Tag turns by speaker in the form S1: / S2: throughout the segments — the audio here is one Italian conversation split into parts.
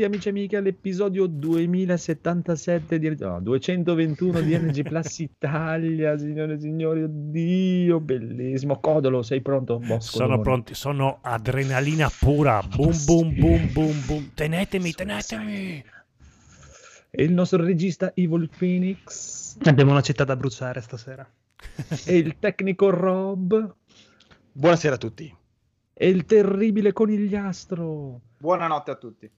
S1: Benvenuti amici e amiche all'episodio 2077 di no, 221 di Energy Plus Italia, signore e signori, oddio, bellissimo. Codolo, sei pronto?
S2: Bosco, sono domani. pronti, sono adrenalina pura. Boom, boom, boom, boom, boom. Tenetemi, tenetemi.
S1: E il nostro regista Evil Phoenix.
S3: Abbiamo una città da bruciare stasera.
S1: e il tecnico Rob.
S4: Buonasera a tutti.
S1: E il terribile conigliastro.
S5: Buonanotte a tutti.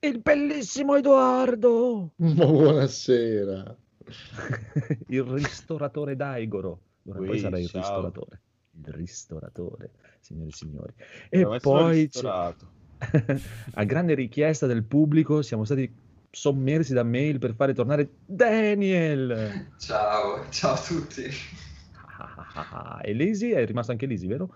S1: Il bellissimo Edoardo.
S6: Buonasera.
S1: il ristoratore Daigoro. Ora poi sarà il ciao. ristoratore. Il ristoratore, signori e signori. E poi a grande richiesta del pubblico siamo stati sommersi da mail per fare tornare Daniel.
S7: Ciao, ciao a tutti.
S1: e Lisi, è rimasto anche Lisi, vero?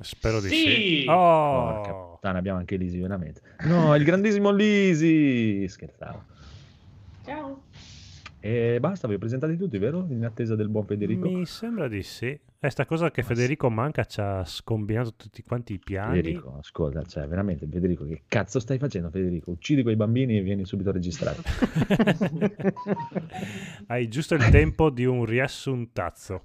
S2: Spero di
S3: sì.
S2: sì.
S1: Oh, Puttana, abbiamo anche Lisi, veramente. No, il grandissimo Lisi. Scherzavo.
S8: Ciao.
S1: E basta, vi ho presentati tutti, vero? In attesa del buon Federico.
S2: Mi sembra di sì. È sta cosa che Federico manca ci ha scombinato tutti quanti i piani.
S1: Federico, ascolta, cioè veramente Federico, che cazzo stai facendo Federico? Uccidi quei bambini e vieni subito registrato.
S2: Hai giusto il tempo di un riassuntazzo.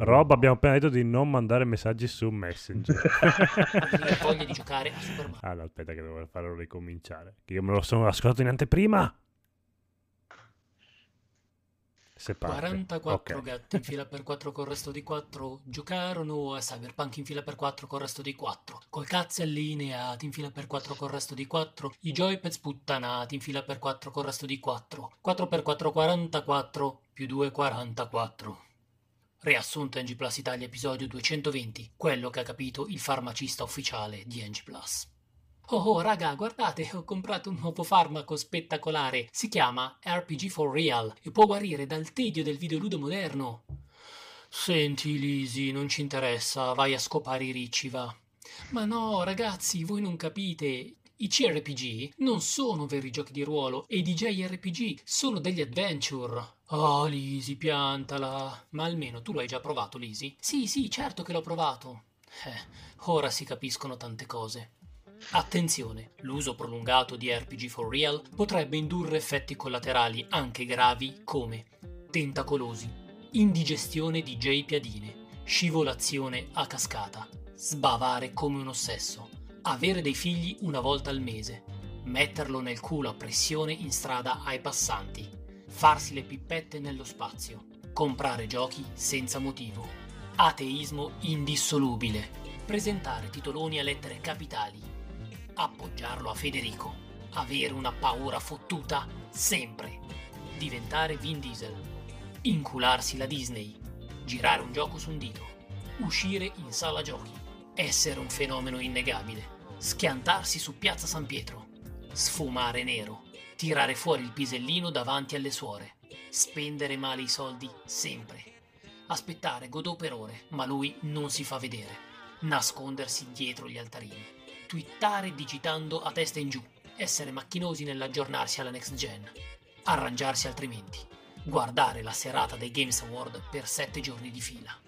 S2: Rob, abbiamo appena detto di non mandare messaggi su Messenger.
S3: voglia di giocare a Super Mario.
S2: Ah, no, aspetta che devo farlo ricominciare. Che io me lo sono ascoltato in anteprima.
S3: Se 44 okay. gatti in fila per 4 col resto di 4 giocarono a Cyberpunk in fila per 4 col resto di 4 col cazzi allineati in fila per 4 col resto di 4 i joypad sputtanati in fila per 4 col resto di 4 4 per 4 44 più 2 44 Riassunto NG Plus Italia episodio 220, quello che ha capito il farmacista ufficiale di NG Plus. Oh, oh, raga, guardate, ho comprato un nuovo farmaco spettacolare. Si chiama RPG for Real e può guarire dal tedio del videoludo moderno. Senti, Lisi, non ci interessa, vai a scopare i ricci, va. Ma no, ragazzi, voi non capite. I CRPG non sono veri giochi di ruolo e i DJRPG sono degli adventure. Oh, Lisi, piantala. Ma almeno tu lo hai già provato, Lisi? Sì, sì, certo che l'ho provato. Eh, ora si capiscono tante cose. Attenzione, l'uso prolungato di RPG for Real potrebbe indurre effetti collaterali anche gravi come tentacolosi, indigestione di J piadine, scivolazione a cascata, sbavare come un ossesso, avere dei figli una volta al mese, metterlo nel culo a pressione in strada ai passanti, farsi le pippette nello spazio, comprare giochi senza motivo, ateismo indissolubile, presentare titoloni a lettere capitali, appoggiarlo a Federico, avere una paura fottuta sempre, diventare Vin Diesel, incularsi la Disney, girare un gioco su un dito, uscire in sala giochi, essere un fenomeno innegabile, schiantarsi su Piazza San Pietro, sfumare nero, tirare fuori il pisellino davanti alle suore, spendere male i soldi sempre, aspettare Godot per ore, ma lui non si fa vedere, nascondersi dietro gli altarini, twittare digitando a testa in giù, essere macchinosi nell'aggiornarsi alla next gen, arrangiarsi altrimenti, guardare la serata dei Games Award per sette giorni di fila.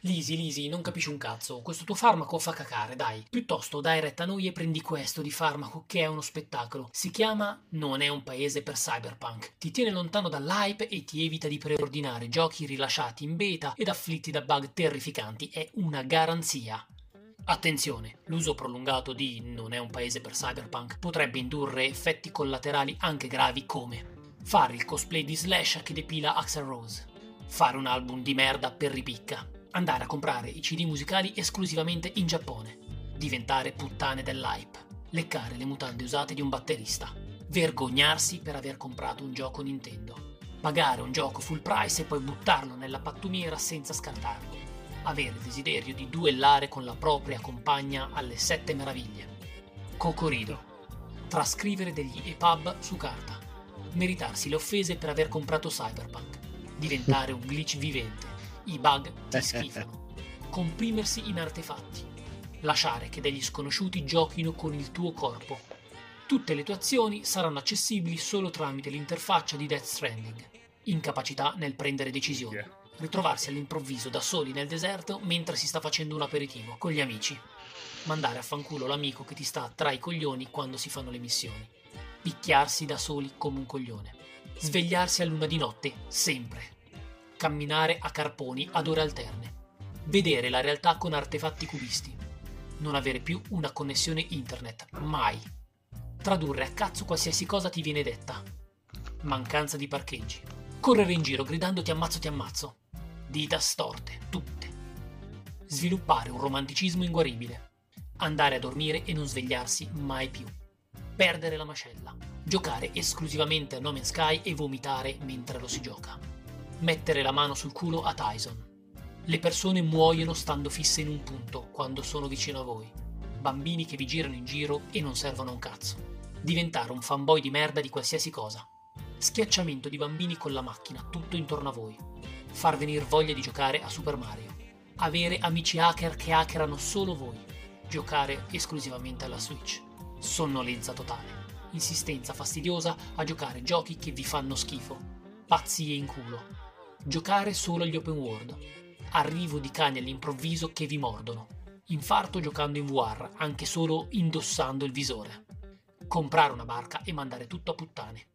S3: Lisi, Lisi, non capisci un cazzo. Questo tuo farmaco fa cacare, dai. Piuttosto dai retta a noi e prendi questo di farmaco che è uno spettacolo. Si chiama Non è un paese per cyberpunk. Ti tiene lontano dall'hype e ti evita di preordinare giochi rilasciati in beta ed afflitti da bug terrificanti. È una garanzia. Attenzione, l'uso prolungato di non è un paese per cyberpunk potrebbe indurre effetti collaterali anche gravi come fare il cosplay di Slash che depila Axel Rose, fare un album di merda per ripicca, andare a comprare i CD musicali esclusivamente in Giappone, diventare puttane dell'hype, leccare le mutande usate di un batterista, vergognarsi per aver comprato un gioco Nintendo, pagare un gioco full price e poi buttarlo nella pattumiera senza scartarlo, avere desiderio di duellare con la propria compagna alle sette meraviglie, cocorido, trascrivere degli EPUB su carta, meritarsi le offese per aver comprato Cyberpunk, diventare un glitch vivente, i bug ti schifano. Comprimersi in artefatti. Lasciare che degli sconosciuti giochino con il tuo corpo. Tutte le tue azioni saranno accessibili solo tramite l'interfaccia di Death Stranding. Incapacità nel prendere decisioni. Ritrovarsi all'improvviso da soli nel deserto mentre si sta facendo un aperitivo con gli amici. mandare a fanculo l'amico che ti sta tra i coglioni quando si fanno le missioni, picchiarsi da soli come un coglione, svegliarsi a luna di notte, sempre, camminare a carponi ad ore alterne, vedere la realtà con artefatti cubisti, non avere più una connessione internet, mai, tradurre a cazzo qualsiasi cosa ti viene detta, mancanza di parcheggi, correre in giro gridando ti ammazzo ti ammazzo, dita storte, tutte, sviluppare un romanticismo inguaribile, andare a dormire e non svegliarsi mai più, perdere la mascella, giocare esclusivamente a No Man's Sky e vomitare mentre lo si gioca, mettere la mano sul culo a Tyson. Le persone muoiono stando fisse in un punto quando sono vicino a voi, bambini che vi girano in giro e non servono un cazzo, diventare un fanboy di merda di qualsiasi cosa, schiacciamento di bambini con la macchina tutto intorno a voi, far venire voglia di giocare a Super Mario, avere amici hacker che hackerano solo voi, giocare esclusivamente alla Switch, sonnolenza totale, insistenza fastidiosa a giocare giochi che vi fanno schifo, pazzie in culo, giocare solo agli open world, arrivo di cani all'improvviso che vi mordono, infarto giocando in VR anche solo indossando il visore, comprare una barca e mandare tutto a puttane.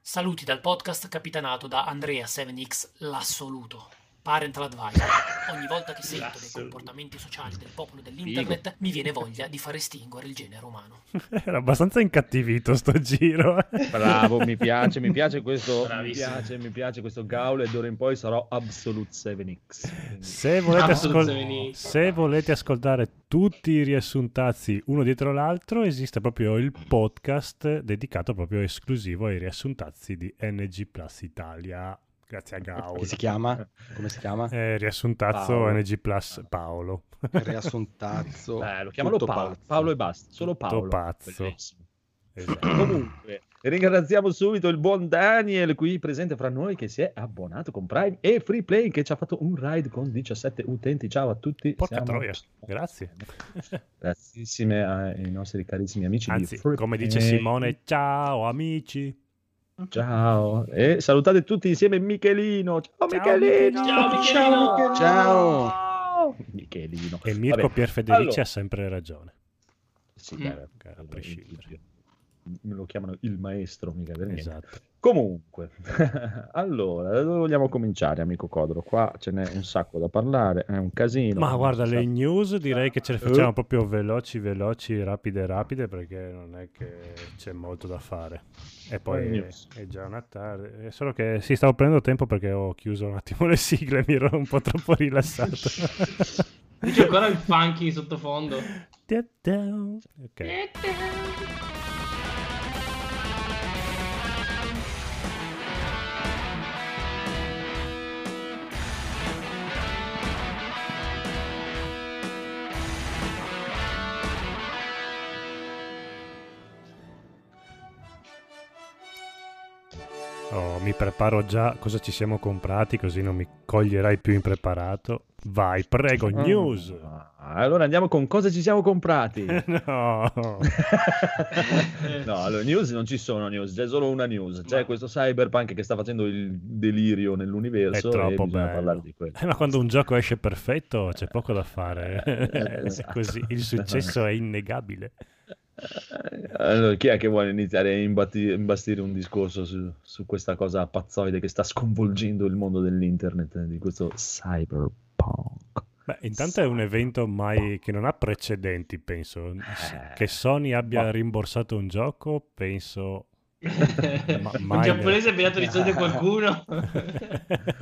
S3: Saluti dal podcast capitanato da Andrea 7X l'assoluto. Parental Advisor. Ogni volta che sento dei comportamenti sociali del popolo dell'internet Figo. mi viene voglia di far estinguere il genere umano.
S2: Era abbastanza incattivito sto giro.
S1: Bravo, mi piace, mi piace questo mi piace, mi piace questo Gaul e d'ora in poi sarò Absolute 7X.
S2: Se volete, ascol- se volete ascoltare tutti i riassuntazzi uno dietro l'altro, esiste proprio il podcast dedicato proprio esclusivo ai riassuntazzi di NG Plus Italia. Grazie a Gao.
S4: Che si chiama? Come si chiama?
S2: Eh, riassuntazzo Paolo. NG Plus Paolo.
S4: riassuntazzo.
S1: Eh, lo chiamano Paolo. Paolo e basta, solo Paolo.
S2: Tutto pazzo.
S1: Esatto. Comunque, ringraziamo subito il buon Daniel qui presente fra noi che si è abbonato con Prime e Free Play che ci ha fatto un ride con 17 utenti. Ciao a tutti.
S2: Porca Siamo... troia. Grazie.
S1: Grazissime ai nostri carissimi amici
S2: Anzi, come dice Simone, ciao amici.
S1: Ciao e salutate tutti insieme Michelino. Ciao, ciao Michelino.
S3: Ciao Michelino.
S4: Ciao.
S1: Michelino.
S2: E Mirko Pierfederici allora. ha sempre ragione.
S1: Sì, mm.
S2: a prescindere
S1: me lo chiamano il maestro, mica per
S2: esatto.
S1: Comunque, allora, da dove vogliamo cominciare, amico Codro? Qua ce n'è un sacco da parlare, è un casino.
S2: Ma guarda, le news direi che ce le facciamo uh. proprio veloci, veloci, rapide, rapide, perché non è che c'è molto da fare. E poi è, è, già una tarde. È solo che sì, stavo prendendo tempo perché ho chiuso un attimo le sigle, mi ero un po' troppo rilassato.
S5: Dice ancora il funky sottofondo.
S2: Ok. Mi preparo già cosa ci siamo comprati, così non mi coglierai più impreparato. Vai, prego, ah. news.
S1: allora andiamo con cosa ci siamo comprati.
S2: no.
S1: no, allora news non ci sono news, c'è solo una news. C'è ma... questo Cyberpunk che sta facendo il delirio nell'universo.
S2: È troppo bello. Eh, ma quando un gioco esce perfetto c'è poco da fare. Eh, esatto. Così, il successo è innegabile.
S1: Allora, chi è che vuole iniziare a imbatti- imbastire un discorso su, su, questa cosa pazzoide che sta sconvolgendo il mondo dell'internet, di questo cyberpunk?
S2: Beh, intanto è un evento mai che non ha precedenti, penso. Eh. Che Sony abbia rimborsato un gioco, penso
S5: Ma, un giapponese ha pigliato di soldi qualcuno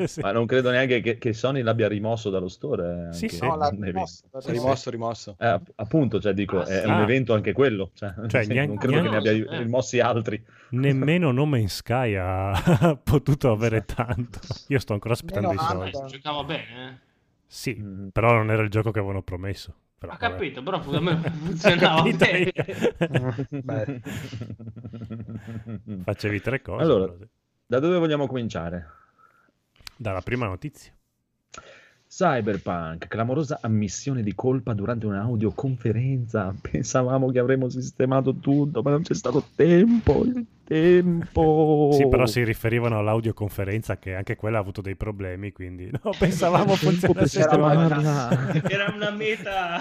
S1: sì. ma non credo neanche che, che, Sony l'abbia rimosso dallo store
S2: eh, sì, sì.
S4: No, l'ha rimosso, rimosso, rimosso.
S1: Eh, appunto cioè, dico, ah, è un evento anche quello cioè, cioè neanche, non credo neanche, che ne abbia rimossi altri
S2: nemmeno No Man's Sky ha potuto avere tanto io sto ancora aspettando i soldi
S5: giocava bene eh?
S2: Sì, mm-hmm. però non era il gioco che avevano promesso
S5: però, Ho capito, però me funzionava bene.
S2: Facevi tre cose.
S1: Allora, però. da dove vogliamo cominciare?
S2: Dalla prima notizia.
S1: Cyberpunk, clamorosa ammissione di colpa durante un'audioconferenza. Pensavamo che avremmo sistemato tutto, ma non c'è stato tempo. Il tempo.
S2: Sì, però si riferivano all'audioconferenza che anche quella ha avuto dei problemi, quindi no, pensavamo funzionasse
S5: era, una... era una meta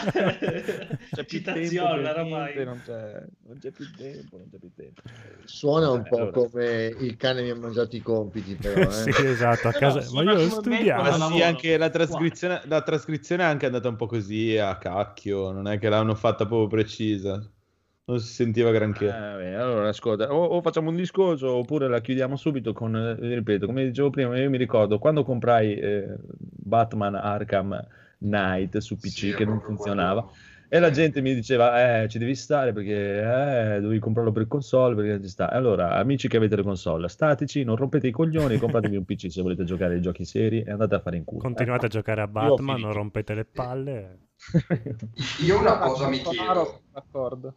S5: citazione ormai.
S1: Non c'è, non c'è più tempo, non c'è più tempo.
S6: Suona un eh, po' allora. come il cane mi ha mangiato i compiti, però. Eh.
S2: sì, esatto, a casa... No, ma io ho studiato.
S4: Ma sì, anche la trascrizione, la trascrizione è anche andata un po' così a cacchio, non è che l'hanno fatta proprio precisa non si sentiva granché. Eh,
S1: beh, allora, ascolta, o, o, facciamo un discorso oppure la chiudiamo subito con, eh, ripeto, come dicevo prima, io mi ricordo quando comprai eh, Batman Arkham Knight su PC sì, che non funzionava. Quello. E la gente mi diceva, eh, ci devi stare perché eh, devi comprarlo per console, perché ci sta. Allora, amici che avete le console, statici, non rompete i coglioni, compratevi un PC se volete giocare ai giochi seri e andate a fare in culo.
S2: Continuate a giocare a Batman, non rompete le palle.
S7: Io una cosa mi chiedo.
S4: D'accordo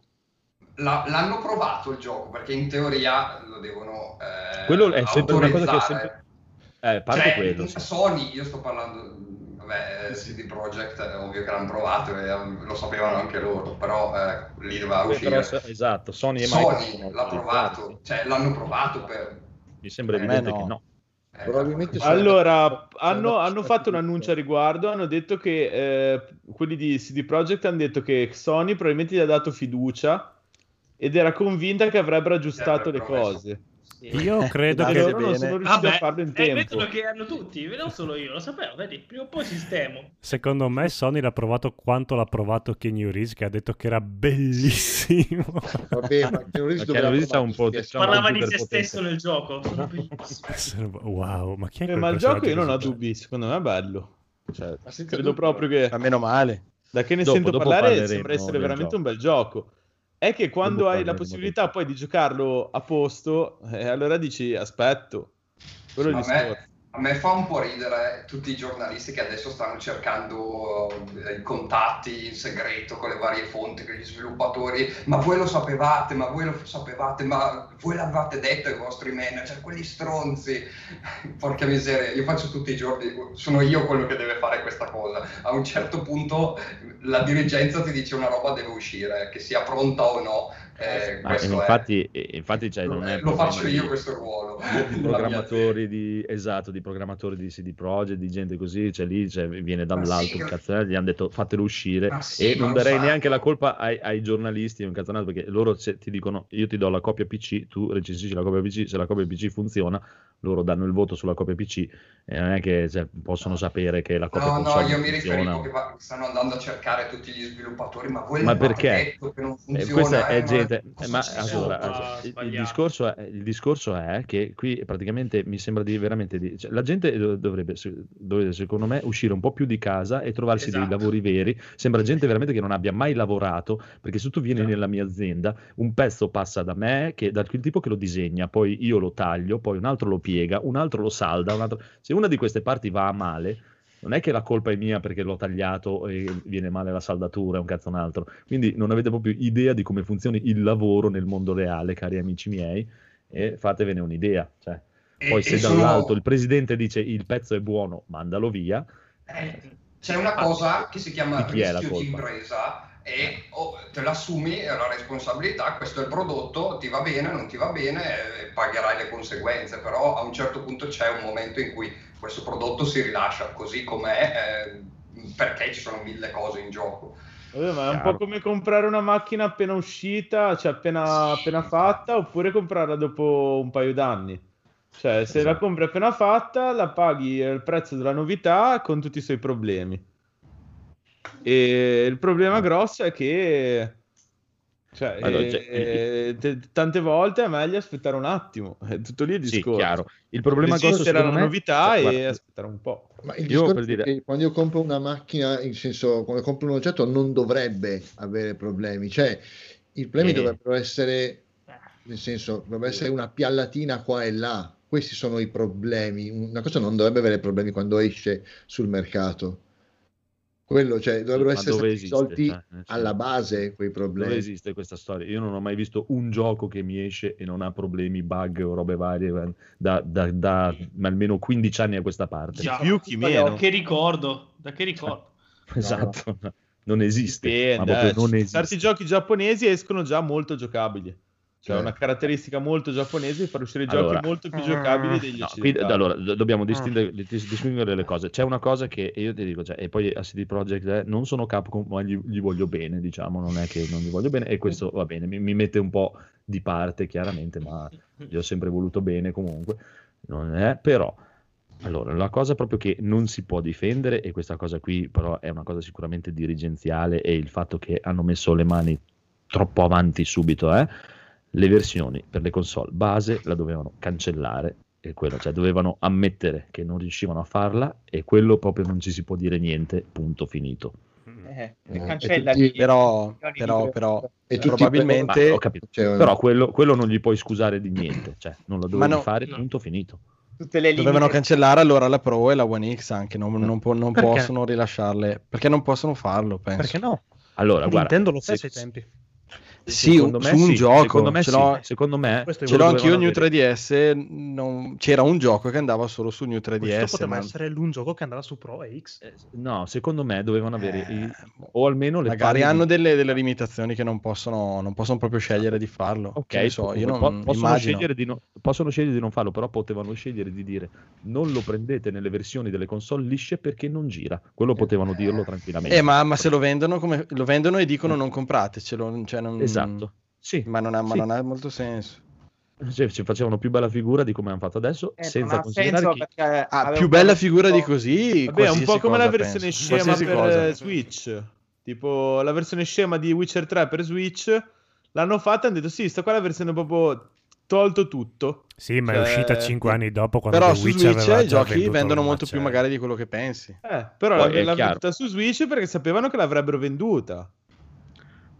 S7: la, l'hanno provato il gioco perché in teoria lo devono eh,
S1: quello è sempre una cosa che è sempre eh, parte
S7: cioè,
S1: quello
S7: Sony io sto parlando vabbè eh, CD Projekt è ovvio che l'hanno provato e um, lo sapevano anche loro però eh, lì doveva uscire.
S1: però, esatto Sony, e
S7: Sony l'ha provato cioè l'hanno provato per
S1: mi sembra evidente no. che no.
S4: Eh, Probabilmente allora hanno, hanno, fatto un annuncio a riguardo hanno detto che eh, quelli di CD Projekt hanno detto che Sony probabilmente gli ha dato fiducia ed era convinta che avrebbero aggiustato le cose.
S2: Io credo che
S4: loro non sono riusciti Vabbè, a farlo in eh, tempo.
S5: Vedo che hanno tutti, non solo io, lo sapevo, vedi, prima o poi sistemo.
S2: Secondo me Sony l'ha provato quanto l'ha provato Kenny Reeves che ha detto che era bellissimo.
S6: Vabbè, ma Kenny Reeves
S1: doveva un po'
S5: parlava di se stesso nel gioco.
S2: wow, ma chi è
S4: eh, Ma il gioco io non ho dubbi, secondo me è bello. Cioè, credo proprio che
S1: a meno male.
S4: Da che ne dopo, sento dopo parlare sembra essere veramente gioco. un bel gioco è che quando hai la possibilità poi di giocarlo a posto, eh, allora dici aspetto.
S7: Quello sì, a, me, a me fa un po' ridere tutti i giornalisti che adesso stanno cercando eh, i contatti in segreto con le varie fonti, con gli sviluppatori, ma voi lo sapevate, ma voi lo sapevate, ma voi l'avevate detto ai vostri manager, cioè quelli stronzi. Porca miseria, io faccio tutti i giorni, sono io quello che deve fare questa cosa. A un certo punto la dirigenza ti dice una roba deve uscire, che sia pronta o no eh,
S1: infatti, è... infatti cioè, non è
S7: lo faccio io di... questo ruolo.
S1: Di programmatori di, esatto, di programmatori di CD Projekt, di gente così, cioè lì cioè, viene dall'alto un cazzone, gli hanno detto fatelo uscire sì, e non darei neanche la colpa ai, ai giornalisti, un cazzonato, perché loro se, ti dicono io ti do la copia PC, tu recensisci la copia PC, se la copia PC funziona, loro danno il voto sulla copia PC e non è che cioè, possono sapere che la copia
S7: No, no, io mi riferivo che stanno andando a cercare tutti gli sviluppatori, ma quello
S1: ma perché? che non funziona. Eh, questa è gente gente, eh, ma allora, il, discorso è, il, discorso è, che qui praticamente mi sembra di veramente di, cioè, la gente dovrebbe, dovrebbe, secondo me uscire un po' più di casa e trovarsi esatto. dei lavori veri. Sembra gente veramente che non abbia mai lavorato, perché se tu vieni esatto. nella mia azienda, un pezzo passa da me, che, da quel tipo che lo disegna, poi io lo taglio, poi un altro lo piega, un altro lo salda, un altro... se una di queste parti va a male non è che la colpa è mia perché l'ho tagliato e viene male la saldatura, è un cazzo un altro. Quindi non avete proprio idea di come funzioni il lavoro nel mondo reale, cari amici miei, e fatevene un'idea. Cioè, poi e, se e dall'alto sono... il presidente dice il pezzo è buono, mandalo via.
S7: Eh, c'è una cosa che si chiama rischio di impresa e oh, te l'assumi la responsabilità, questo è il prodotto, ti va bene, non ti va bene, eh, pagherai le conseguenze, però a un certo punto c'è un momento in cui questo prodotto si rilascia così com'è eh, perché ci sono mille cose in gioco.
S4: Vabbè, ma è un po' come comprare una macchina appena uscita, cioè appena, sì. appena fatta, oppure comprarla dopo un paio d'anni. Cioè, se esatto. la compri appena fatta, la paghi il prezzo della novità con tutti i suoi problemi. E il problema grosso è che cioè, allora, eh, t- tante volte è meglio aspettare un attimo, è tutto lì il discorso. Sì, chiaro.
S1: Il problema grosso
S4: era una novità cioè, e aspettare un po'.
S6: Ma il io per dire... quando io compro una macchina, in senso, quando compro un oggetto non dovrebbe avere problemi, cioè i problemi eh. dovrebbero essere, nel senso, dovrebbe essere una piallatina qua e là. Questi sono i problemi. Una cosa non dovrebbe avere problemi quando esce sul mercato. Quello, cioè, dovrebbero essere stati risolti cioè, alla base quei problemi.
S1: Dove esiste questa storia? Io non ho mai visto un gioco che mi esce e non ha problemi, bug o robe varie eh, da, da, da almeno 15 anni a questa parte.
S5: Già, più chi meno. Che ricordo, da che ricordo.
S1: esatto, no. non esiste.
S4: Dipende, eh, non esiste. Certi giochi giapponesi escono già molto giocabili. Cioè, una caratteristica molto giapponese di far uscire allora, giochi molto più giocabili degli no, qui,
S1: allora, do- dobbiamo distinguere, mm. distinguere, le cose. C'è una cosa che io ti dico, cioè, e poi a CD Projekt eh, non sono Capcom, ma gli, gli, voglio bene, diciamo, non è che non gli voglio bene, e questo va bene, mi, mi mette un po' di parte, chiaramente, ma gli ho sempre voluto bene comunque. Non è, però... Allora, la cosa proprio che non si può difendere, e questa cosa qui però è una cosa sicuramente dirigenziale, è il fatto che hanno messo le mani troppo avanti subito, eh? Le versioni per le console base la dovevano cancellare e quello, cioè dovevano ammettere che non riuscivano a farla e quello proprio non ci si può dire niente, punto finito.
S8: Eh, eh, tutti, però, però, però probabilmente
S1: ho capito. Cioè, però quello, quello, non gli puoi scusare di niente, cioè non lo dovevi no, fare, punto finito.
S8: Dovevano cancellare allora la Pro e la One X anche, non, non, po- non possono rilasciarle perché non possono farlo. Penso.
S2: Perché no?
S1: Allora,
S2: Nintendo lo stesso ai tempi.
S8: Sì, un, su un
S1: sì.
S8: gioco.
S1: Secondo me, ce l'ho, sì. secondo me
S8: ce l'ho anch'io New 3DS. Non... C'era un gioco che andava solo su New 3DS. Questo
S2: poteva ma... essere l'un gioco che andava su Pro e X.
S1: Eh, no, secondo me dovevano avere eh, i... o almeno le
S8: magari hanno di... delle, delle, limitazioni che non possono, non possono proprio scegliere di farlo.
S1: Ok, so, io non possono, scegliere di no... possono scegliere di non farlo, però potevano scegliere di dire non lo prendete nelle versioni delle console lisce perché non gira. Quello potevano dirlo tranquillamente.
S8: Eh, ma, ma se lo vendono, come... lo vendono e dicono non compratecelo. Cioè non...
S1: Esatto. Sì,
S8: ma non ha, ma sì. non ha molto senso.
S1: Cioè, ci facevano più bella figura di come hanno fatto adesso, eh, senza considerare
S8: che... ah, più bella figura di così.
S4: Vabbè, è un po' come la versione penso. scema qualsiasi per cosa. Switch. Tipo la versione scema di Witcher 3 per Switch l'hanno fatta e hanno detto sì, sta qua la versione proprio tolto tutto.
S2: Sì, ma cioè... è uscita 5 anni dopo quando
S8: Però su Switch i giochi vendono molto più magari di quello che pensi.
S4: Eh, però Poi l'hanno venduta su Switch perché sapevano che l'avrebbero venduta.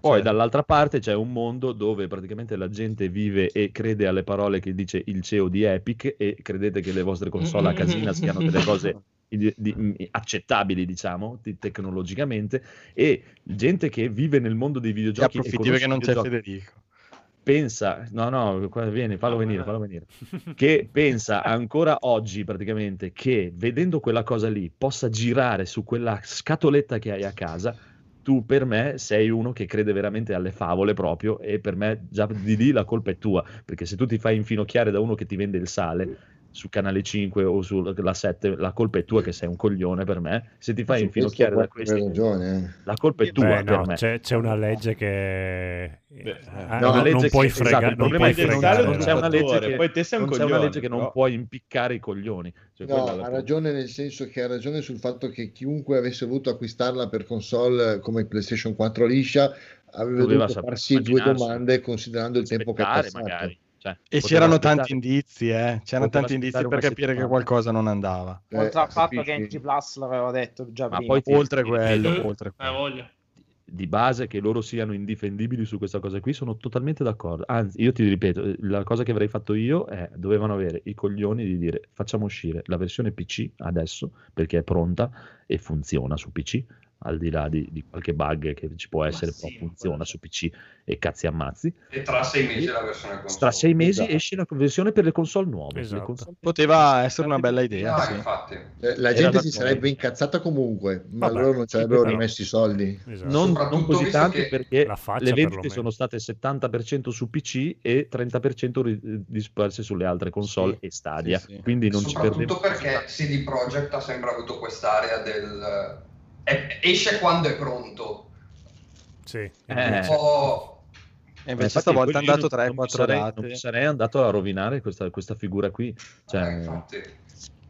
S1: Poi cioè. dall'altra parte c'è un mondo dove praticamente la gente vive e crede alle parole che dice il CEO di Epic e credete che le vostre console a casina siano delle cose di, di, accettabili, diciamo, di, tecnologicamente e gente che vive nel mondo dei videogiochi.
S8: Approfitti perché non c'è Federico.
S1: Pensa, no, no, vieni, fallo venire, fallo venire. Che pensa ancora oggi praticamente che vedendo quella cosa lì possa girare su quella scatoletta che hai a casa tu per me sei uno che crede veramente alle favole proprio e per me già di lì la colpa è tua, perché se tu ti fai infinocchiare da uno che ti vende il sale su canale 5 o sulla 7 la colpa è tua che sei un coglione per me. Se ti fai infinocchiare da questi ragione. Eh. la colpa è tua
S2: Beh, no, c'è, c'è, una legge che Beh, ah, no, non, non puoi esatto, fregare
S1: esatto, non, puoi fregare non c'è una legge che, poi te sei un coglione, una legge che non puoi impiccare i coglioni.
S6: Cioè, no, ha ragione nel senso che ha ragione sul fatto che chiunque avesse voluto acquistarla per console come PlayStation 4 liscia aveva Doveva dovuto farsi due domande considerando il tempo che è passato. magari
S8: cioè, e c'erano tanti indizi, eh? c'erano tanti indizi per capire che qualcosa non andava.
S9: Eh, oltre al fatto che NG Plus l'avevo detto già
S8: Ma
S9: prima.
S8: Poi oltre quello, oltre quello.
S1: Eh, di base che loro siano indifendibili su questa cosa qui sono totalmente d'accordo. Anzi, io ti ripeto, la cosa che avrei fatto io è dovevano avere i coglioni di dire facciamo uscire la versione PC adesso perché è pronta e funziona su PC al di là di, di qualche bug che ci può essere, sì, però funziona su PC e cazzi ammazzi.
S7: E tra sei mesi la versione console.
S1: Tra sei mesi esatto. esce la versione per le console nuove.
S8: Esatto.
S1: Le console...
S8: Poteva essere una bella idea.
S7: Ah,
S8: sì.
S7: infatti.
S6: Eh, la gente si sarebbe incazzata comunque, ma Vabbè, loro non ci avrebbero rimesso i soldi.
S1: Esatto. Non, non, così tanto perché le vendite sono state 70% su PC e 30% disperse sulle altre console sì, e Stadia. Sì, Quindi non ci
S7: perdevo. Soprattutto perché CD Projekt ha sempre avuto quest'area del è, esce quando è pronto.
S2: Sì.
S7: Eh. Oh.
S8: E invece stavolta è andato 3-4
S1: date. Non sarei andato a rovinare questa, questa figura qui. Cioè, eh,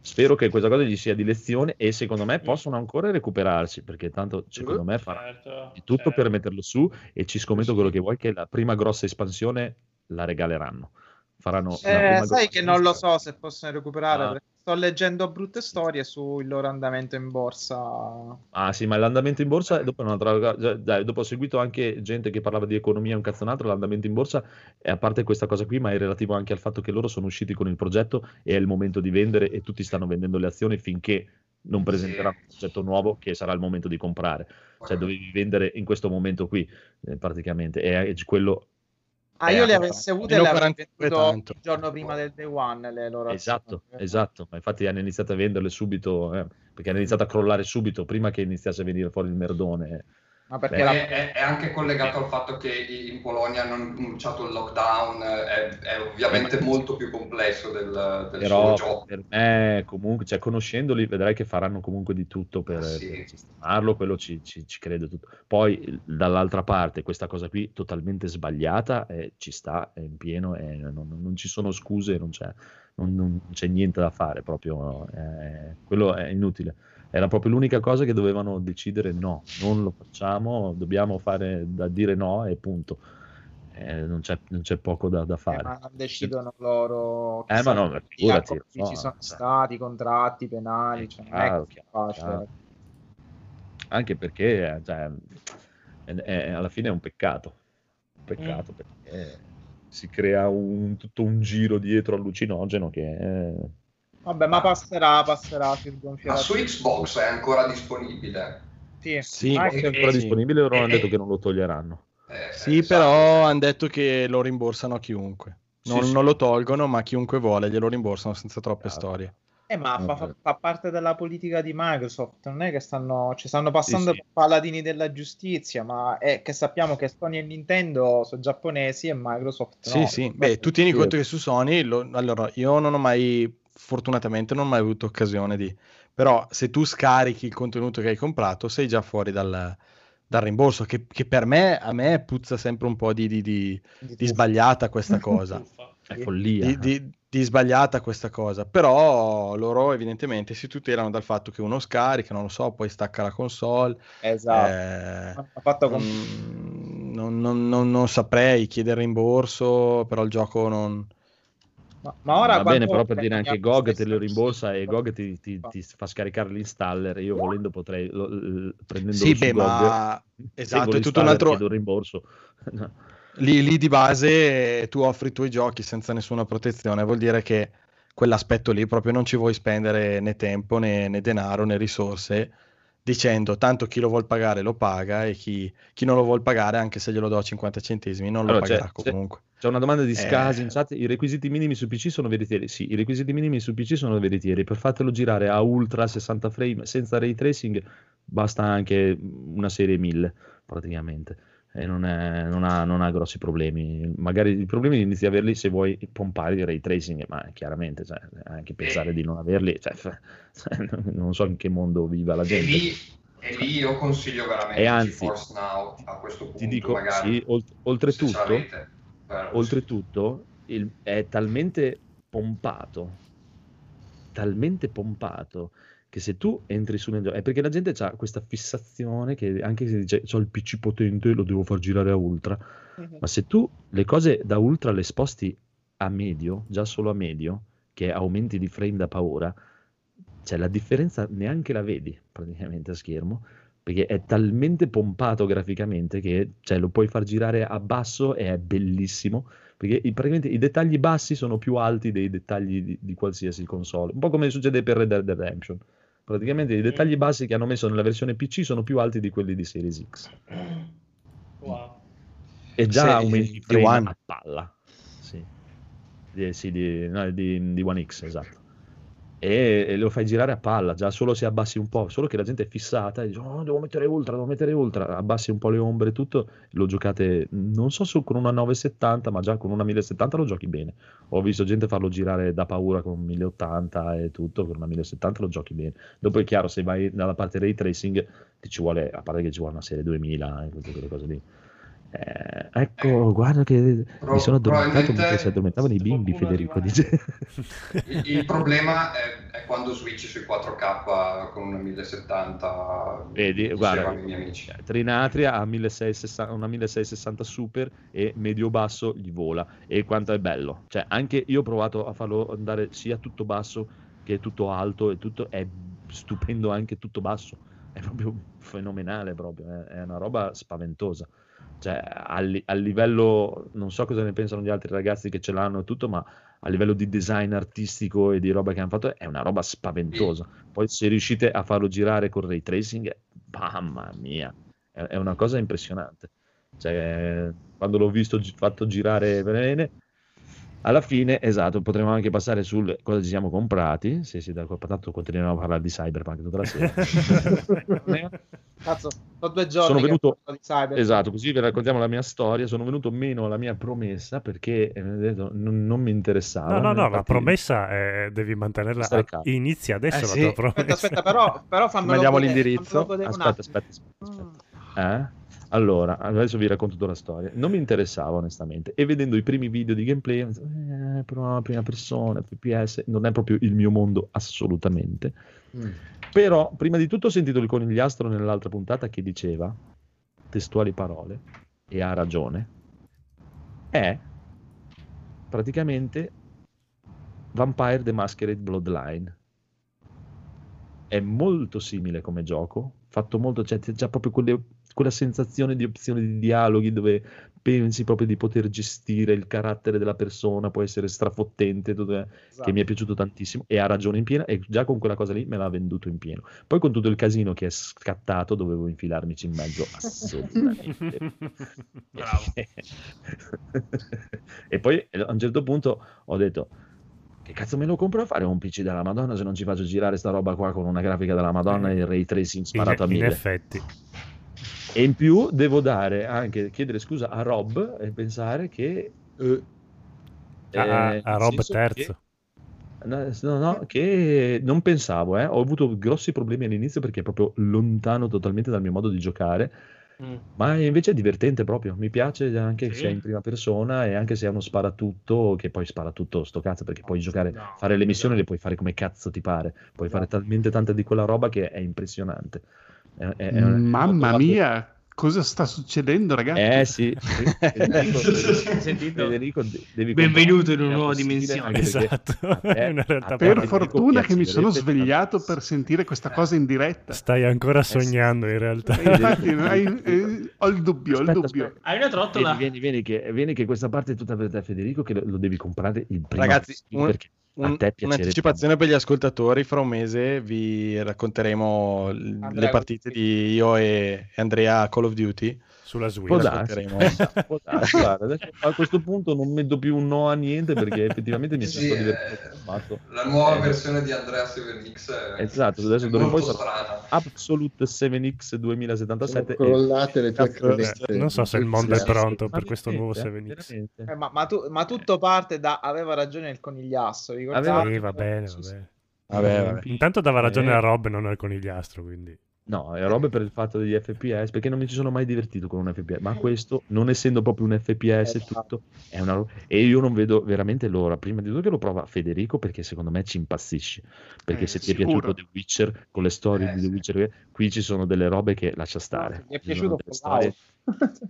S1: spero che questa cosa gli sia di lezione e secondo me possono ancora recuperarsi perché tanto secondo me farà certo, di tutto certo. per metterlo su e ci scommetto quello che vuoi che la prima grossa espansione la regaleranno. Faranno
S9: eh, sai che non lo so se possono recuperare ah. perché sto leggendo brutte storie sul loro andamento in borsa.
S1: Ah sì, ma l'andamento in borsa, dopo, un'altra, dai, dopo ho seguito anche gente che parlava di economia un cazzonato, l'andamento in borsa, è a parte questa cosa qui, ma è relativo anche al fatto che loro sono usciti con il progetto e è il momento di vendere e tutti stanno vendendo le azioni finché non presenteranno un progetto nuovo che sarà il momento di comprare. Cioè dovevi vendere in questo momento qui, eh, praticamente, e quello
S9: Ah, io le avessi avute le avrei venduto il giorno prima del day one le loro
S1: Esatto, azioni. esatto, ma infatti hanno iniziato a venderle subito, eh, perché hanno iniziato a crollare subito, prima che iniziasse a venire fuori il merdone.
S7: Ma perché Beh, la... è, è, anche collegato al fatto che in Polonia hanno annunciato il lockdown, è, è ovviamente molto più complesso del, del
S1: Però gioco. Per me, comunque, cioè, conoscendoli, vedrai che faranno comunque di tutto per, ah, sì. per sistemarlo, quello ci, ci, ci, credo tutto. Poi, dall'altra parte, questa cosa qui totalmente sbagliata, eh, ci sta, è in pieno, eh, non, non, ci sono scuse, non c'è, non, non c'è niente da fare, proprio, eh, quello è inutile era proprio l'unica cosa che dovevano decidere no, non lo facciamo, dobbiamo fare da dire no e punto. Eh, non, c'è, non, c'è, poco da, da fare. Eh,
S9: ma decidono loro.
S1: Eh, ma no, figurati,
S9: no, ci sono cioè, stati contratti penali, cioè, chiaro, chiaro, chiaro.
S1: Anche perché cioè, è, è, alla fine è un peccato. Un peccato mm. perché si crea un, tutto un giro dietro allucinogeno che è
S9: Vabbè, ma passerà, passerà.
S7: Ma su Xbox è ancora disponibile?
S1: Sì, sì ah, è ancora sì. disponibile, loro hanno detto che non lo toglieranno.
S8: Eh, sì, esatto. però hanno detto che lo rimborsano a chiunque. Non, sì, non, lo tolgono, ma chiunque vuole glielo rimborsano senza troppe claro. storie.
S9: Eh, ma fa, fa, fa, parte della politica di Microsoft, non è che stanno, ci stanno passando sì, sì. paladini della giustizia, ma è che sappiamo che Sony e Nintendo sono giapponesi e Microsoft
S8: Sì, no. sì, beh, tu tieni conto che su Sony, lo, allora, io non ho mai fortunatamente non ho mai avuto occasione di... Però se tu scarichi il contenuto che hai comprato sei già fuori dal, dal rimborso, che, che, per me, a me puzza sempre un po' di, di, di, di sbagliata questa cosa.
S1: È follia.
S8: Di, sbagliata questa cosa, però loro evidentemente si tutelano dal fatto che uno scarica, non lo so, poi stacca la console.
S9: Esatto. Eh, ha fatto con...
S8: Non, non, non, non, saprei chiedere rimborso, però il gioco non
S1: ma, ma ora va bene, però per dire anche GOG te lo rimborsa e GOG ti, ti, ti, fa scaricare l'installer. Io volendo potrei lo, lo, prendendo
S8: sì, beh, GOG, ma esatto, è tutto un altro
S1: chiedo rimborso.
S8: lì, lì di base tu offri i tuoi giochi senza nessuna protezione, vuol dire che quell'aspetto lì proprio non ci vuoi spendere né tempo né, né denaro né risorse dicendo tanto chi lo vuol pagare lo paga e chi, chi, non lo vuol pagare anche se glielo do a 50 centesimi non allora, lo pagherà c'è, comunque.
S1: C'è una domanda di Scasi eh... in chat, i requisiti minimi su PC sono veritieri? Sì, i requisiti minimi su PC sono veritieri, per fartelo girare a ultra 60 frame senza ray tracing basta anche una serie 1000 praticamente e non, è, non, ha, non, ha, grossi problemi. Magari i problemi inizi a averli se vuoi pompare il ray tracing, ma chiaramente cioè, anche pensare di non averli, cioè, non so in che mondo viva la gente.
S7: E lì, e lì io consiglio veramente e anzi, Force Now a questo punto.
S1: Ti dico, magari, sì, olt- oltretutto, oltretutto il, è talmente pompato, talmente pompato che se tu entri su un gioco, è perché la gente ha questa fissazione che anche se dice ho il PC potente lo devo far girare a ultra, uh-huh. ma se tu le cose da ultra le sposti a medio, già solo a medio, che aumenti di frame da paura, cioè la differenza neanche la vedi praticamente a schermo, perché è talmente pompato graficamente che cioè, lo puoi far girare a basso e è bellissimo, perché i, praticamente i dettagli bassi sono più alti dei dettagli di, di qualsiasi console, un po' come succede per Red Dead Redemption Praticamente i dettagli bassi che hanno messo nella versione PC sono più alti di quelli di Series X. Wow. E già Se, aumenti di One a palla. Sì. Di, sì, di, no, di, di One X, esatto e, e, lo fai girare a palla, già solo se abbassi un po', solo che la gente è fissata e dice oh, devo mettere ultra, devo mettere ultra, abbassi un po' le ombre e tutto, lo giocate non so se con una 970, ma già con una 1070 lo giochi bene. Ho visto gente farlo girare da paura con 1080 e tutto, con una 1070 lo giochi bene. Dopo è chiaro, se vai dalla parte ray tracing ti ci vuole, a parte che ci vuole una serie 2000 e tutte quelle cose lì. Eh, ecco, guarda che Pro, mi sono addormentato mentre si addormentavano i bimbi, Federico dice.
S7: Il, il problema è, è, quando switchi sui 4K con una 1070.
S1: Vedi, guarda, i miei amici. Trinatria ha 1660, una 1660 super e medio-basso gli vola. E quanto è bello. Cioè, anche io ho provato a farlo andare sia tutto basso che tutto alto e tutto è stupendo anche tutto basso. È proprio fenomenale, proprio. è una roba spaventosa cioè, a, a, livello, non so cosa ne pensano gli altri ragazzi che ce l'hanno e tutto, ma a livello di design artistico e di roba che hanno fatto è una roba spaventosa. Poi se riuscite a farlo girare con ray tracing, mamma mia, è, è una cosa impressionante. Cioè, quando l'ho visto gi- fatto girare bene, alla fine, esatto, potremmo anche passare sul cosa ci siamo comprati. Se si da tanto continuiamo a parlare di Cyberpunk tutta la sera.
S9: Cazzo, ho due giorni
S1: sono venuto, di Cyberpunk. Esatto, così vi raccontiamo la mia storia. Sono venuto meno alla mia promessa perché eh, non, non, mi interessava.
S2: No, no, no, infatti... la promessa è, devi mantenerla. Inizia adesso eh, la sì. tua promessa.
S9: Aspetta, aspetta, però, però fammi
S8: Mandiamo l'indirizzo.
S1: Aspetta, aspetta, aspetta, aspetta. Eh? Allora, adesso vi racconto tutta la storia. Non mi interessava onestamente e vedendo i primi video di gameplay, eh, però prima persona, FPS, non è proprio il mio mondo assolutamente. Mm. Però, prima di tutto ho sentito il conigliastro nell'altra puntata che diceva, testuali parole, e ha ragione, è praticamente Vampire the Masquerade Bloodline. È molto simile come gioco, fatto molto, cioè c'è già proprio quelle quella sensazione di opzioni di dialoghi dove pensi proprio di poter gestire il carattere della persona, può essere strafottente, esatto. che mi è piaciuto tantissimo e ha ragione in pieno e già con quella cosa lì me l'ha venduto in pieno. Poi con tutto il casino che è scattato dovevo infilarmici in mezzo assolutamente.
S5: Bravo.
S1: e poi a un certo punto ho detto che cazzo me lo compro a fare un PC della Madonna se non ci faccio girare sta roba qua con una grafica della Madonna e il ray tracing sparato
S2: in,
S1: a mille.
S2: In effetti.
S1: E in più devo dare anche, chiedere scusa a Rob e pensare che...
S2: Eh, a, a Rob terzo.
S1: Che, no, no, che non pensavo, eh. ho avuto grossi problemi all'inizio perché è proprio lontano totalmente dal mio modo di giocare. Mm. Ma invece è divertente proprio, mi piace anche sì. se è in prima persona e anche se è uno sparatutto, che poi spara tutto sto cazzo, perché puoi giocare, no, fare le missioni, no. le puoi fare come cazzo ti pare, puoi fare talmente tanta di quella roba che è impressionante.
S10: È, è, è Mamma mia, cosa sta succedendo, ragazzi?
S1: Eh sì, Federico,
S5: devi benvenuto in una nuova dimensione.
S2: Esatto.
S10: per fortuna che mi sono svegliato per sentire questa cosa in diretta.
S2: Stai ancora eh sognando in realtà.
S10: Infatti, hai, eh, ho il dubbio, aspetta, il dubbio.
S5: Aspetta. Hai una trottola?
S1: Vieni, vieni, vieni, che, vieni, che, questa parte è tutta per te Federico, che lo, lo devi comprare il primo.
S8: Ragazzi, un... perché un, un'anticipazione per gli ascoltatori, fra un mese vi racconteremo Andrea, le partite di io e Andrea Call of Duty
S2: sulla Switch.
S1: Può darsi, può darsi, guarda, a questo punto non metto più un no a niente perché effettivamente mi sì, sento
S7: divertito. La nuova eh, versione di Andrea 7X
S1: è esatto, adesso d'ora poi sarà Absolute 7X 2077
S6: crollate le tue
S2: credenze. Non so se il mondo è pronto per questo nuovo 7X.
S9: Eh, ma, ma, tu, ma, tutto parte da aveva ragione il conigliastro,
S2: ricordate? Sì, va bene, va bene. Vabbè, vabbè. Intanto dava ragione eh. a Rob, non al conigliastro, quindi...
S1: No, è roba per il fatto degli FPS, perché non mi ci sono mai divertito con un FPS, ma questo, non essendo proprio un FPS, esatto. tutto è una roba. E io non vedo veramente l'ora, prima di tutto che lo prova Federico, perché secondo me ci impassisci. Perché eh, se ti è piaciuto The Witcher, con le storie eh, di The Witcher, qui ci sono delle robe che lascia stare.
S9: Mi è piaciuto
S1: storie...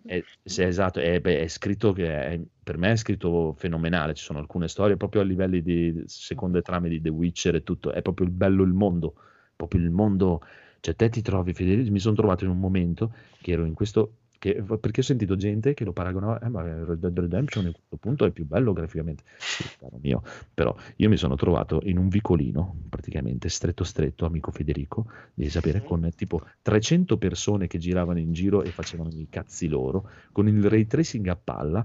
S1: è, sì, esatto, è, beh, è scritto che è, per me è scritto fenomenale. Ci sono alcune storie proprio a livelli di seconde trame di The Witcher e tutto. È proprio il bello il mondo, proprio il mondo cioè, te ti trovi, Federico, mi sono trovato in un momento che ero in questo. Che, perché ho sentito gente che lo paragonava, eh, ma Red Dead Redemption a questo punto è più bello graficamente. Sì, caro mio, però io mi sono trovato in un vicolino, praticamente stretto stretto, amico Federico, devi sapere, con tipo 300 persone che giravano in giro e facevano i cazzi loro, con il ray tracing a palla,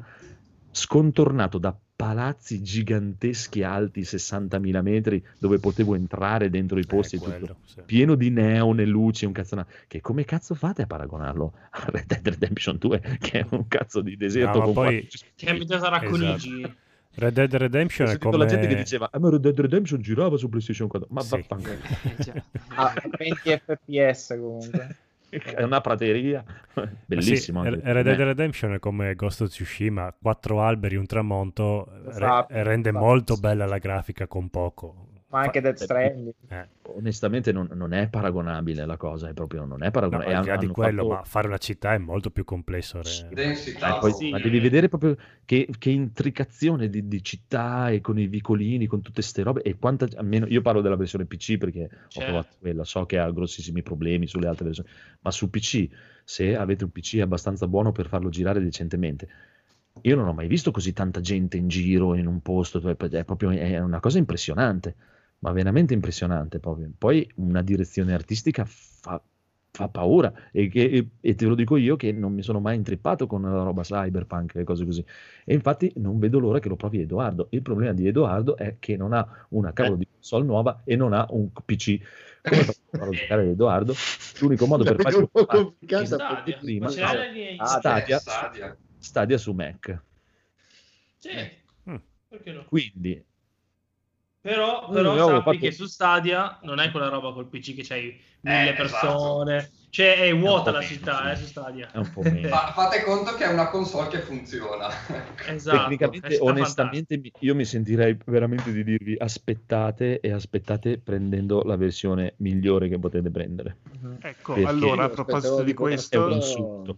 S1: scontornato da palazzi giganteschi alti 60.000 metri dove potevo entrare dentro i posti eh, quello, tutto, sì. pieno di neon e luci un cazzo che come cazzo fate a paragonarlo a Red Dead Redemption 2 che è un cazzo di deserto
S5: no, con poi... che è abitato Racconigi. esatto.
S2: Red Dead Redemption è come...
S1: la gente che diceva ah, ma Red Dead Redemption girava su PlayStation 4 ma sì. vaffanculo.
S9: A 20 fps comunque
S1: è una prateria bellissimo. Sì,
S2: Red Dead Redemption è come Ghost of Tsushima, quattro alberi, un tramonto, esatto, re- rende esatto. molto bella la grafica con poco
S9: ma anche Death Stranding. Eh.
S1: Onestamente non, non, è paragonabile la cosa, è proprio non è paragonabile.
S2: No, al di quello, fatto... ma fare una città è molto più complesso.
S7: Densità.
S1: Eh, poi, sì. Ma devi vedere proprio che, che intricazione di, di, città e con i vicolini, con tutte queste robe e quanta, almeno io parlo della versione PC perché certo. ho provato quella, so che ha grossissimi problemi sulle altre versioni, ma su PC, se avete un PC abbastanza buono per farlo girare decentemente, io non ho mai visto così tanta gente in giro in un posto, è proprio è una cosa impressionante ma veramente impressionante proprio. Poi una direzione artistica fa fa paura e, che, e, te lo dico io che non mi sono mai intrippato con la roba cyberpunk e cose così e infatti non vedo l'ora che lo provi Edoardo il problema di Edoardo è che non ha una cavolo di console nuova e non ha un PC come farò giocare Edoardo l'unico modo per farlo
S5: Stadia. prima
S1: no, Stadia, Stadia. Stadia su Mac
S5: sì. Mm. No?
S1: quindi
S5: però, però sappi fatto... che su Stadia non è quella roba col PC che c'hai mille eh, persone. Esatto. Cioè è vuota è la città meno, eh, su Stadia.
S1: È un po' meno.
S7: Fa, fate conto che è una console che funziona.
S1: esatto. Tecnicamente, onestamente, io mi sentirei veramente di dirvi aspettate e aspettate prendendo la versione migliore che potete prendere.
S10: Uh-huh. Ecco, Perché allora a proposito di questo...
S1: È un insulto.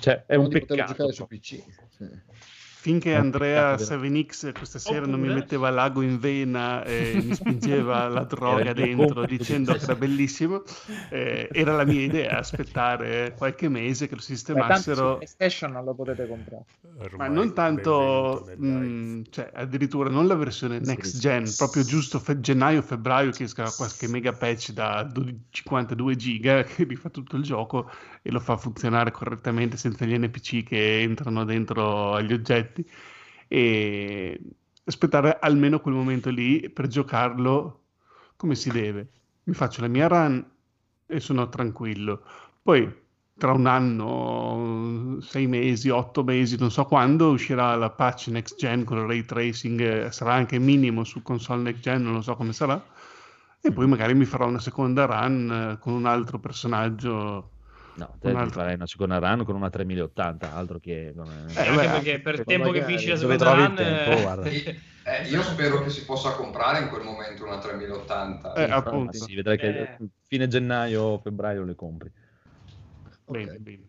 S1: Cioè, è un peccato. giocare su PC.
S10: Sì finché Andrea 7X questa sera non mi metteva l'ago in vena e mi spingeva la droga dentro dicendo che era bellissimo, eh, era la mia idea aspettare qualche mese che lo sistemassero.
S9: PlayStation non lo potete comprare.
S10: Ma non tanto, mh, mm, cioè, addirittura non la versione next gen, proprio giusto fe- gennaio-febbraio che esca qualche mega patch da 12, 52 giga che rifà tutto il gioco e lo fa funzionare correttamente senza gli NPC che entrano dentro agli oggetti e aspettare almeno quel momento lì per giocarlo come si deve. Mi faccio la mia run e sono tranquillo. Poi tra un anno, sei mesi, otto mesi, non so quando, uscirà la patch next gen con il ray tracing, sarà anche minimo su console next gen, non so come sarà. E poi magari mi farò una seconda run con un altro personaggio
S1: No, te altro... farai una seconda run con una 3080, altro che... Come...
S5: Eh, eh, beh, perché per il tempo che finisci la seconda run...
S7: Tempo, eh, eh, io spero che si possa comprare in quel momento una 3080.
S1: Eh, appunto. Sì, vedrai che eh. fine gennaio, febbraio le compri.
S10: Okay. Bene, bene.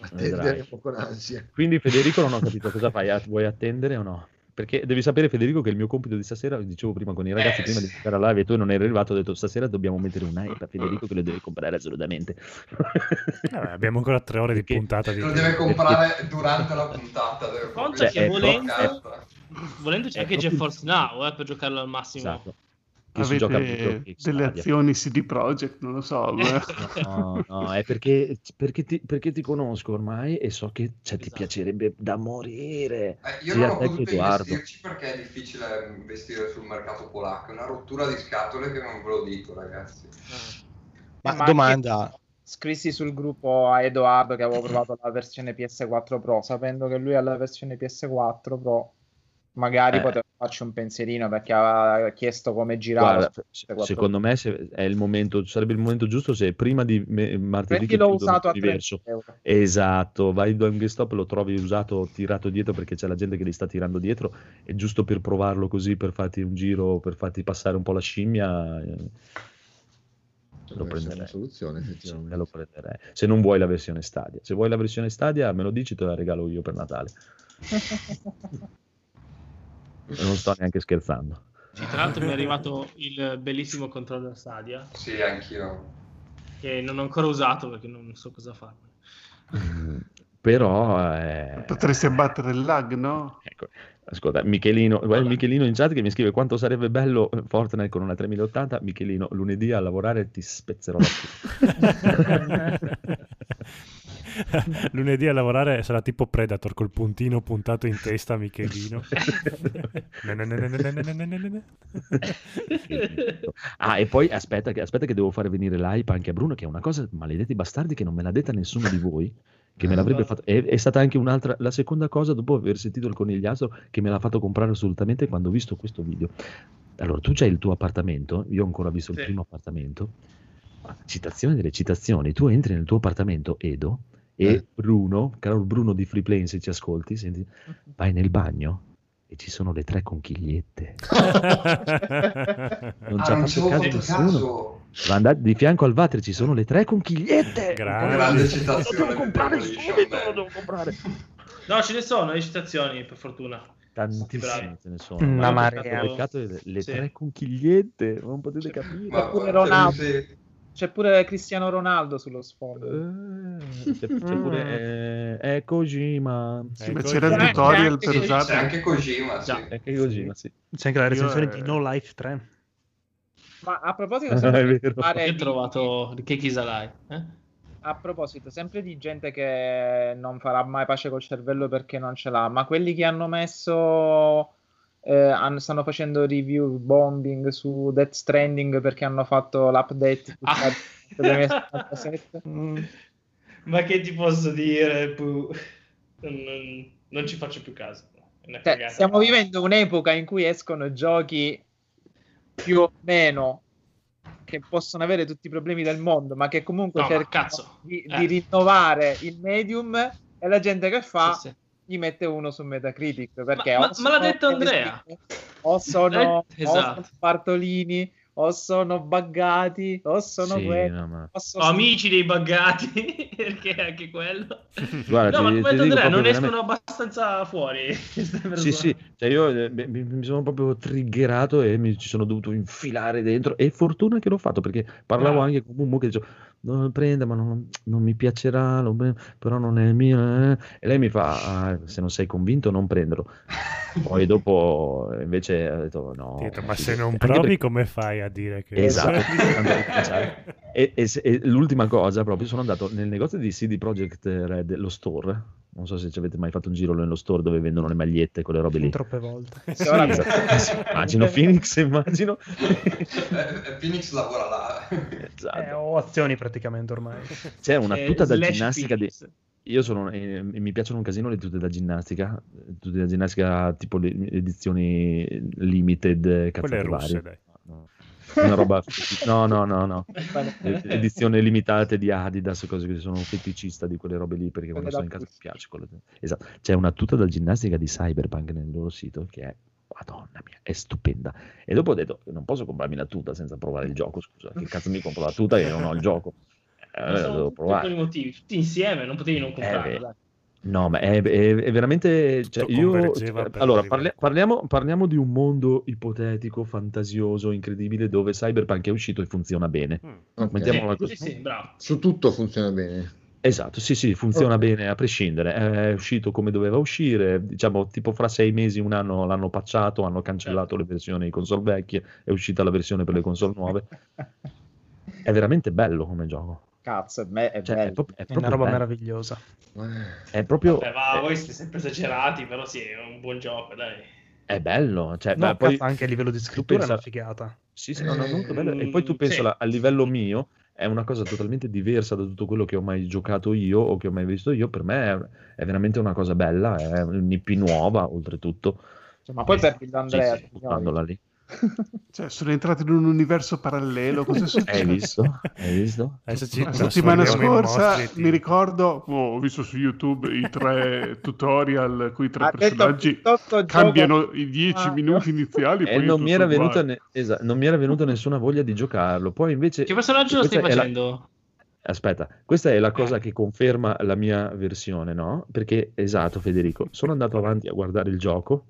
S6: Attenderemo con ansia.
S1: Quindi Federico non ho capito cosa fai, vuoi attendere o no? Perché devi sapere, Federico, che il mio compito di stasera, dicevo prima con i ragazzi, eh, prima di giocare a live e tu non eri arrivato, ho detto stasera dobbiamo mettere un hype a Federico che lo deve comprare assolutamente.
S2: Eh, abbiamo ancora tre ore Perché... di puntata.
S7: Di... Lo deve comprare durante la puntata.
S5: Conta cioè, che volendo, volendo c'è anche GeForce Now eh, per giocarlo al massimo. Esatto
S10: che si gioca delle azioni CD Projekt, non lo so. Ma...
S1: no, no, è perché, perché, ti, perché, ti, conosco ormai e so che cioè, ti esatto. piacerebbe da morire.
S7: Eh, io non ho potuto investirci perché è difficile investire sul mercato polacco, è una rottura di scatole che non ve lo dico, ragazzi.
S9: Ma, ma domanda... Scrissi sul gruppo a Edoardo che avevo provato la versione PS4 Pro, sapendo che lui ha la versione PS4 Pro magari eh. potevo farci un pensierino perché aveva chiesto come girare.
S1: secondo me è il momento, sarebbe il momento giusto se prima di me, martedì
S9: che l'ho usato a diverso.
S1: Esatto, vai da un GameStop lo trovi usato tirato dietro perché c'è la gente che li sta tirando dietro è giusto per provarlo così per farti un giro, per farti passare un po' la scimmia. Eh, lo prenderei.
S6: Soluzione,
S1: sì, lo prenderei. Se non vuoi la versione Stadia, se vuoi la versione Stadia me lo dici te la regalo io per Natale. non sto neanche scherzando.
S5: Sì, tra l'altro mi è arrivato il bellissimo controller Stadia.
S7: Sì, anch'io.
S5: Che non ho ancora usato perché non so cosa farne.
S1: Mm, però... Eh...
S10: Potresti abbattere il lag, no?
S1: Ecco, ascolta, Michelino, guarda, Michelino in chat che mi scrive quanto sarebbe bello Fortnite con una 3080. Michelino, lunedì a lavorare ti spezzerò la
S2: Lunedì a lavorare sarà tipo Predator col puntino puntato in testa a Michelino.
S1: ah, e poi aspetta che, aspetta che devo fare venire l'hype anche a Bruno, che è una cosa, maledetti bastardi, che non me l'ha detta nessuno di voi. Che me l'avrebbe fatto. È, è, stata anche un'altra. La seconda cosa, dopo aver sentito il conigliastro, che me l'ha fatto comprare assolutamente quando ho visto questo video. Allora, tu c'hai il tuo appartamento. Io ho ancora visto sì. il primo appartamento. Citazione delle citazioni. Tu entri nel tuo appartamento, Edo, e eh. Bruno, caro Bruno di Freeplane, se ci ascolti, senti, vai nel bagno e ci sono le tre conchigliette. non ci ha ah, fatto caso nessuno. Andare, di fianco al Vatre ci sono le tre conchigliette.
S7: Grande, grande citazione.
S5: Devo comprare subito, lo devo comprare. No, ce ne sono le citazioni, per fortuna.
S1: Tantissime ce ne sono. Una marea. Le, le sì. tre conchigliette, non potete capire.
S9: Ma pure Ronaldo. C'è pure Cristiano Ronaldo sullo sfondo.
S1: Eh, c'è, c'è pure eh, è Kojima.
S10: Sì, ma c'era il tutorial per usare.
S7: C'è anche Kojima, sì.
S1: C'è anche Kojima, sì.
S2: C'è anche la recensione Io, di No Life 3.
S9: Ma a proposito, sempre
S5: di fare ho trovato che Kisalai. Eh?
S9: A proposito, sempre di gente che non farà mai pace col cervello perché non ce l'ha, ma quelli che hanno messo eh, stanno facendo review bombing su Death Stranding perché hanno fatto l'update ah.
S5: mm. ma che ti posso dire non, non, non ci faccio più caso
S9: cioè, stiamo vivendo un'epoca in cui escono giochi più o meno che possono avere tutti i problemi del mondo, ma che comunque no, cercano di, eh. di, rinnovare il medium e la gente che fa sì, sì. Gli mette uno su Metacritic perché
S5: ma, ma, ma l'ha detto Andrea
S9: o sono, eh, esatto. o sono Bartolini o sono buggati o sono sì, quelli no, ma...
S5: o, sono... amici dei buggati perché anche quello Guarda, no ti, ma come Andrea non veramente... escono abbastanza fuori
S1: sì sì cioè io eh, mi, mi, sono proprio triggerato e mi ci sono dovuto infilare dentro e fortuna che l'ho fatto perché parlavo ah. anche con Mumu che dicevo non lo prenda, ma non, non mi piacerà, non, però non è mio. Eh. E lei mi fa, ah, se non sei convinto non prenderlo. Poi dopo invece ha detto no.
S2: Detto, ma se non provi perché... come fai a dire che...
S1: Esatto. e, e, e, l'ultima cosa proprio, sono andato nel negozio di CD Projekt Red, lo store, non so se ci avete mai fatto un giro nello store dove vendono le magliette con le robe lì.
S2: Troppe volte.
S1: Sì, esatto. immagino Phoenix, immagino.
S7: Eh, Phoenix lavora là.
S2: Esatto. Eh, ho azioni praticamente ormai.
S1: C'è una tuta da ginnastica di... Io sono, eh, mi piacciono un casino le tute da ginnastica, tutte da ginnastica tipo le edizioni limited,
S2: cazzate varie. Dai.
S1: No una roba no no no no edizione limitata di Adidas cose così sono un feticista di quelle robe lì perché quando sono in casa mi piace quello... esatto. c'è una tuta da ginnastica di Cyberpunk nel loro sito che è Madonna mia, è stupenda. E dopo ho detto, non posso comprarmi la tuta senza provare il gioco, scusa, che cazzo mi compro la tuta e non ho il gioco?
S5: Eh, devo provare. Per motivi, tutti insieme, non potevi non comprarla. Eh,
S1: No, ma è, è, è veramente. Cioè, io, allora, parli, parliamo, parliamo, di un mondo ipotetico, fantasioso, incredibile, dove Cyberpunk è uscito e funziona bene. Mm.
S6: Okay. Sì, sì, sì, Su tutto funziona bene.
S1: Esatto, sì, sì, funziona okay. bene a prescindere. È uscito come doveva uscire, diciamo, tipo fra sei mesi, un anno l'hanno patchato, hanno cancellato le versioni di console vecchie, è uscita la versione per le console nuove. è veramente bello come gioco.
S9: Cazzo, è, è, cioè, è,
S2: proprio, è, una roba bello. meravigliosa.
S1: È proprio.
S5: Vabbè, va, voi siete sempre esagerati, però sì, è un buon gioco, dai.
S1: È bello, cioè,
S2: no, poi, anche a livello di scrittura pensa... è una figata.
S1: Sì, sì, no, no, molto bello. E poi tu pensa sì. a livello mio, è una cosa totalmente diversa da tutto quello che ho mai giocato io o che ho mai visto io. Per me è, è veramente una cosa bella, è un'IP nuova, oltretutto.
S9: ma poi per Andrea, sì, sì,
S1: lì.
S10: Cioè, sono entrati in un universo parallelo. Cosa è successo?
S1: Hai visto? Hai visto?
S10: La settimana scorsa mi ricordo, oh, ho visto su YouTube i tre tutorial cui i tre ha personaggi cambiano gioco... i dieci ah, minuti iniziali.
S1: E non mi, ne... esatto, non mi, era venuta nessuna voglia di giocarlo. Poi invece.
S5: Che personaggio lo stai facendo? La...
S1: Aspetta, questa è la cosa che conferma la mia versione, no? Perché, esatto, Federico, sono andato avanti a guardare il gioco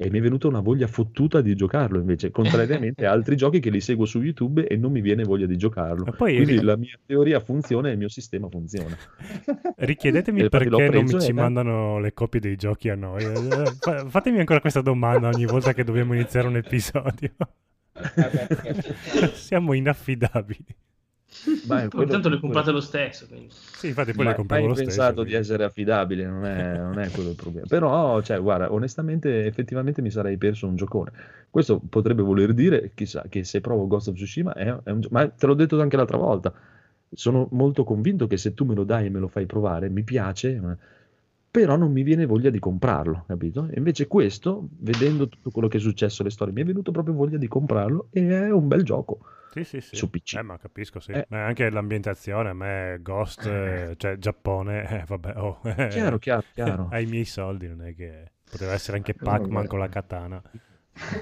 S1: e mi è venuta una voglia fottuta di giocarlo invece, contrariamente a altri giochi che li seguo su YouTube e non mi viene voglia di giocarlo. Quindi ri... la mia teoria funziona e il mio sistema funziona.
S2: Richiedetemi perché non mi ci mandano le copie dei giochi a noi. Eh, fatemi ancora questa domanda ogni volta che dobbiamo iniziare un episodio. Siamo inaffidabili.
S5: Beh, quello, tanto le comprate quello... lo stesso. Quindi.
S2: Sì, infatti poi Ma le compriamo lo stesso. Hai
S1: pensato quindi. di essere affidabile, non è, non è, quello il problema. Però, cioè, guarda, onestamente, effettivamente mi sarei perso un giocone. Questo potrebbe voler dire, chissà, che se provo Ghost of Tsushima è, è un Ma te l'ho detto anche l'altra volta. Sono molto convinto che se tu me lo dai e me lo fai provare, mi piace, però non mi viene voglia di comprarlo, capito? E invece questo, vedendo tutto quello che è successo, le storie, mi è venuto proprio voglia di comprarlo e è un bel gioco.
S2: Sì, sì, sì.
S1: Su PC.
S2: Eh, ma capisco, sì. Eh. Ma anche l'ambientazione, a me Ghost, eh. cioè Giappone, eh, vabbè, oh,
S1: chiaro, chiaro, chiaro.
S2: Ai miei soldi, non è che poteva essere anche Pac-Man con la katana.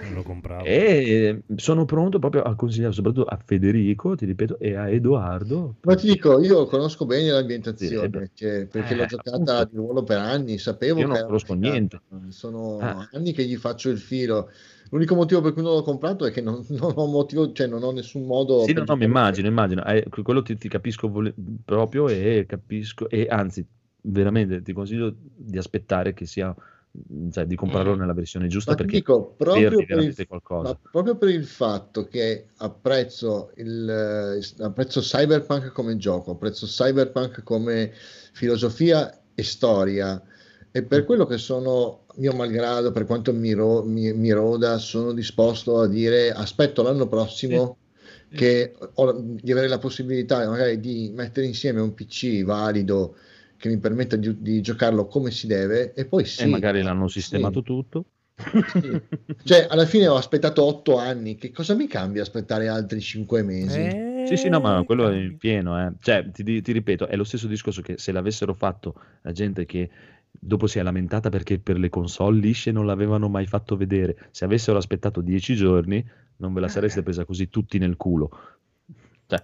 S2: Non lo compravo.
S1: E sono pronto proprio a consigliare soprattutto a Federico, ti ripeto, e a Edoardo.
S6: Ma ti dico, io conosco bene l'ambientazione perché, perché eh, l'ho giocata appunto. di ruolo per anni, sapevo
S1: io non conosco niente.
S6: Sono ah. anni che gli faccio il filo L'unico motivo per cui non l'ho comprato è che non, non ho motivo, cioè non ho nessun modo.
S1: Sì, no, no, mi immagino, immagino. Eh, quello ti, ti capisco vole- proprio e capisco, e anzi, veramente ti consiglio di aspettare che sia cioè, di comprarlo mm. nella versione giusta
S6: ma
S1: perché
S6: dico, proprio per, il, qualcosa. proprio per il fatto che apprezzo, il, apprezzo Cyberpunk come gioco, apprezzo Cyberpunk come filosofia e storia e per mm. quello che sono mio malgrado, per quanto mi, ro- mi, mi roda, sono disposto a dire aspetto l'anno prossimo sì. che ho, di avere la possibilità magari di mettere insieme un PC valido che mi permetta di, di giocarlo come si deve e poi sì.
S1: E magari l'hanno sistemato sì. tutto.
S6: Sì. Cioè, alla fine ho aspettato otto anni. Che cosa mi cambia aspettare altri cinque mesi?
S1: Eh... Sì, sì, no, ma quello è in pieno. Eh. Cioè, ti, ti, ripeto, è lo stesso discorso che se l'avessero fatto la gente che dopo si è lamentata perché per le console lisce non l'avevano mai fatto vedere. Se avessero aspettato dieci giorni, non ve la sareste presa così tutti nel culo. Cioè,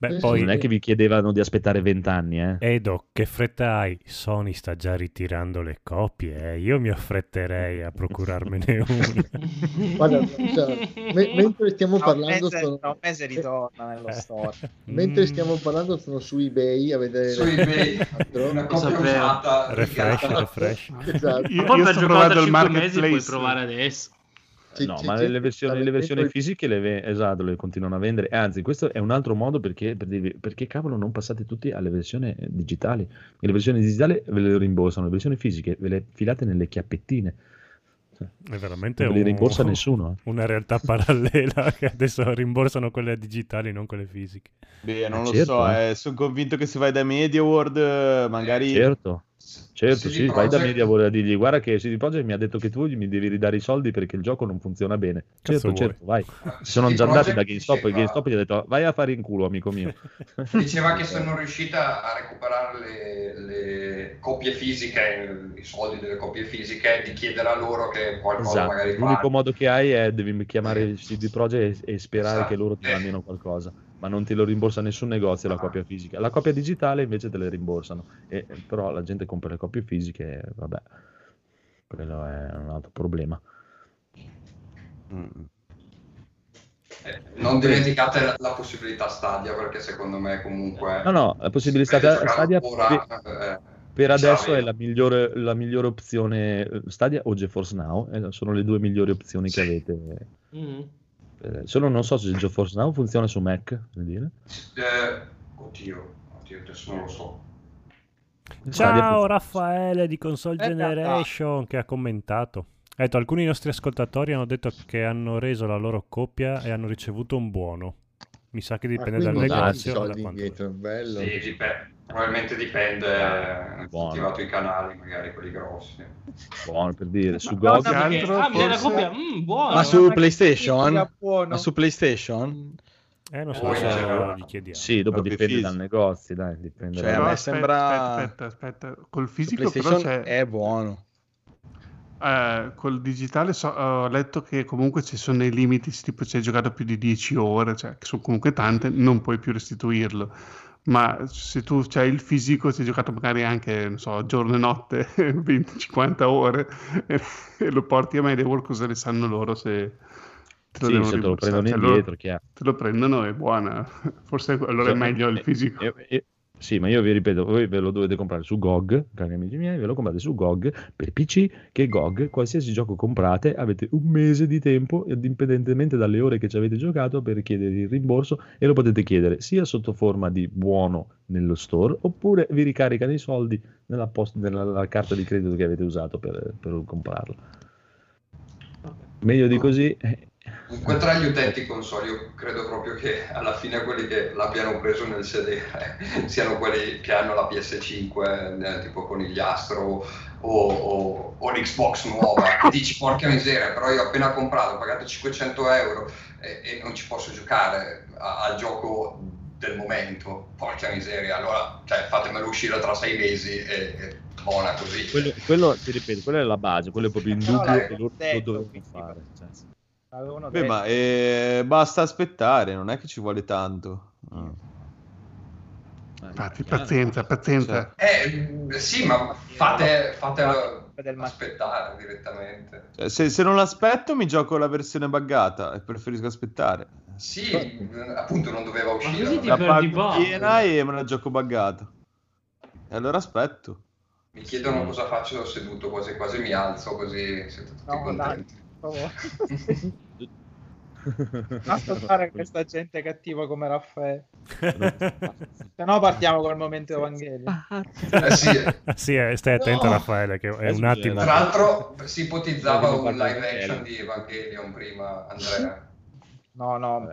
S1: Beh, poi, non è che vi chiedevano di aspettare vent'anni, eh.
S2: Edo, che fretta hai? Sony sta già ritirando le copie, eh. Io mi affretterei a procurarmene una.
S6: Guarda, cioè, me- mentre stiamo
S9: tra
S6: parlando...
S9: Mese, sono... Un mese ritorna nello eh. store.
S6: mentre stiamo parlando sono su eBay a vedere...
S7: Su eBay, una copia usata.
S2: Refresh, refresh.
S10: Esatto. Io, io poi per giocare 5 mesi puoi
S5: provare adesso.
S1: Sì, no, ma le versioni, le versioni fisiche le, esatto, le continuano a vendere. Anzi, questo è un altro modo perché, perché cavolo non passate tutti alle versioni digitali. E le versioni digitali ve le rimborsano, le versioni fisiche ve le filate nelle chiappettine.
S2: È veramente
S1: non
S2: un,
S1: li rimborsa nessuno.
S2: Eh. Una realtà parallela che adesso rimborsano quelle digitali, non quelle fisiche.
S4: Beh, non lo certo, so, eh. sono convinto che se vai da Media World magari...
S1: Certo Certo, CD sì, Projekt... vai da Mediavolt a dirgli guarda che CD Projekt mi ha detto che tu mi devi ridare i soldi perché il gioco non funziona bene. Certo, certo, vai. Si sono già andati da GameStop diceva... e GameStop gli ha detto vai a fare in culo, amico mio.
S7: Diceva che sono riuscita a recuperare le, le, copie fisiche, i soldi delle copie fisiche, di chiedere a loro che qualcosa esatto. magari
S1: L'unico fare. modo che hai è devi chiamare CD Projekt e, e sperare esatto. che loro ti mandino qualcosa ma non ti lo rimborsa nessun negozio la copia fisica. La copia digitale invece te le rimborsano, e, però la gente compra le copie fisiche, vabbè, quello è un altro problema.
S7: Mm. Eh, non dimenticate la, la, possibilità Stadia perché secondo me comunque...
S1: No, no, la possibilità Stadia... Ora, per, eh, per adesso è la migliore, la migliore, opzione Stadia o GeForce Now, eh, sono le due migliori opzioni sì. che avete. Mm. Eh, solo non so se GeForce Now funziona su Mac, dire.
S7: Eh, oddio, oddio, adesso non lo so.
S2: Ciao Raffaele di Console Generation che ha commentato. Ha detto, alcuni nostri ascoltatori hanno detto che hanno reso la loro copia e hanno ricevuto un buono. Mi sa che dipende ah, dal negozio.
S6: Soldi indietro, bello.
S7: Sì, dipende Probabilmente dipende, eh, attivato i canali, magari quelli grossi.
S1: Buono per dire, su GOG.
S5: Ah, forse... mm, buono,
S8: ma su PlayStation? Ma su PlayStation?
S2: Eh, non so se gli chiediamo.
S1: Sì, dopo dipende fisico. dal negozio, dai, dipende.
S8: Cioè, a me sembra...
S10: Aspetta, aspetta, aspetta. Col fisico però c'è...
S8: è buono.
S10: Eh, col digitale so, ho letto che comunque ci sono dei limiti, tipo se hai giocato più di 10 ore, cioè che sono comunque tante, non puoi più restituirlo ma se tu hai il fisico, ti hai giocato magari anche, non so, giorno e notte, 20-50 ore, e, e, lo porti a Medieval, cosa ne sanno loro se
S1: te lo, sì, se te lo prendono cioè, indietro,
S10: loro, te lo prendono è buona, forse allora cioè, è meglio il fisico.
S1: E, e, sì, ma io vi ripeto, voi ve lo dovete comprare su GOG, cari amici miei, ve lo comprate su GOG per PC, che GOG, qualsiasi gioco comprate, avete un mese di tempo, indipendentemente dalle ore che ci avete giocato, per chiedere il rimborso e lo potete chiedere sia sotto forma di buono nello store, oppure vi ricaricano i soldi nella, post- nella carta di credito che avete usato per, per comprarlo. Meglio di così eh,
S7: Comunque tra gli utenti console io credo proprio che alla fine quelli che l'abbiano preso nel sedere siano quelli che hanno la PS5 eh, tipo Conigliastro o, o, o l'Xbox nuova. Dici porca miseria però io ho appena comprato ho pagato 500 euro e, e non ci posso giocare al gioco del momento. Porca miseria allora cioè, fatemelo uscire tra sei mesi e, e buona così.
S1: Quello, quello, ti ripeto quella è la base quello è proprio in dubbio che loro lo dovevano fare cioè.
S4: Beh, ma eh, basta aspettare, non è che ci vuole tanto. Mm.
S10: Infatti, pazienza, pazienza.
S7: Cioè. Eh, sì, ma fate, fatelo aspettare direttamente.
S4: Cioè, se, se, non l'aspetto mi gioco la versione buggata e preferisco aspettare.
S7: Sì, appunto non doveva uscire.
S4: La pago piena e me la gioco buggata. E allora aspetto.
S7: Mi chiedono cosa faccio seduto, quasi quasi mi alzo così siete tutti no, contenti.
S9: Dai, Ascoltare questa gente cattiva come Raffaele. Se no partiamo col momento Evangelio.
S2: Eh sì. sì, eh, stai attento no. Raffaele che è un attimo.
S7: Tra l'altro si ipotizzava un live action di Evangelion prima, Andrea.
S9: No, no.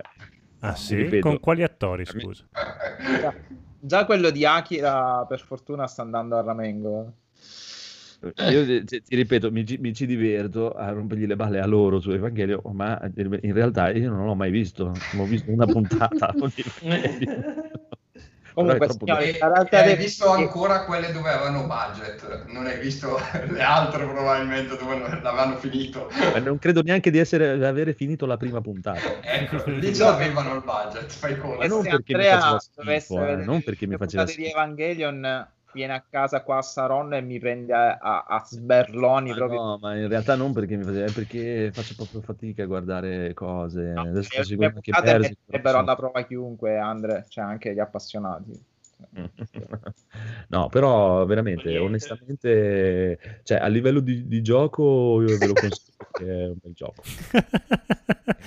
S2: Ah sì? Con quali attori, scusa?
S9: Già quello di Akira per fortuna sta andando a Ramengo.
S1: Io ti, ti ripeto, mi, mi, ci diverto a rompergli le balle a loro su Evangelio, ma in realtà io non l'ho mai visto, non ho visto una puntata.
S7: Comunque, signori, hai visto ancora quelle dove avevano budget, non hai visto le altre probabilmente dove l'avevano finito.
S1: Ma non credo neanche di essere, avere finito la prima puntata.
S7: ecco, lì già avevano il budget, fai conto.
S1: Non perché Andrea mi faceva schifo, eh, non perché mi faceva
S9: schifo. di Evangelion viene a casa qua a Saron e mi prende a, a, a sberloni.
S1: Ma
S9: proprio.
S1: No, ma in realtà non perché mi faceva, è perché faccio proprio fatica a guardare cose. No, Adesso sto seguendo
S9: che persi. Metterebbero alla prova chiunque, Andre, cioè anche gli appassionati.
S1: no, però veramente, onestamente, cioè, a livello di, di gioco io ve lo consiglio perché è un bel gioco.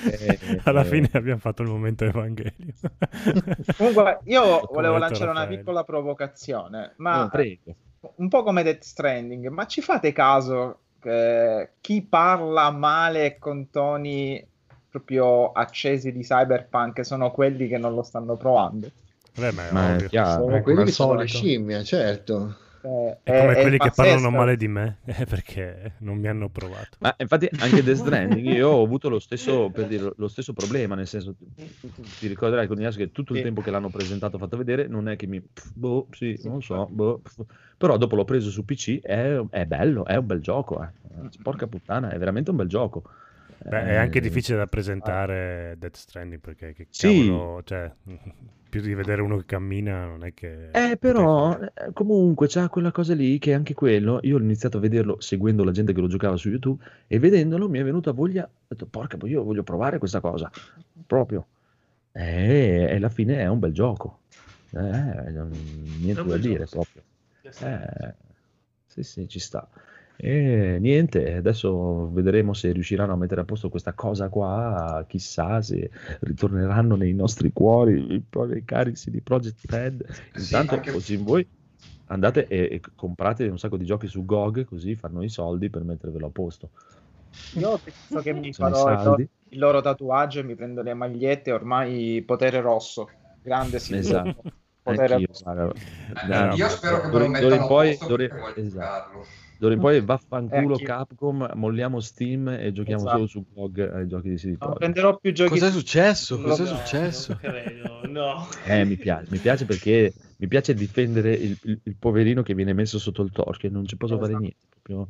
S2: e, eh, Alla fine abbiamo fatto il momento Evangelio.
S9: Comunque, io volevo lanciare Raffaele. una piccola provocazione, ma no, un po' come Death Stranding, ma ci fate caso che chi parla male con toni proprio accesi di cyberpunk sono quelli che non lo stanno provando?
S2: Beh, ma è, ma è chiaro,
S6: sono quelli che sono le scimmie, certo.
S2: Eh, è, come è, quelli che parlano male di me eh, perché non mi hanno provato.
S1: Ma infatti anche Death Stranding io ho avuto lo stesso, per dire, lo stesso problema, nel senso ti ricorderai con Ignacio che tutto il sì. tempo che l'hanno presentato fatto vedere non è che mi boh, sì, non so, boh, però dopo l'ho preso su PC è, è bello, è un bel gioco, eh. porca puttana, è veramente un bel gioco.
S2: Beh, è anche eh, difficile da presentare Death Stranding perché che cavolo, sì. cioè, più di vedere uno che cammina non è che...
S1: Eh, però. Eh, comunque c'ha quella cosa lì che anche quello, io ho iniziato a vederlo seguendo la gente che lo giocava su YouTube e vedendolo mi è venuta voglia, ho detto porca, io voglio provare questa cosa, proprio. E, e alla fine è un bel gioco, eh, niente da dire gioco. proprio. Eh, sì, sì, ci sta. E niente, adesso vedremo se riusciranno a mettere a posto questa cosa qua, chissà se ritorneranno nei nostri cuori i, carici di Project Red. Intanto, sì, così voi andate e, e, comprate un sacco di giochi su GOG, così fanno i soldi per mettervelo a posto.
S9: Io penso che mi farò il loro, il loro, tatuaggio e mi prendo le magliette, ormai potere rosso, grande sì.
S1: Esatto. Potere rosso.
S7: Eh, io spero che me lo mettano a posto
S1: d'ora, esatto D'ora in poi vaffanculo eh, Capcom, molliamo Steam e giochiamo esatto. solo su GOG ai giochi di CD
S9: Non prenderò più giochi.
S8: Cos'è successo? Cos'è no, successo?
S5: No.
S1: Eh, mi piace, mi piace perché mi piace difendere il, il, il, poverino che viene messo sotto il torchio e non ci posso esatto. fare niente. Proprio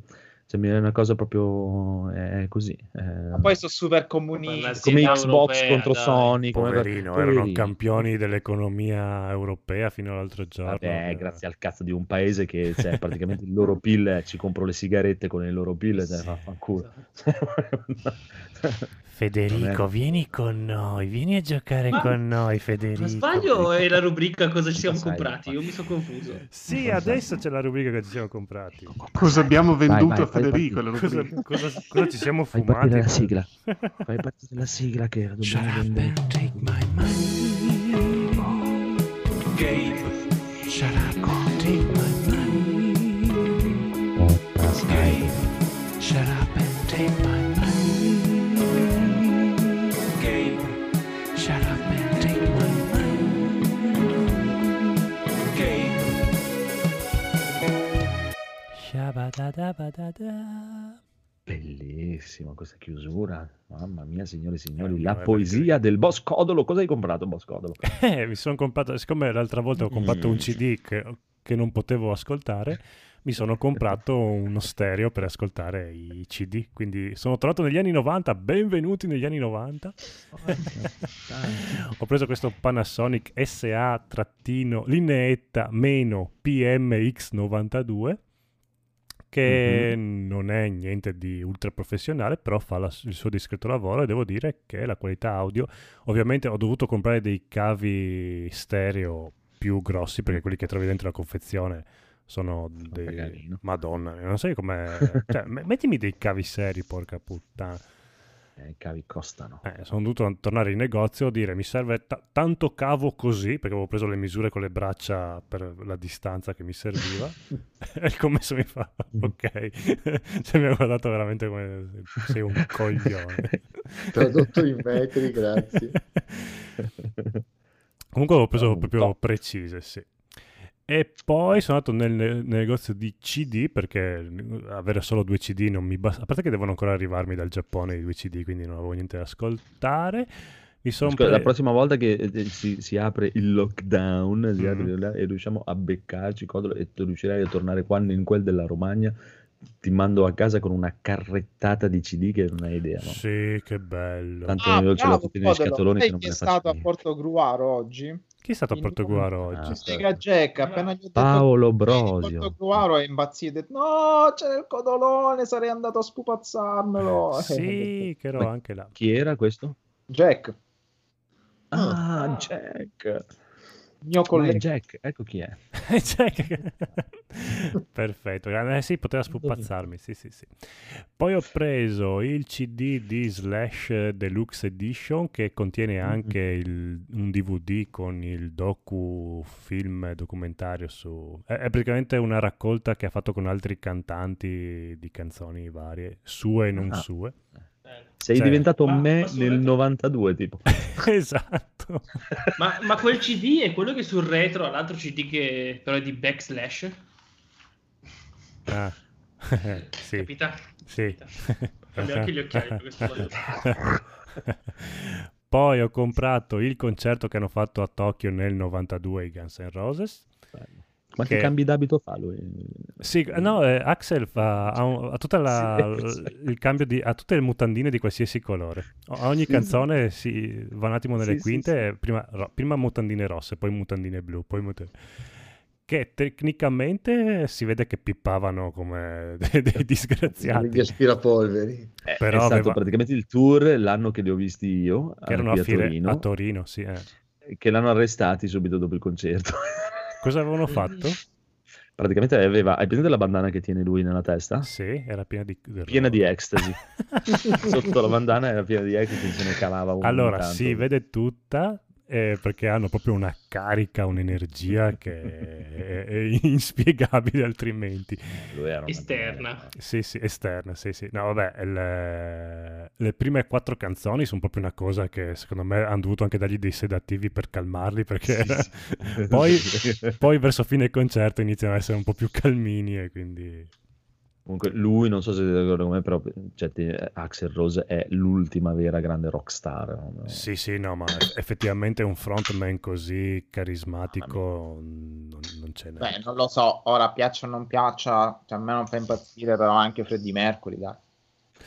S1: cioè, è una cosa proprio è così. È...
S9: Ma poi sono super comunisti.
S1: Come Xbox europea, contro dai. Sony.
S2: Come... Poverino, Poverino, erano campioni dell'economia europea fino all'altro giorno.
S1: Vabbè, grazie al cazzo di un paese che cioè, praticamente il loro PIL, ci compro le sigarette con il loro PIL, cioè, fa, fa culo.
S2: Federico, vieni con noi, vieni a giocare ma, con noi, Federico. Ma
S5: sbaglio è la rubrica cosa ci siamo Sai, comprati? Io mi sono confuso.
S2: Sì, adesso c'è la rubrica che ci siamo comprati.
S10: Cosa abbiamo venduto vai, vai, Federico?
S2: Cosa, cosa, cosa, ci siamo fai fumati?
S1: Fai la sigla. Fai partire la sigla che dobbiamo Shut vendere. take my money. Gabe, shut up and take my money. Oh, Gabe, shut up and take my Bellissima questa chiusura, mamma mia, signori e signori, eh, la poesia del Boss Codolo. Cosa hai comprato, Boss Codolo?
S2: Eh, mi sono comprato, siccome l'altra volta ho comprato mm. un CD che, che, non potevo ascoltare, mi sono comprato uno stereo per ascoltare i CD. Quindi sono tornato negli anni 90, benvenuti negli anni 90. ho preso questo Panasonic SA-lineetta-PMX92 che mm-hmm. non è niente di ultra professionale, però fa la, il suo discreto lavoro e devo dire che la qualità audio, ovviamente ho dovuto comprare dei cavi stereo più grossi perché quelli che trovi dentro la confezione sono dei... Madonna, non sai com'è... cioè, mettimi dei cavi seri, porca puttana
S1: eh, i cavi costano.
S2: Eh, sono dovuto tornare in negozio e dire mi serve t- tanto cavo così, perché avevo preso le misure con le braccia per la distanza che mi serviva. e il commesso mi fa, ok. cioè, mi ha guardato veramente come sei un coglione.
S6: Tradotto in metri, grazie.
S2: Comunque avevo preso proprio precise, sì. E poi sono andato nel, nel, negozio di CD perché avere solo due CD non mi basta. A parte che devono ancora arrivarmi dal Giappone i due CD, quindi non avevo niente da ascoltare.
S1: Mi Scusa, pre... La prossima volta che eh, si, si apre il lockdown mm-hmm. e riusciamo a beccarci e tu riuscirai a tornare quando in quel della Romagna, ti mando a casa con una carrettata di CD che non hai idea. No?
S2: Sì, che bello.
S1: Tanto ah, io ce l'ho tutti nei scatoloni.
S9: Sai chi è stato a Porto Gruaro oggi?
S2: Chi è stato a Portoguaro oggi?
S9: Spiega Jack, appena gli ho detto
S1: Paolo Brosio.
S9: Portoguaro è impazzito. No, c'è il codolone, sarei andato a spupazzarmelo.
S2: Sì, che ero anche là.
S1: Chi era questo?
S9: Jack.
S1: Ah, ah. Jack
S9: mio collega
S1: Jack, ecco chi è.
S2: Jack. Perfetto, eh, sì, poteva spupazzarmi, sì, sì, sì. Poi ho preso il CD di Slash Deluxe Edition che contiene anche il, un DVD con il docu film documentario su... È, è, praticamente una raccolta che ha fatto con altri cantanti di canzoni varie, sue e non ah. sue.
S1: Sei cioè, diventato me nel 92, tipo.
S2: esatto.
S5: ma, ma, quel CD è quello che sul retro ha l'altro CD che però è di Backslash?
S2: Ah. sì.
S5: Capita?
S2: Sì.
S5: Cambia anche gli occhiali per questo
S2: Poi ho comprato il concerto che hanno fatto a Tokyo nel 92 i Guns N' Roses.
S1: Ma che, cambi d'abito fa lui?
S2: Sì, no, eh, Axel fa, ha, un, ha, tutta la, sì, il cambio di, ha tutte le mutandine di qualsiasi colore. A ogni canzone si va un attimo nelle sì, quinte, prima, ro, prima, mutandine rosse, poi mutandine blu, poi mutandine... Che tecnicamente si vede che pippavano come dei, dei disgraziati.
S6: Gli aspirapolveri.
S1: Eh, Però è stato aveva... praticamente il tour l'anno che li ho visti io.
S2: Che erano a, a, Torino. A Torino, sì. Eh.
S1: Che l'hanno arrestati subito dopo il concerto.
S2: Cosa avevano fatto?
S1: Praticamente aveva. Hai presente la bandana che tiene lui nella testa?
S2: Sì, era piena di.
S1: Piena di ecstasy. Sotto la bandana era piena di ecstasy, se ne calava un
S2: Allora, si vede tutta, eh, perché hanno proprio una carica, un'energia che è, è inspiegabile altrimenti.
S5: Esterna.
S2: Sì, sì, esterna, sì, sì. No, vabbè, le, le, prime quattro canzoni sono proprio una cosa che secondo me hanno dovuto anche dargli dei sedativi per calmarli, perché sì, sì. poi, poi verso fine concerto iniziano ad essere un po' più calmini e quindi...
S1: Comunque lui, non so se siete d'accordo con me, però cioè, Axel Rose è l'ultima vera grande rockstar. No?
S2: Sì, sì, no, ma effettivamente un frontman così carismatico non, non ce n'è.
S9: Beh, non lo so, ora piaccia o non piaccia, cioè, a me non fa impazzire, però anche Freddie Mercury, dai.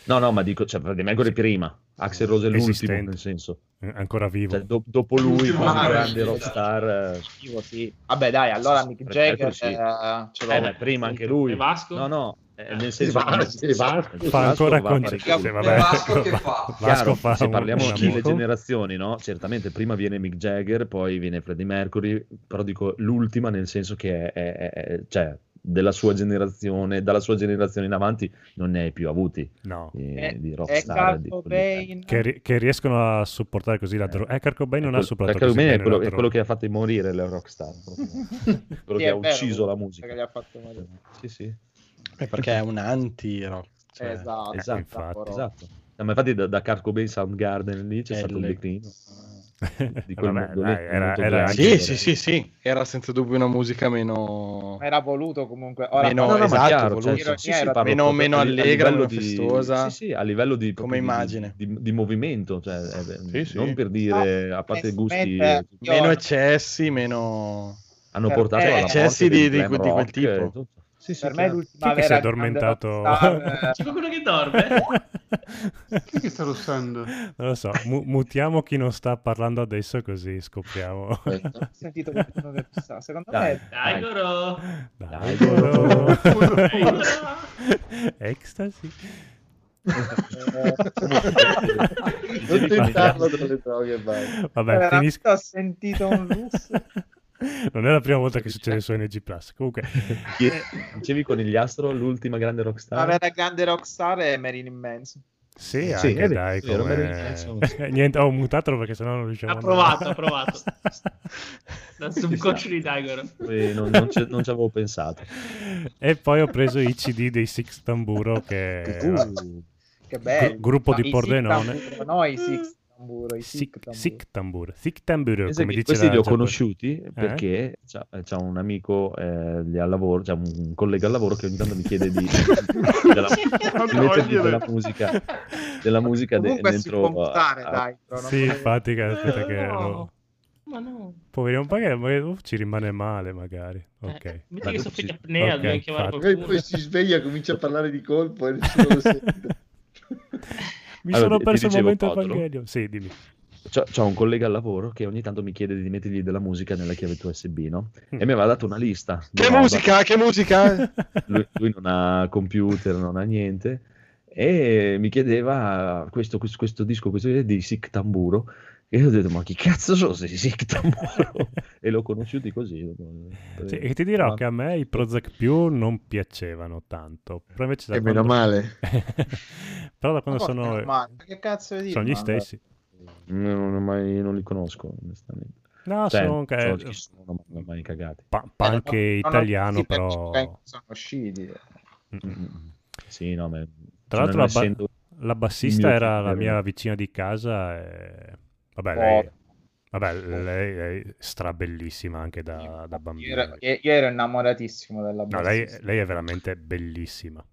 S1: No, no, ma dico, cioè, Freddie Mercury prima, Axel Rose è l'ultimo, nel senso.
S2: Ancora vivo.
S1: Cioè, do- dopo lui, come grande rockstar.
S9: Vivo, sì. Vabbè, dai, allora Mick Jagger sì.
S1: eh, ce l'ho. Eh, beh, prima anche lui. E Vasco? No, no, eh, nel senso
S6: che Vasco,
S2: fa ancora concerti
S7: Vasco che fa.
S1: Chiaro, fa se parliamo di generazioni no? certamente prima viene Mick Jagger poi viene Freddie Mercury però dico l'ultima nel senso che è, è, è cioè della sua generazione, dalla sua generazione in avanti non ne hai più avuti.
S2: No.
S1: di, è, di rockstar di
S2: che, che, riescono a supportare così la droga. Eh, Kurt Cobain non ha supportato
S1: Kurt Cobain è quello, è quello che ha fatto morire le rockstar quello sì, che ha vero, ucciso la musica. che
S9: ha fatto morire.
S1: sì sì
S8: perché è un anti-rock.
S9: Cioè, esatto,
S1: esatto, infatti. esatto. No, ma infatti da, da Kurt Cobain Soundgarden lì c'è è stato il declino.
S2: di quel Vabbè, dai, era, era
S8: sì, sì, sì, sì, era senza dubbio una musica meno...
S9: Era voluto comunque. Ora,
S8: meno, no, no, esatto, chiaro, voluto. Cioè, sì, sì, meno, meno allegra, meno
S1: di...
S8: festosa.
S1: Sì, sì, a livello di...
S8: Come immagine.
S1: Di, di, di movimento, cioè, eh, non per dire, a parte gusti...
S8: Meno eccessi, meno...
S1: Hanno portato alla
S8: eccessi di, di, di quel tipo.
S9: Sì, sì, per me l'ultima
S2: Chi che si è addormentato?
S5: C'è qualcuno che dorme?
S10: chi che sta russando?
S2: Non lo so, mu- mutiamo chi non sta parlando adesso così scopriamo.
S9: Ho sentito qualcuno che sta. Secondo dai, me...
S5: Dai, Goro!
S2: Dai, Goro! Ecstasy!
S6: non tentarlo tra le droghe
S2: Vabbè, finisco.
S9: Ho sentito un russo.
S2: Non è la prima volta che succede su NG Plus. Comunque,
S1: dicevi Conigliastro, l'ultima grande rockstar.
S9: La vera grande rockstar è Marilyn Manson.
S2: Sì, sì anche dai, come... Niente, ho mutato perché sennò non riusciamo
S5: a... provato, ha provato. Dal subconscio di Daigoro.
S1: Non, non, ci, non, ci avevo pensato.
S2: E poi ho preso i CD dei Six Tamburo che... Uh,
S9: che bello.
S2: Gruppo di Pordenone.
S9: No, i Six
S2: tamburo, sic, tamburo. Sic tamburo, come dice
S1: Questi li ho conosciuti eh? perché c'ha, c'ha, un amico eh, al lavoro, c'è un collega al lavoro che ogni tanto mi chiede di, della, di della musica, della musica de, dentro.
S9: Montare, a, dai,
S2: sì, infatti, aspetta che... No. Ma no. Poverino, magari, magari uh, ci rimane male, magari. Ok. Eh,
S5: metti che soffri di apnea, okay, chiamare
S6: Poi si sveglia, comincia a parlare di colpo e nessuno lo sente.
S2: Mi allora, sono perso il momento Evangelion. Sì, dimmi.
S1: C'ho, c'ho, un collega al lavoro che ogni tanto mi chiede di mettergli della musica nella chiavetta USB, no? Mm. E mi aveva dato una lista.
S8: Che musica? Che musica?
S1: lui, lui, non ha computer, non ha niente. E mi chiedeva questo, questo, questo disco, questo di Sick Tamburo. E io ho detto, ma chi cazzo sono questi Sick Tamburo? e l'ho conosciuti così.
S2: Sì, e ti dirò ma... che a me i Prozac più non piacevano tanto. Però invece
S6: e quando... meno male.
S2: Però da quando sono...
S9: Ma che cazzo di
S2: Sono gli stessi.
S1: Non, non, mai, non li conosco, onestamente.
S2: No, cioè, sono,
S1: che... sono, mai cagati.
S2: Pa- punk eh, italiano, non però...
S9: Sono usciti.
S1: Mm-mm. Sì, no, ma...
S2: Tra l'altro la, ba- la bassista era la mia vicina di casa e Vabbè, lei, vabbè, lei è strabellissima anche da, da bambina.
S9: Io, io, ero innamoratissimo della
S2: no, lei, lei, è veramente bellissima.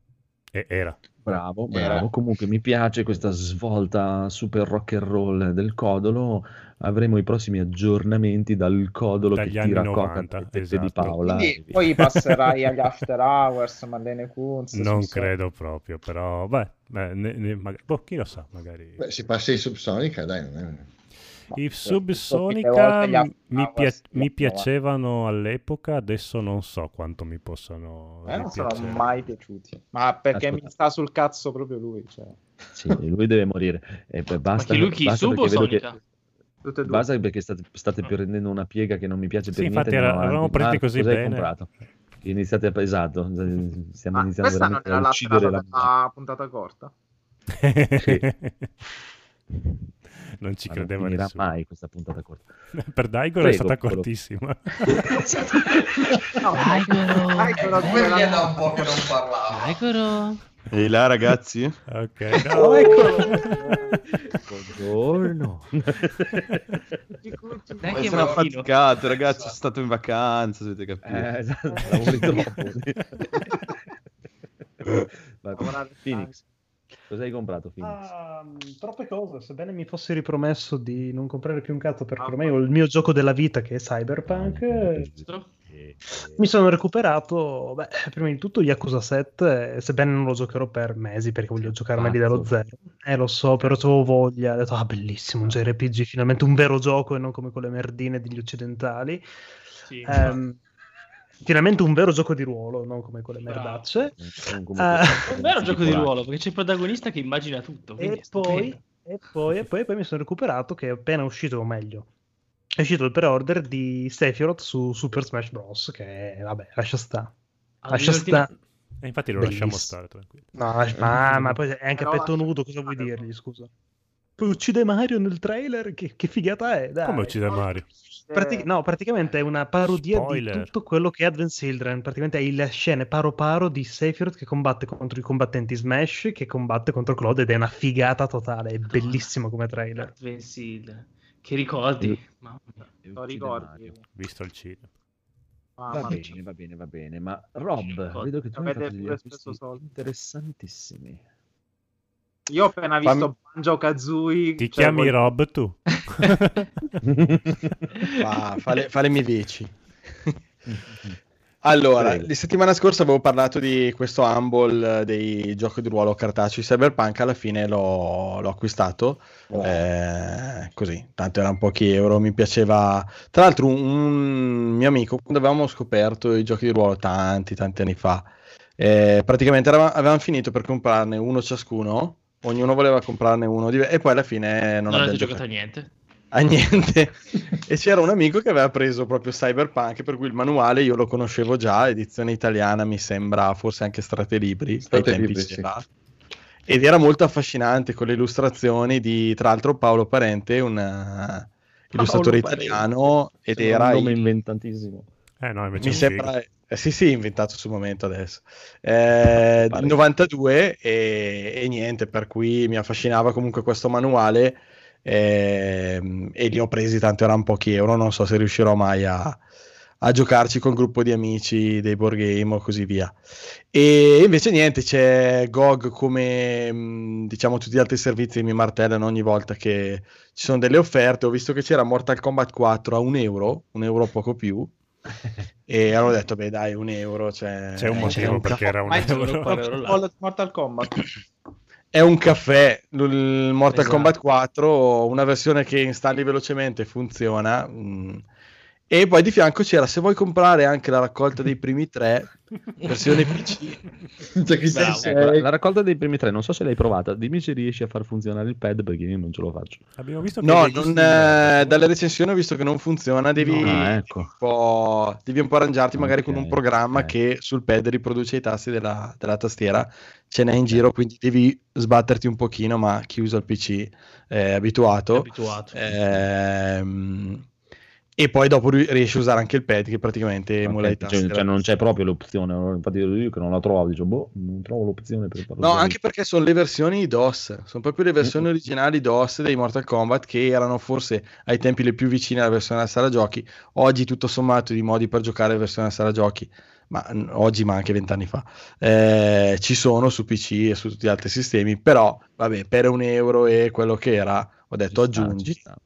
S2: E era.
S1: Bravo, bravo. Era. Comunque mi piace questa svolta super rock and roll del Codolo. Avremo i prossimi aggiornamenti dal Codolo Dagli che tira 90, coca esatto. di Paola.
S9: Quindi poi passerai agli After Hours, Marlene Kunz.
S2: Non credo proprio, però beh, beh ne, ne, magari, boh, chi lo sa, magari.
S6: Beh, si passa in Subsonica, dai, non è...
S2: I Subsonica mi, pia- mi, piacevano all'epoca, adesso non so quanto mi possano.
S9: Eh, non sono mai piaciuti, ma perché Ascolta. mi sta sul cazzo proprio lui. Cioè.
S1: Sì, lui deve morire. E basta,
S5: ma chi lui chi?
S1: Basta
S5: Subsonica?
S1: Che... Basta perché state, state prendendo una piega che non mi piace per
S2: sì,
S1: niente.
S2: Infatti, era, eravamo presi così bene.
S1: Comprato? Iniziate a esatto, stiamo ah, iniziando veramente a uccidere la,
S9: la puntata corta.
S2: sì. Non ci credeva
S1: non
S2: nessuno.
S1: mai questa puntata corta.
S2: per Daigoro è stata quello... cortissima.
S5: no, Daigoro.
S7: Da un po' che non parlava.
S5: Daigoro.
S8: Ehi là ragazzi?
S2: Ok, no. oh,
S1: Buongiorno.
S8: Dai sono affaticato ragazzi, sono stato in vacanza, dovete capire.
S1: Eh, esatto, lavori troppo. Phoenix. Cosa hai comprato, Phoenix?
S11: Uh, troppe cose, sebbene mi fossi ripromesso di non comprare più un cazzo perché ah, ormai ho il mio gioco della vita che è Cyberpunk. Ah, mi sono recuperato, beh, prima di tutto Yakuza 7, sebbene non lo giocherò per mesi perché voglio giocarmeli dallo zero. Eh, lo so, però avevo voglia, ho detto, ah, bellissimo, un JRPG, finalmente un vero gioco e non come quelle merdine degli occidentali. Sì, um, finalmente un vero gioco di ruolo, non come quelle merdacce.
S5: Uh, un vero gioco di ruolo, perché c'è il protagonista che immagina tutto.
S11: E poi, e, poi, e, poi, e poi mi sono recuperato che è appena uscito, o meglio, è uscito il pre-order di Sephiroth su Super Smash Bros. Che vabbè, lascia sta. Ah, lascia sta.
S2: E infatti lo Bellissimo. lasciamo stare tranquillo.
S11: No, ma, ma poi è anche a petto nudo, cosa vuoi dirgli, scusa? Poi uccide Mario nel trailer, che, che figata è, dai.
S2: Come uccide Mario?
S11: Prati- no, praticamente è una parodia Spoiler. di tutto quello che è Advent Children. Praticamente è le scene paro paro di Sephiroth che combatte contro i combattenti Smash, che combatte contro Claude ed è una figata totale. È bellissimo come trailer.
S5: Advent Children. Che ricordi?
S9: Mamma mia. Lo ricordi?
S2: Visto il cinema.
S1: va bene, va bene, va bene. Ma Rob, vedo che tu hai fatto degli interessantissimi.
S9: Io ho appena visto Fammi... Banjo Kazooie.
S2: Ti cioè chiami voi... Rob tu?
S8: Va, fale, falemi 10. Allora, la settimana scorsa avevo parlato di questo Humble dei giochi di ruolo cartacei Cyberpunk, alla fine l'ho, l'ho acquistato, oh. eh, così, tanto erano pochi euro, mi piaceva... Tra l'altro un, un, mio amico, quando avevamo scoperto i giochi di ruolo tanti, tanti anni fa, eh, praticamente avevamo finito per comprarne uno ciascuno ognuno voleva comprarne uno e poi alla fine non,
S5: non avete giocato a niente.
S8: a niente. e c'era un amico che aveva preso proprio Cyberpunk, per cui il manuale io lo conoscevo già, edizione italiana mi sembra, forse anche Stratelibri, Stratelibri ai tempi sì. Ed era molto affascinante con le illustrazioni di, tra l'altro, Paolo Parente, un uh, illustratore Paolo italiano, Parente. ed era...
S1: Un nome inventantissimo.
S2: Eh no, invece
S8: mi sembra... Eh, sì, sì, inventato sul momento adesso. Eh, 92 e, e, niente, per cui mi affascinava comunque questo manuale eh, e li ho presi tanto erano pochi euro, non so se riuscirò mai a, a giocarci con un gruppo di amici dei board game o così via. E invece niente, c'è GOG come diciamo tutti gli altri servizi mi martellano ogni volta che ci sono delle offerte. Ho visto che c'era Mortal Kombat 4 a un euro, un euro poco più e hanno detto beh dai un euro cioè,
S2: c'è un motivo un perché era un
S9: euro. Mortal Kombat.
S8: È un caffè il Mortal esatto. Kombat 4 una versione che installi velocemente funziona mm, e poi di fianco c'era, se vuoi comprare anche la raccolta dei primi tre, versione PC.
S1: cioè, ecco, la, la, raccolta dei primi tre, non so se l'hai provata, dimmi se riesci a far funzionare il pad perché io non ce lo faccio.
S2: Abbiamo visto
S8: no, non, eh, dalle recensioni ho visto che non funziona, devi, no, ah, ecco. un, devi un po' arrangiarti okay, magari con un programma okay. che sul pad riproduce i tasti della, della tastiera, ce n'è in giro, quindi devi sbatterti un pochino, ma chi usa il PC è abituato. È abituato. Ehm, e poi dopo riesci a usare anche il pad che praticamente emula okay, i tasti.
S1: Cioè, cioè non c'è proprio l'opzione, infatti io che non la trovo, dico, boh, non trovo l'opzione per
S8: farlo. No, anche perché sono le versioni DOS, sono proprio le versioni mm-hmm. originali DOS dei Mortal Kombat che erano forse ai tempi le più vicine alla versione della sala giochi, oggi tutto sommato di modi per giocare la versione della sala giochi ma oggi ma anche vent'anni fa eh, ci sono su PC e su tutti gli altri sistemi però vabbè per un euro e quello che era ho detto ci aggiungi sta,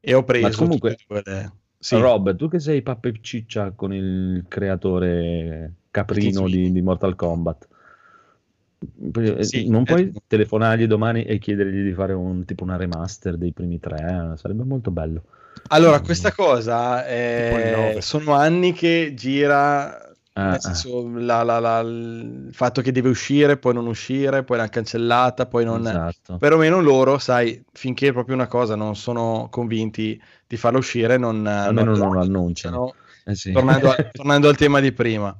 S8: e ho preso
S1: ma comunque quelle... Sì. Rob, tu che sei pappa e ciccia con il creatore caprino di, di, Mortal Kombat, eh, sì, non puoi eh. telefonargli domani e chiedergli di fare un, tipo una remaster dei primi tre? Sarebbe molto bello.
S8: Allora, questa cosa è... sono anni che gira Ah, nel senso, ah. la, la, la, il fatto che deve uscire, poi non uscire, poi l'hanno cancellata, poi non... Esatto. Perlomeno loro, sai, finché proprio una cosa non sono convinti di farla uscire, non,
S1: Almeno non, non lo annunciano.
S8: Eh sì. tornando, a, tornando, al tema di prima.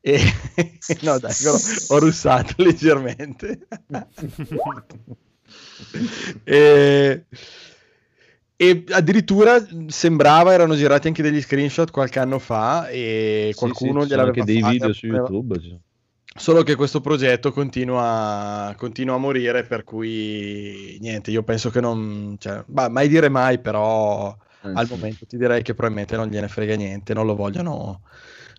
S8: E... no, dai, ho russato leggermente. e... E addirittura sembrava erano girati anche degli screenshot qualche anno fa e qualcuno sì, sì, gliel'aveva
S1: anche dei video su YouTube. Sì.
S8: Solo che questo progetto continua, continua, a morire, per cui niente, io penso che non... Cioè, bah, mai dire mai, però eh, al momento ti direi che probabilmente non gliene frega niente, non lo vogliono,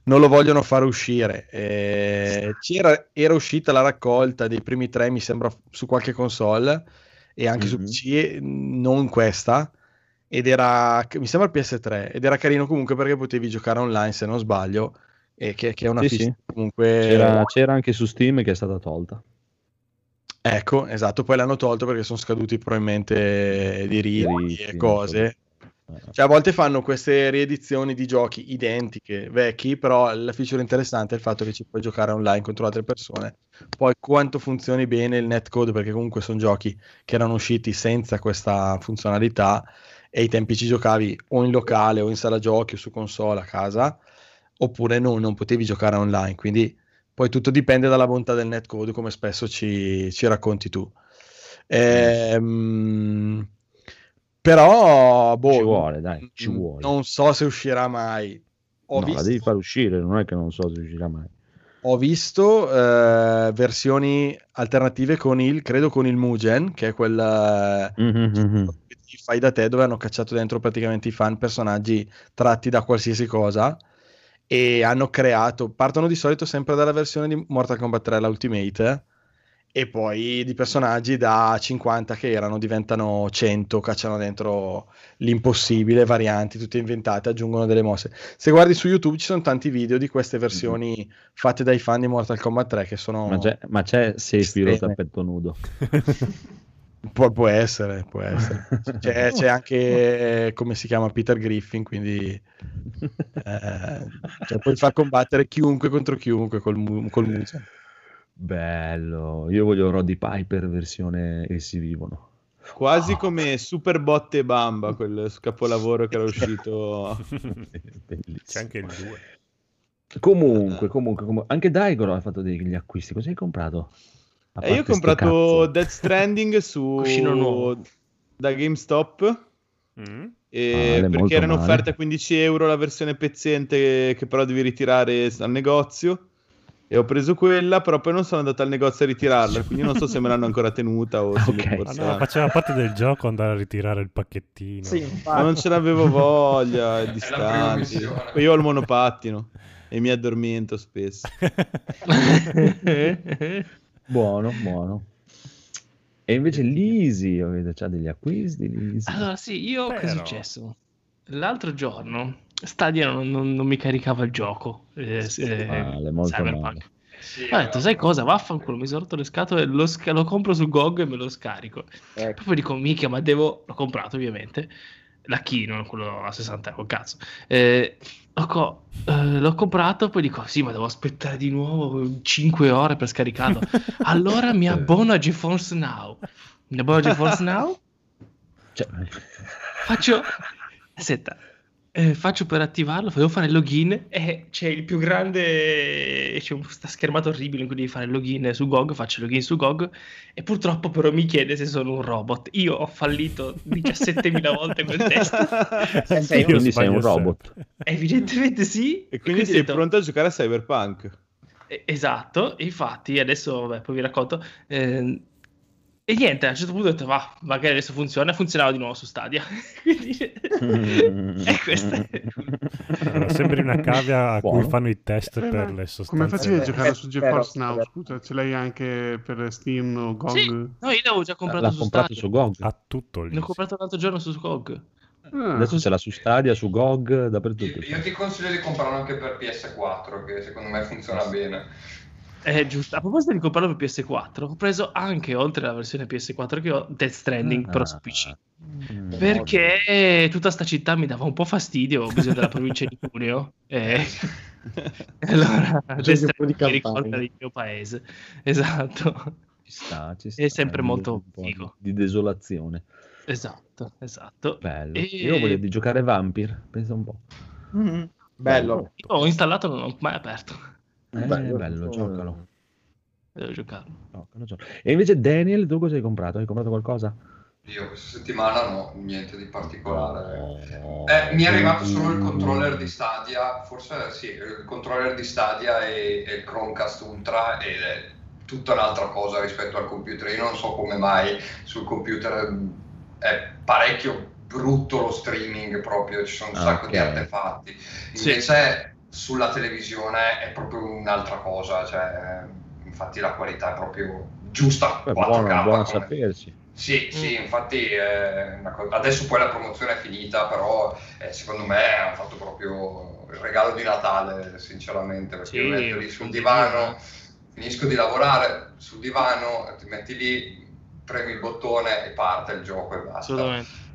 S8: non lo vogliono fare uscire. Eh, c'era, era uscita la raccolta dei primi tre, mi sembra, su qualche console e anche mm-hmm. su PC, non questa ed era, mi sembra il PS3, ed era carino comunque perché potevi giocare online se non sbaglio, e che, che è una
S1: sì, sì. comunque... C'era, c'era, anche su Steam che è stata tolta.
S8: Ecco, esatto, poi l'hanno tolto perché sono scaduti probabilmente diritti e cose. Cioè, a volte fanno queste riedizioni di giochi identiche, vecchi, però la feature interessante è il fatto che ci puoi giocare online contro altre persone. Poi quanto funzioni bene il netcode, perché comunque sono giochi che erano usciti senza questa funzionalità e ai tempi ci giocavi o in locale o in sala giochi o su console a casa, oppure no, non potevi giocare online. Quindi poi tutto dipende dalla bontà del netcode, come spesso ci, ci racconti tu. Ehm, però, boh,
S1: ci vuole, dai, ci vuole.
S8: Non so se uscirà mai.
S1: Ho no, visto... la devi far uscire, non è che non so se uscirà mai.
S8: Ho visto eh, versioni alternative con il, credo con il Mugen, che è quel mm-hmm fai da te dove hanno cacciato dentro praticamente i fan personaggi tratti da qualsiasi cosa e hanno creato, partono di solito sempre dalla versione di Mortal Kombat 3 l'Ultimate e poi di personaggi da 50 che erano diventano 100, cacciano dentro l'impossibile, varianti tutte inventate, aggiungono delle mosse. Se guardi su YouTube ci sono tanti video di queste versioni mm-hmm. fatte dai fan di Mortal Kombat 3 che sono...
S1: Ma c'è, ma c'è Sephiroth a petto nudo.
S8: Pu- può essere, può essere. C'è, c'è, anche, come si chiama, Peter Griffin, quindi eh, cioè puoi far combattere chiunque contro chiunque col, col Musa.
S1: Bello, io voglio Roddy Piper versione Essi vivono.
S4: Quasi come Super Botte e Bamba, quel capolavoro che era uscito.
S2: C'è anche il 2.
S1: Comunque, comunque, comunque, anche Daigoro ha fatto degli acquisti. Cosa hai comprato?
S4: Eh, io ho comprato Death Stranding su da GameStop. Mm. E ah, perché erano offerte a 15 euro la versione pezzente che però devi ritirare al negozio e ho preso quella, però poi non sono andato al negozio a ritirarla, quindi non so se me l'hanno ancora tenuta o se okay.
S2: forse... no, faceva parte del gioco andare a ritirare il pacchettino.
S4: Sì, ma non ce l'avevo voglia, è distante. Poi io ho il monopattino e mi addormento spesso.
S1: buono, buono. E invece l'Easy, avete già degli acquisti? L'Easy.
S5: Allora sì, io Però... che è successo? L'altro giorno Stadia non, non, non mi caricava il gioco. Eh, eh, male, molto male. Sì, ho detto, sai cosa? Vaffanculo, mi sono rotto le scatole, lo, sca- lo compro su GOG e me lo scarico. Ecco. Poi dico, mica, ma devo... L'ho comprato ovviamente, la Kino, quello a 60 euro, cazzo. Eh, l'ho, co- eh, l'ho, comprato, poi dico, sì, ma devo aspettare di nuovo 5 ore per scaricarlo. allora mi abbono a GeForce Now. Mi abbono a GeForce Now? Cioè... Faccio... Aspetta, eh, faccio per attivarlo, devo fare il login e c'è il più grande, c'è questa schermata orribile in cui devi fare il login su GOG, faccio il login su GOG e purtroppo però mi chiede se sono un robot. Io ho fallito 17.000 volte quel test.
S1: sei, quindi sei un robot.
S5: Evidentemente sì.
S4: E quindi, quindi sei detto... pronto a giocare a Cyberpunk.
S5: Esatto, infatti adesso vabbè, poi vi racconto. Eh, e niente, a un certo punto ho detto, va, magari adesso funziona, funzionava di nuovo su Stadia. Quindi,
S2: è questa. Allora, sembri una cavia a Buono. cui fanno i test eh, per le sostanze.
S10: Come facevi a giocare su GeForce Now? Scusa, ce l'hai anche per Steam o GOG?
S5: Sì, no, io l'avevo già comprato
S1: L'ha
S5: su
S1: comprato
S5: Stadia.
S1: su GOG?
S2: Ha tutto lì.
S5: L'ho comprato l'altro giorno su GOG.
S1: Ah. Adesso ce l'ha su Stadia, su GOG, dappertutto.
S7: Io, io ti consiglio di comprarlo anche per PS4, che secondo me funziona bene.
S5: Eh, giusto. A proposito di comprarlo per PS4, ho preso anche, oltre alla versione PS4 che ho, Death Stranding ah, però su PC. Mm, perché tutta sta città mi dava un po' fastidio, ho bisogno della provincia di Cuneo. E... allora, Death Stranding mi ricorda il mio paese. Esatto.
S1: Ci sta, ci sta.
S5: È sempre molto figo.
S1: Di desolazione.
S5: Esatto, esatto.
S1: Bello. E... Io voglio di giocare Vampir, pensa un po'.
S9: Mm-hmm. Bello.
S5: Io ho installato, non ho mai aperto.
S1: Eh, bello, bello giocalo.
S5: Devo giocarlo.
S1: Giocalo, giocalo. E invece Daniel, tu cosa hai comprato? Hai comprato qualcosa?
S7: Io questa settimana no, niente di particolare. Eh, mi è arrivato solo il controller di Stadia, forse sì, il controller di Stadia e, e il Chromecast Ultra ed è tutta un'altra cosa rispetto al computer. Io non so come mai sul computer è parecchio brutto lo streaming proprio, ci sono un sacco okay. di artefatti. Invece sì sulla televisione è proprio un'altra cosa, cioè, infatti la qualità è proprio giusta.
S1: Beh, 4K, buono, buono sapersi.
S7: Sì, mm. sì, infatti eh, adesso poi la promozione è finita, però eh, secondo me hanno fatto proprio il regalo di Natale, sinceramente, perché sì, metto lì sul divano, finisco di lavorare sul divano, ti metti lì, premi il bottone e parte il gioco e basta.
S5: Assolutamente.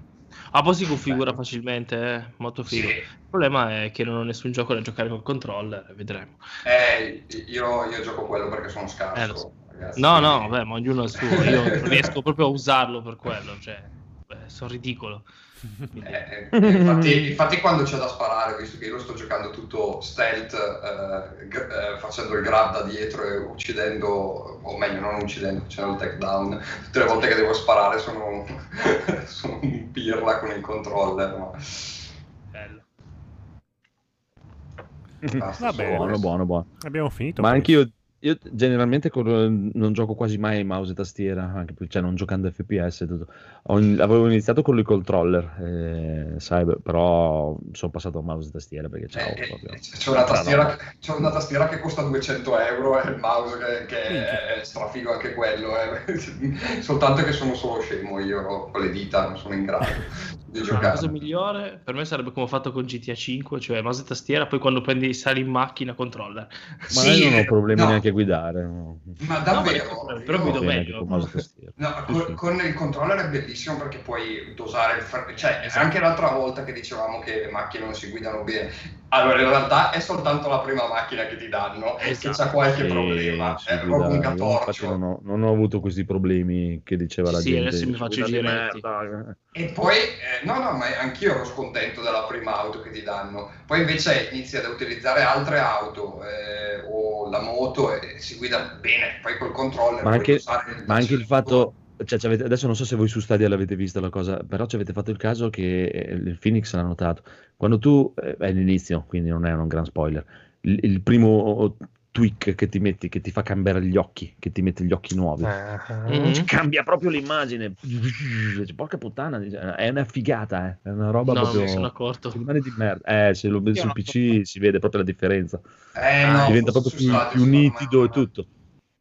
S5: Ah, poi si configura facilmente, eh? molto figo. Sì. Il problema è che non ho nessun gioco da giocare col controller, vedremo.
S7: Eh, io, io gioco quello perché sono scarso. Eh, so.
S5: ragazzi, no, quindi... no, vabbè, ma ognuno ha il suo. Io non riesco proprio a usarlo per quello, cioè, beh, sono ridicolo.
S7: Eh, eh, infatti, infatti, quando c'è da sparare, visto che io lo sto giocando tutto stealth, eh, g- eh, facendo il grab da dietro e uccidendo, o meglio non uccidendo, facendo il takedown, tutte le volte che devo sparare sono, sono un pirla con il controller. Ma... Bello.
S2: Va bene, buono, buono, buono. Abbiamo finito.
S1: Ma anche io io generalmente con, non gioco quasi mai mouse e tastiera, anche perché cioè, non giocando FPS. Tutto. Ho, avevo iniziato con il controller, eh, cyber, però sono passato a mouse e tastiera perché ciao,
S7: eh, proprio. C'è, una tastiera, c'è, una tastiera, che costa 200 euro e il mouse che, che è strafigo anche quello. Eh. Soltanto che sono solo scemo io con le dita, non sono in grado.
S5: La cosa migliore per me sarebbe come ho fatto con GTA 5, cioè mouse e tastiera, poi quando prendi sali in macchina controller.
S1: Ma sì, io non ho problemi no. neanche a guidare. No.
S7: Ma davvero?
S5: No, però guido meglio.
S7: Con, no, con, con, il controller è bellissimo perché puoi dosare il far... cioè esatto. anche l'altra volta che dicevamo che le macchine non si guidano bene. Allora, in realtà è soltanto la prima macchina che ti danno esatto. che c'è qualche sì, problema. È proprio un catorcio.
S1: Non ho, non ho avuto questi problemi che diceva la
S5: sì,
S1: gente.
S5: Sì, adesso mi faccio i giretti.
S7: E poi, eh, no, no, ma anch'io ero scontento della prima auto che ti danno. Poi invece inizi ad utilizzare altre auto eh, o la moto e si guida bene. Poi col controller.
S1: Ma anche, ma anche il fatto. Cioè, adesso non so se voi su Stadia l'avete vista la cosa, però ci avete fatto il caso che eh, il Phoenix l'ha notato. Quando tu, eh, è l'inizio, quindi non è un gran spoiler, il, il primo tweak che ti metti, che ti fa cambiare gli occhi, che ti mette gli occhi nuovi. Uh-huh. Cambia proprio l'immagine. Porca puttana, è una figata, eh. è una roba
S5: no,
S1: proprio...
S5: mi sono accorto.
S1: rimane di merda. Eh, se lo vedi sul PC si vede proprio la differenza.
S7: Eh, no,
S1: Diventa proprio più, più nitido e tutto.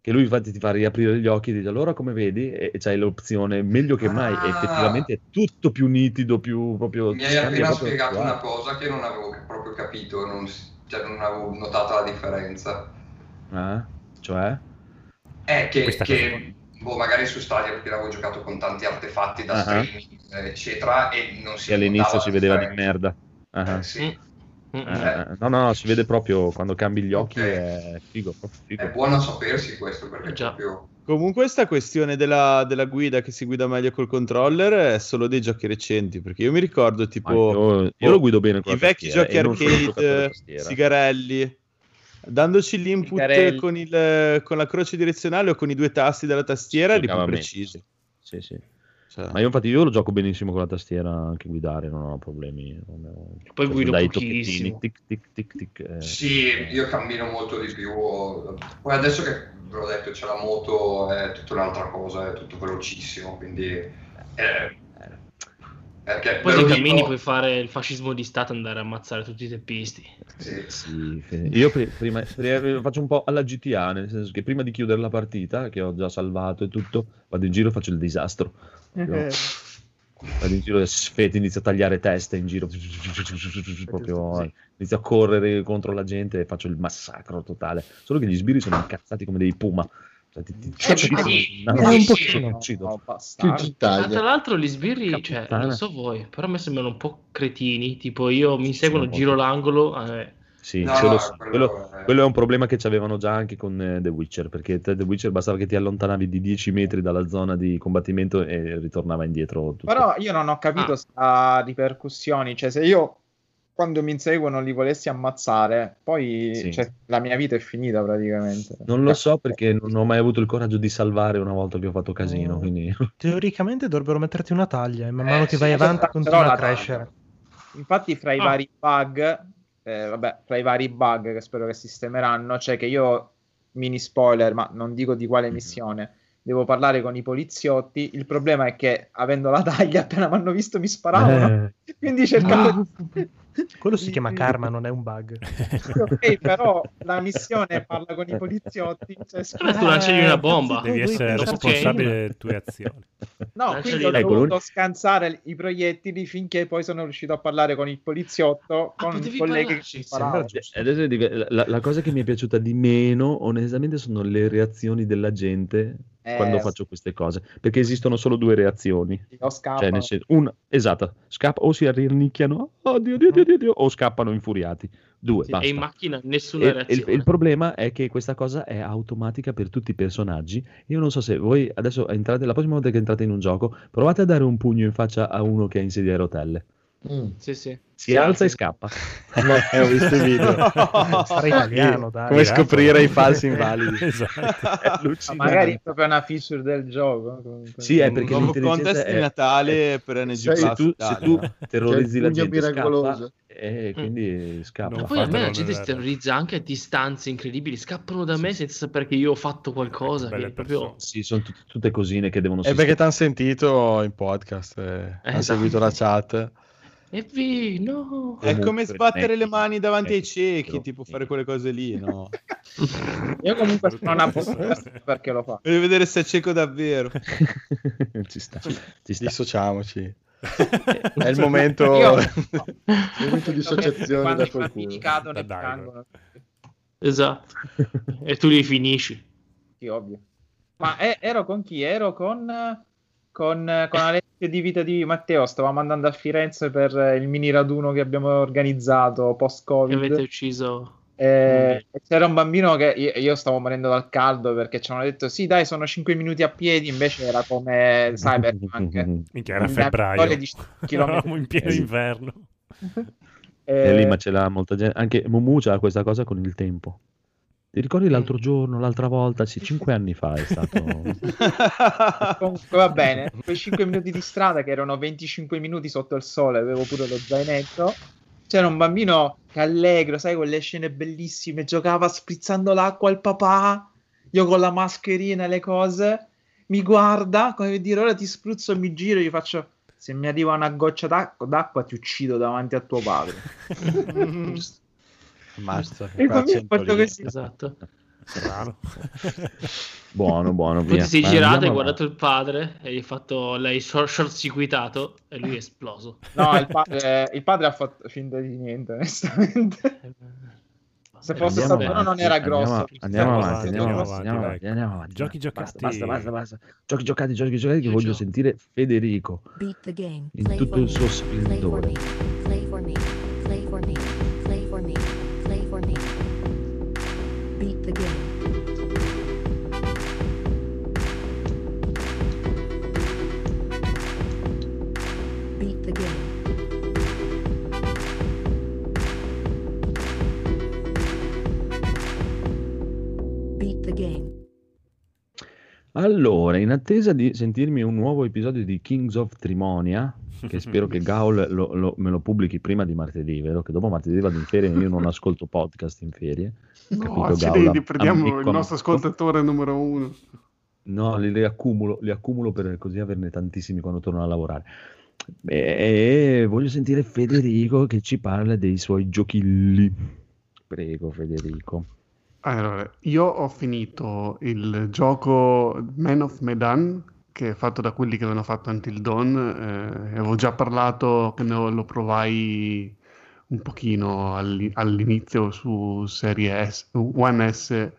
S1: Che lui infatti ti fa riaprire gli occhi e dice allora come vedi e, e c'hai l'opzione meglio che mai ah. e effettivamente è tutto più nitido, più proprio...
S7: Mi hai appena spiegato una cosa che non avevo proprio capito, non, cioè, non avevo notato la differenza.
S1: Eh? Cioè?
S7: È che, che boh, magari su Stadia perché l'avevo giocato con tanti artefatti da uh-huh. streaming, eccetera, e non si
S1: E all'inizio si vedeva di merda. Uh-huh.
S7: Eh, sì.
S1: Mm-hmm. Eh, no, no, no, si vede proprio quando cambi gli occhi, okay. è figo, figo.
S7: È buono sapersi questo perché Già. proprio...
S4: Comunque questa questione della, della, guida che si guida meglio col controller è solo dei giochi recenti, perché io mi ricordo tipo...
S1: Io, io, lo guido bene con
S4: I vecchi giochi arcade, Sigarelli, dandoci l'input con, il, con, la croce direzionale o con i due tasti della tastiera, eri più preciso.
S1: Sì, sì. Cioè. Ma io infatti io lo gioco benissimo con la tastiera, anche guidare, non ho problemi. Non ho...
S5: Poi guido dai pochissimo.
S7: Tic, tic, tic, tic, eh. Sì, io cammino molto di più. Poi adesso che ve l'ho detto c'è la moto, è tutta un'altra cosa, è tutto velocissimo, quindi... Eh,
S5: perché Poi se cammini dico... puoi fare il fascismo di Stato e andare a ammazzare tutti i teppisti.
S1: Sì. Sì, io prima, prima, faccio un po' alla GTA, nel senso che prima di chiudere la partita, che ho già salvato e tutto, vado in giro e faccio il disastro. Io, vado in giro e sfete, inizio a tagliare teste in giro, proprio, inizio a correre contro la gente e faccio il massacro totale. Solo che gli sbirri sono incazzati come dei puma. Cioè, ti, ti,
S5: cioè, ti, ti, no, un pochino uccido. tra l'altro gli sbirri, cioè, non so voi, però a me sembrano un po' cretini, tipo io mi seguono, giro l'angolo... Eh.
S1: Sì, no, quello, quello, quello, è un problema che ci avevano già anche con eh, The Witcher, perché The Witcher bastava che ti allontanavi di 10 metri dalla zona di combattimento e ritornava indietro.
S9: Tutto. Però io non ho capito ah. ripercussioni, cioè se io quando mi inseguono li volessi ammazzare, poi sì. cioè, la mia vita è finita praticamente.
S1: Non lo so perché non ho mai avuto il coraggio di salvare una volta che ho fatto casino. Oh. Quindi...
S11: Teoricamente dovrebbero metterti una taglia e man mano eh, che vai sì, avanti continua a crescere.
S9: Infatti, fra i ah. vari bug, eh, vabbè, fra i vari bug che spero che sistemeranno, c'è che io, mini spoiler, ma non dico di quale mhm. missione. Devo parlare con i poliziotti. Il problema è che avendo la taglia, appena mi hanno visto mi sparavano. Eh. Quindi cercavo. Ah.
S11: Quello si chiama karma, non è un bug.
S9: ok, però la missione parla con i poliziotti. Cioè,
S5: scusa, tu lanci una bomba.
S2: Devi essere responsabile delle tue azioni.
S9: No, quindi ho dovuto scansare i proiettili finché poi sono riuscito a parlare con il poliziotto, ah, con il collega che ci sparavano.
S1: La, la cosa che mi è piaciuta di meno, onestamente, sono le reazioni della gente eh, quando faccio queste cose, perché esistono solo due reazioni.
S9: O
S1: Cioè, nel senso, una, esatto, scappa o si arrinnicchiano, oh Dio, Dio, Dio, Dio, Dio o scappano infuriati. Due, sì,
S5: e in macchina nessuna e, reazione.
S1: Il, il, problema è che questa cosa è automatica per tutti i personaggi. Io non so se voi adesso entrate, la prossima volta che entrate in un gioco, provate a dare un pugno in faccia a uno che è in sedia a rotelle.
S5: Mm. Sì, sì.
S1: Si sì, alza sì. e scappa.
S8: Eh, ho visto i video. italiano, dai, Come scoprire i falsi invalidi.
S9: esatto. magari è proprio una feature del gioco.
S1: Sì, è perché
S4: un nuovo contest è... di Natale per NG
S1: se, tu, se tu terrorizzi la gente scappa, e quindi mm. scappa.
S5: Ma poi a me la gente si terrorizza anche a distanze incredibili, scappano da me senza sapere che io ho fatto qualcosa. Che proprio...
S1: Sì, sono t- tutte cosine che devono
S8: E perché ti hanno sentito in podcast, eh, esatto. hanno seguito la chat.
S5: E vi, no.
S4: È come sbattere le mani davanti ai ciechi, tipo fare quelle cose lì, no?
S9: Io comunque sono una perché lo fa.
S4: Voglio vedere se è cieco davvero.
S1: ci sta.
S8: Ci sta. Dissociamoci. è il momento, Io...
S6: il momento di associazione da qualcuno.
S5: Da esatto. e tu li finisci.
S9: Sì, ovvio. Ma è, ero con chi? Ero con, con, con Alessio di Vita di Matteo. Stavamo andando a Firenze per il mini raduno che abbiamo organizzato post-Covid.
S5: E avete ucciso.
S9: Eh, c'era un bambino che io, io, stavo morendo dal caldo perché ci hanno detto sì dai sono 5 minuti a piedi. Invece era come Cyberpunk
S2: minchia era febbraio. Di eravamo in pieno inverno.
S1: E... e lì ma ce l'ha molta gente anche Mumu c'ha questa cosa con il tempo ti ricordi l'altro giorno, l'altra volta? Sì, cinque anni fa è stato.
S9: Comunque va bene, quei 5 minuti di strada che erano 25 minuti sotto il sole, avevo pure lo zainetto c'era un bambino che allegro, sai, quelle scene bellissime, giocava sprizzando l'acqua al papà, io con la mascherina e le cose, mi guarda, come dire, ora ti spruzzo e mi giro, gli faccio, se mi arriva una goccia d'acqua, d'acqua ti uccido davanti a tuo padre.
S8: Ammazza.
S9: E poi fatto così.
S5: Esatto.
S1: Buono, buono.
S5: Poi ti sei girato, hai guardato il padre e gli hai fatto, l'hai short, circuitato e lui è esploso.
S9: No, il padre, il padre ha fatto finta di niente, onestamente. Se fosse stato però non era grosso.
S1: Andiamo, avanti, andiamo avanti, andiamo avanti, andiamo avanti.
S2: Giochi giocati.
S1: Basta, basta, basta. Giochi giocati, giochi giocati che voglio sentire Federico in tutto il suo splendore. Allora, in attesa di sentirmi un nuovo episodio di Kings of Trimonia, che spero che Gaul lo, lo, me lo pubblichi prima di martedì, vero? Che dopo martedì vado in ferie e io non ascolto podcast in ferie.
S10: No, Capito, accidenti, prendiamo il nostro ascoltatore numero uno.
S1: No, li, li, accumulo, li accumulo per così averne tantissimi quando torno a lavorare. E voglio sentire Federico che ci parla dei suoi giochilli. Prego, Federico.
S10: Allora, io ho finito il gioco Man of Medan, che è fatto da quelli che avevano fatto Until Dawn. Eh, avevo già parlato che lo provai un pochino all'inizio su serie S, One S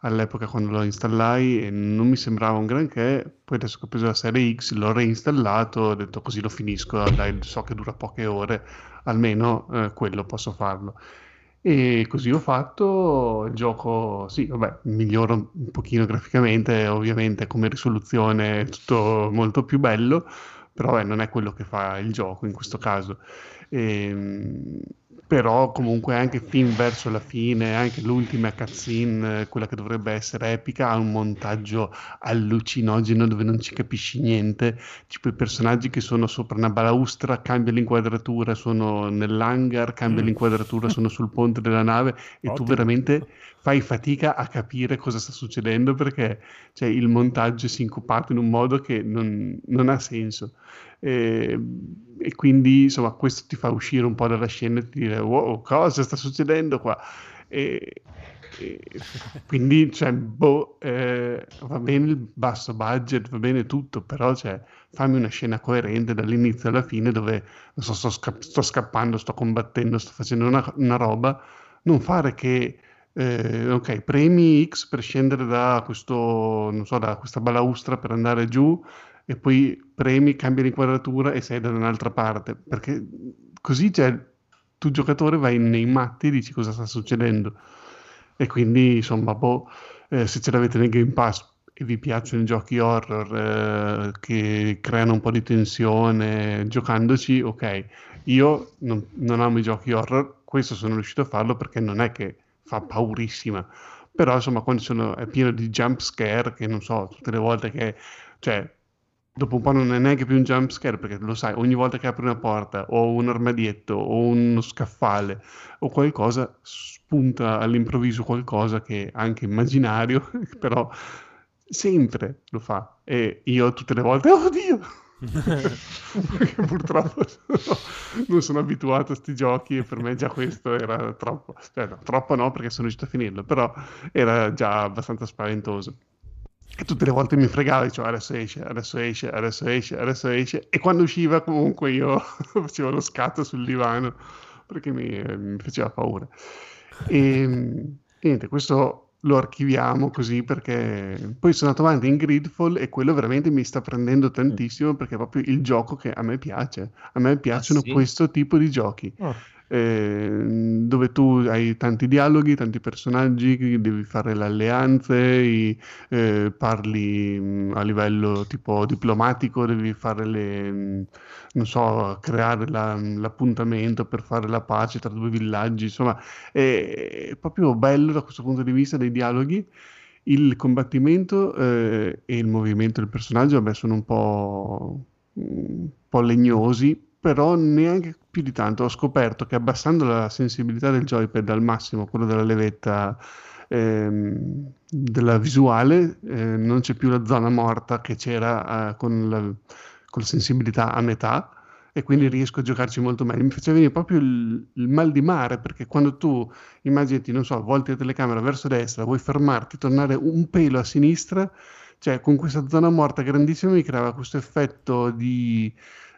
S10: all'epoca quando lo installai e non mi sembrava un granché, poi adesso che ho preso la serie X l'ho reinstallato, ho detto così lo finisco, dai, so che dura poche ore, almeno eh, quello posso farlo. E così ho fatto, il gioco, sì, vabbè, migliora un pochino graficamente, ovviamente come risoluzione è tutto molto più bello, però eh, non è quello che fa il gioco in questo caso. Ehm, però comunque anche fin verso la fine, anche l'ultima cutscene, quella che dovrebbe essere epica, ha un montaggio allucinogeno dove non ci capisci niente, tipo i personaggi che sono sopra una balaustra, cambia l'inquadratura, sono nell'hangar, cambia mm. l'inquadratura, sono sul ponte della nave e Ottimo. tu veramente fai fatica a capire cosa sta succedendo perché cioè, il montaggio è sincopato in un modo che non, non ha senso. E, e, quindi insomma questo ti fa uscire un po' dalla scena e ti dire wow cosa sta succedendo qua? E, e quindi cioè, boh, eh, va bene il basso budget va bene tutto però cioè, fammi una scena coerente dall'inizio alla fine dove so, sto, sca- sto, scappando sto combattendo sto facendo una, una roba. Non fare che eh, ok, premi X per scendere da, questo, so, da questa balaustra per andare giù e poi premi, cambi l'inquadratura e sei da un'altra parte, perché così cioè, tu giocatore vai nei matti e dici cosa sta succedendo. E quindi insomma, boh, eh, se ce l'avete nel Game Pass e vi piacciono i giochi horror eh, che creano un po' di tensione giocandoci, ok. Io non, non amo i giochi horror, questo sono riuscito a farlo perché non è che fa paurissima però insomma quando sono, è pieno di jump scare che non so tutte le volte che cioè dopo un po' non è neanche più un jump scare perché lo sai, ogni volta che apri una porta o un armadietto o uno scaffale o qualcosa spunta all'improvviso qualcosa che è anche immaginario, però sempre lo fa e io tutte le volte, oddio! perché purtroppo non sono abituato a questi giochi e per me già questo era troppo, cioè no, troppo no perché sono riuscito a finirlo, però era già abbastanza spaventoso. Che tutte le volte mi fregava, dicevo adesso esce, adesso esce, adesso esce, adesso esce, e quando usciva comunque io facevo lo scatto sul divano perché mi, mi faceva paura. E niente, questo lo archiviamo così perché poi sono andato avanti in Gridfall e quello veramente mi sta prendendo tantissimo perché è proprio il gioco che a me piace. A me piacciono ah, sì? questo tipo di giochi. Oh eh, dove tu hai tanti dialoghi, tanti personaggi, devi fare le alleanze, i, eh, parli mh, a livello tipo diplomatico, devi fare le, mh, non so, creare la, l'appuntamento per fare la pace tra due villaggi, insomma, è, è proprio bello da questo punto di vista dei dialoghi. Il combattimento eh, e il movimento del personaggio vabbè, sono un po', un po' legnosi, però neanche più di tanto ho scoperto che abbassando la sensibilità del joypad al massimo, quello della levetta ehm, della visuale, eh, non c'è più la zona morta che c'era eh, con, la, con, la, sensibilità a metà e quindi riesco a giocarci molto meglio. Mi faceva venire proprio il, il mal di mare perché quando tu immaginati, non so, volti la telecamera verso destra, vuoi fermarti, tornare un pelo a sinistra, cioè con questa zona morta grandissima mi creava questo effetto di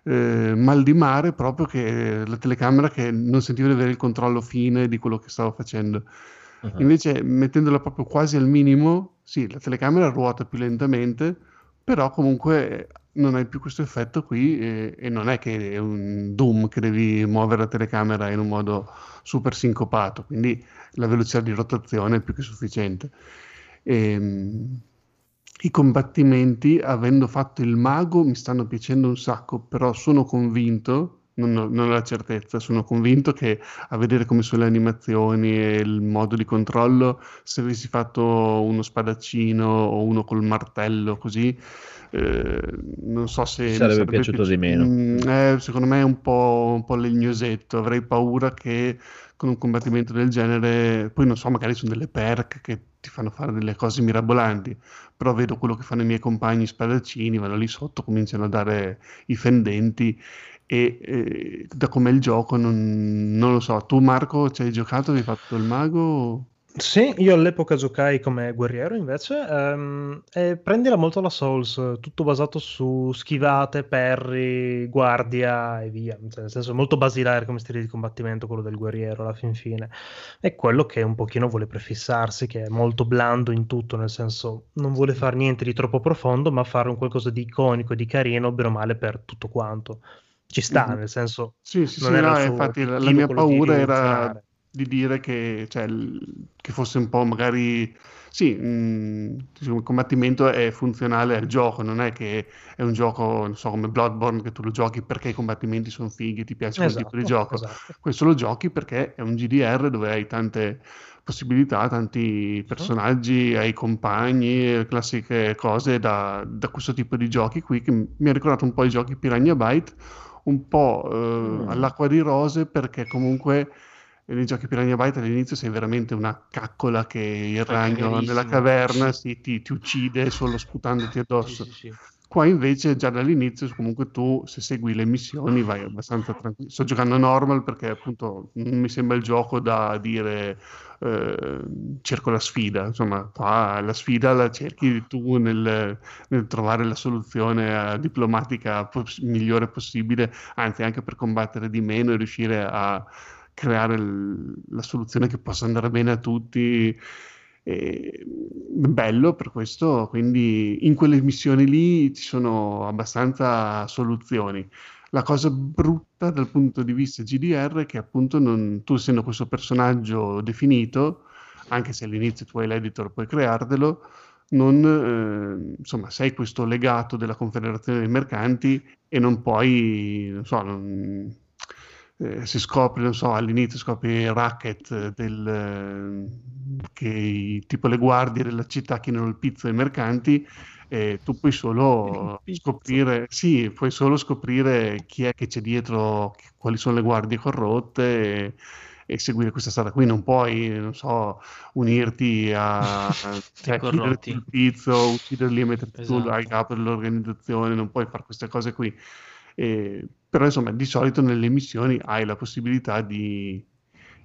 S10: eh, mal di mare proprio che la telecamera che non sentivo di avere il controllo fine di quello che stavo facendo. Uh-huh. Invece mettendola proprio quasi al minimo, sì, la telecamera ruota più lentamente, però comunque non hai più questo effetto qui e, e, non è che è un Doom che devi muovere la telecamera in un modo super sincopato, quindi la velocità di rotazione è più che sufficiente. E, ehm, i combattimenti, avendo fatto il mago, mi stanno piacendo un sacco, però sono convinto, non ho, non ho la certezza, sono convinto che a vedere come sono le animazioni e il modo di controllo, se avessi fatto uno spadaccino o uno col martello così, eh, non so se...
S1: Sarebbe, sarebbe piaciuto piaci- di meno.
S10: Mm, eh, secondo me è un po', un po' legnosetto, avrei paura che con un combattimento del genere, poi non so, magari sono delle perk che ti fanno fare delle cose mirabolanti, però vedo quello che fanno i miei compagni spadaccini, vanno lì sotto, cominciano a dare i fendenti e eh, da com'è il gioco non, non, lo so. Tu Marco ci hai giocato, hai fatto il mago?
S11: Sì, io all'epoca giocai come guerriero invece, ehm, e prendila molto la Souls, tutto basato su schivate, perri, guardia e via, cioè, nel senso molto basilare come stile di combattimento quello del guerriero alla fin fine. È quello che un pochino vuole prefissarsi, che è molto blando in tutto, nel senso non vuole fare niente di troppo profondo, ma fare un qualcosa di iconico di carino, bene o male, per tutto quanto. Ci sta, mm-hmm. nel senso...
S10: Sì, sì, non sì, no, infatti la, la mia paura era di dire che, cioè, che fosse un po' magari sì, mh, mm, il combattimento è funzionale al gioco, non è che è un gioco, non so, come Bloodborne che tu lo giochi perché i combattimenti sono fighi, ti piace quel tipo di esatto, gioco. Esatto. Questo lo giochi perché è un GDR dove hai tante possibilità, tanti personaggi, hai compagni, classiche cose da, da, questo tipo di giochi qui che mi ha ricordato un po' i giochi Piranha Byte, un po' eh, mm. all'acqua di rose perché comunque nei giochi Piranha Byte all'inizio sei veramente una caccola che il ragno nella caverna sì, ti, ti, uccide solo sputandoti addosso. Sì, sì. Qua invece già dall'inizio comunque tu se segui le missioni vai abbastanza tranquillo. Sto giocando normal perché appunto non mi sembra il gioco da dire eh, cerco la sfida, insomma qua la sfida la cerchi tu nel, nel trovare la soluzione eh, diplomatica poss- migliore possibile, anzi anche per combattere di meno e riuscire a creare l- la soluzione che possa andare bene a tutti. E, bello per questo, quindi in quelle missioni lì ci sono abbastanza soluzioni. La cosa brutta dal punto di vista GDR è che appunto non, tu essendo questo personaggio definito, anche se all'inizio tu hai l'editor puoi creartelo, non, eh, insomma, sei questo legato della Confederazione dei Mercanti e non puoi, non so, non, eh, si scopre, non so, all'inizio scopri il racket del, eh, che tipo le guardie della città chinano il pizzo ai mercanti e tu puoi solo scoprire, sì, puoi solo scoprire chi è che c'è dietro, quali sono le guardie corrotte e, e seguire questa strada qui, non puoi, non so, unirti a cioè, il pizzo, ucciderli e metterti esatto. tu al capo dell'organizzazione, non puoi fare queste cose qui. E, però insomma di solito nelle missioni hai la possibilità di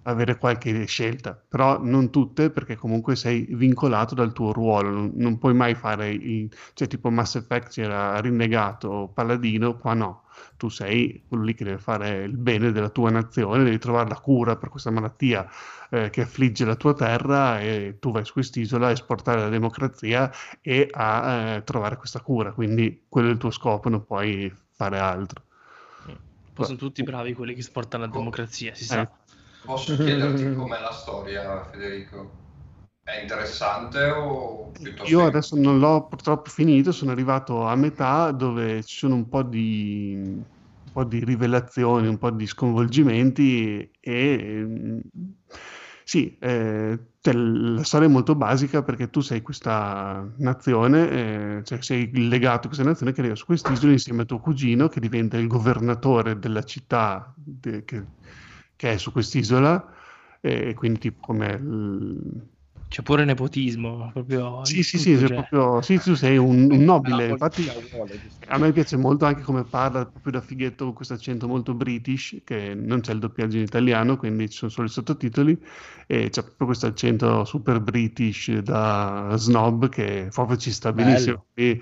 S10: avere qualche scelta, però non tutte perché comunque sei vincolato dal tuo ruolo, non, non puoi mai fare il, cioè tipo Mass Effect c'era rinnegato paladino, qua no, tu sei quello lì che deve fare il bene della tua nazione, devi trovare la cura per questa malattia eh, che affligge la tua terra e tu vai su quest'isola a esportare la democrazia e a eh, trovare questa cura, quindi quello è il tuo scopo, non puoi fare altro.
S5: Poi sono tutti bravi quelli che esportano la democrazia, si sa.
S7: Eh. Posso chiederti com'è la storia, Federico? È interessante o piuttosto...
S10: Io adesso non l'ho purtroppo finito, sono arrivato a metà dove ci sono un po' di, un po di rivelazioni, un po' di sconvolgimenti e sì, eh, la storia è molto basica perché tu sei questa nazione, eh, cioè sei legato a questa nazione che arriva su quest'isola insieme a tuo cugino che diventa il governatore della città de, che, che, è su quest'isola e quindi tipo come... L,
S5: c'è pure nepotismo, proprio...
S10: Sì, sì, sì, cioè... proprio, sì, tu sei un, un nobile, infatti a me piace molto anche come parla, proprio da fighetto con questo accento molto british, che non c'è il doppiaggio in italiano, quindi ci sono solo i sottotitoli, e c'è proprio questo accento super british da snob che proprio ci sta benissimo. E,